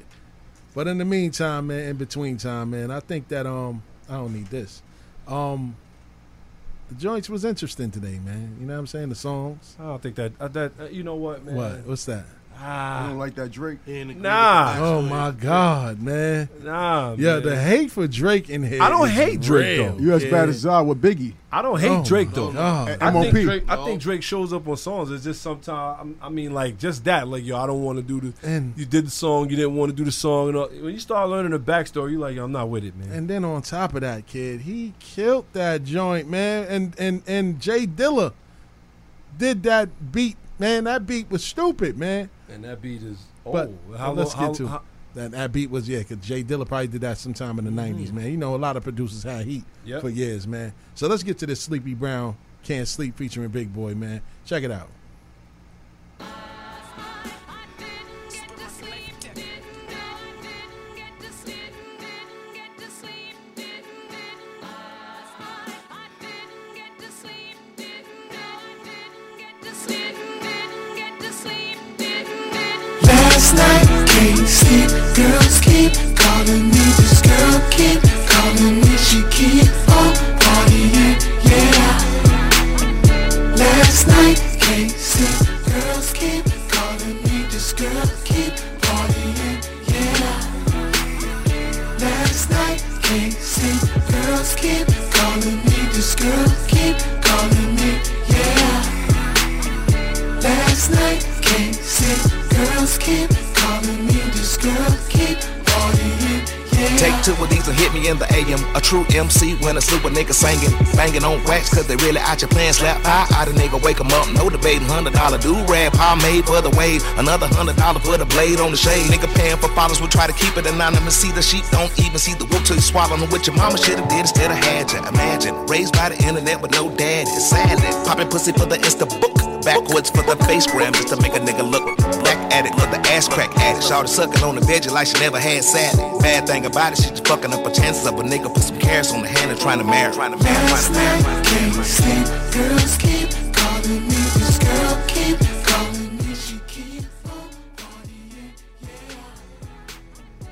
But in the meantime, man, in between time, man, I think that um, I don't need this. Um, the joints was interesting today, man. You know what I'm saying? The songs. I don't think that uh, that uh, you know what man. What? What's that? Ah, I don't like that Drake. Nah. Oh my God, man. Nah, Yeah, man. the hate for Drake in here. I don't hate Drake, real, though. You as kid. bad as Zod with Biggie. I don't hate Oh, Drake though. God. I think MOP. Drake. I think Drake shows up on songs. It's just sometimes. I mean, like just that. Like yo, I don't want to do the. And- you did the song. You didn't want to do the song. And all, when you start learning the backstory, you're like, yo, I'm not with it, man. And then on top of that, kid, he killed that joint, man. And and and J Dilla did that beat, man. That beat was stupid, man. And that beat is. Oh, But how let's long- get to how- that. That beat was yeah, because J Dilla probably did that sometime in the mm-hmm. '90s, man. You know, a lot of producers had heat Yep. for years, man. So let's get to this Sleepy Brown "Can't Sleep" featuring Big Boi, man. Check it out. Last night, can't sleep. Girls keep calling me. Nigga singing. Banging on wax cause they really out your plan. Slap high out a nigga, wake up. No debating, hundred dollar do rag. made for the wave. Another hundred dollar for the blade on the shade. Nigga paying for followers, we try to keep it anonymous. See the sheep, don't even see the whoop till you swallow them. What your mama should've did instead of had ya. Imagine, raised by the internet with no daddy. Sadly, popping pussy for the Insta book. Backwards for the face gram just to make a nigga look back at it. Look the ass crack addict. Shawty sucking on the veggie like she never had sadly. Bad thing about it, she just fucking up her chances of a nigga put some carrots on the hand and trying to marry. Trying to marry, trying Last to marry. night, can't sleep. Girls keep calling me. This girl keep calling me. She keep on partying,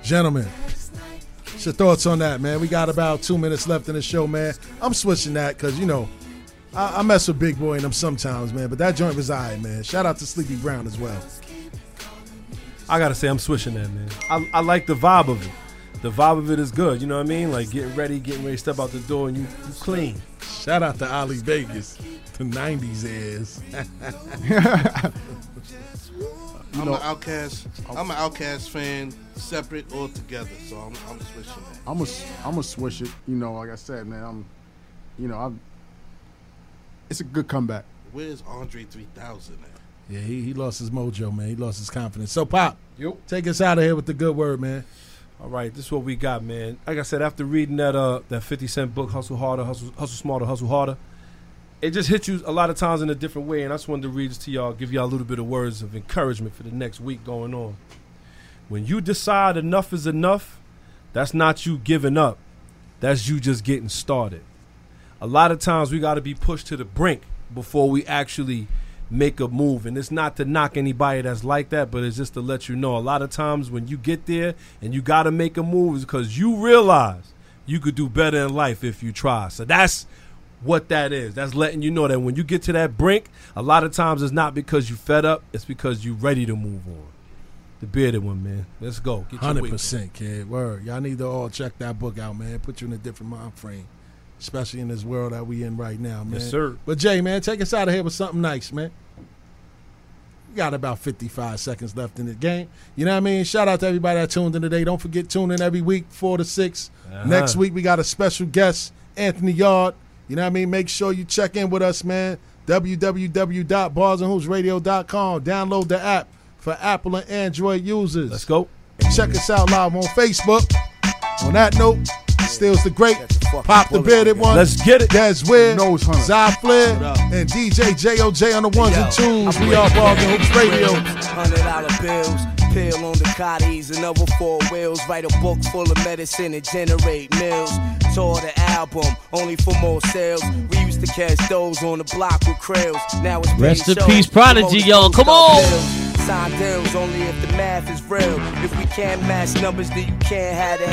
Gentlemen, what's your thoughts on that, man? We got about two minutes left in the show, man. I'm switching that because, you know, I, I mess with Big Boi and them sometimes, man. But that joint was all right, man. Shout out to Sleepy Brown as well. I gotta say, I'm switching that, man. I, I like the vibe of it. The vibe of it is good. You know what I mean? Like getting ready, getting ready to step out the door, and you, you clean. Shout out to Ali Vegas, the 90s is. I'm an OutKast. I'm an OutKast fan, separate altogether. So I'm, I'm switching that. I'm a, I'm a switch it. You know, like I said, man, I'm, you know, I'm. It's a good comeback. Where's Andre 3000 at? Yeah, he, he lost his mojo, man. He lost his confidence. So, Pop, Yep. take us out of here with the good word, man. All right, this is what we got, man. Like I said, after reading that uh that 50 Cent book, Hustle Harder, Hustle, Hustle Smarter, Hustle Harder, it just hits you a lot of times in a different way. And I just wanted to read this to y'all, give y'all a little bit of words of encouragement for the next week going on. When you decide enough is enough, that's not you giving up. That's you just getting started. A lot of times we got to be pushed to the brink before we actually make a move. And it's not to knock anybody that's like that, but it's just to let you know a lot of times when you get there and you got to make a move is because you realize you could do better in life if you try. So that's what that is. That's letting you know that when you get to that brink, a lot of times it's not because you fed up, it's because you're ready to move on. The bearded one, man. Let's go. Hundred percent, kid. Word. Y'all need to all check that book out, man. Put you in a different mind frame, especially in this world that we in right now, man. Yes, sir. But Jay, man, take us out of here with something nice, man. We got about 55 seconds left in the game. You know what I mean? Shout out to everybody that tuned in today. Don't forget, tune in every week, 4 to 6. Uh-huh. Next week, we got a special guest, Anthony Yard. You know what I mean? Make sure you check in with us, man. www.barsandhoopsradio.com. Download the app for Apple and Android users. Let's go. And check us out live on Facebook. On that note, Steals the Great, Pop the Bearded One. Let's get it. Des Weird, Zy Flair, and DJ JOJ on the ones and twos. We are Bars and Hoops Radio. Hundred dollar bills, pill on the cotties, another four wheels. Write a book full of medicine and generate mills. Tour the album, only for more sales. We used to catch those on the block with krills. Now it's Rest paid in peace, Prodigy, promoted y'all. Come on. bills. Sign deals only if the math is real. If we can't match numbers, then you can't have the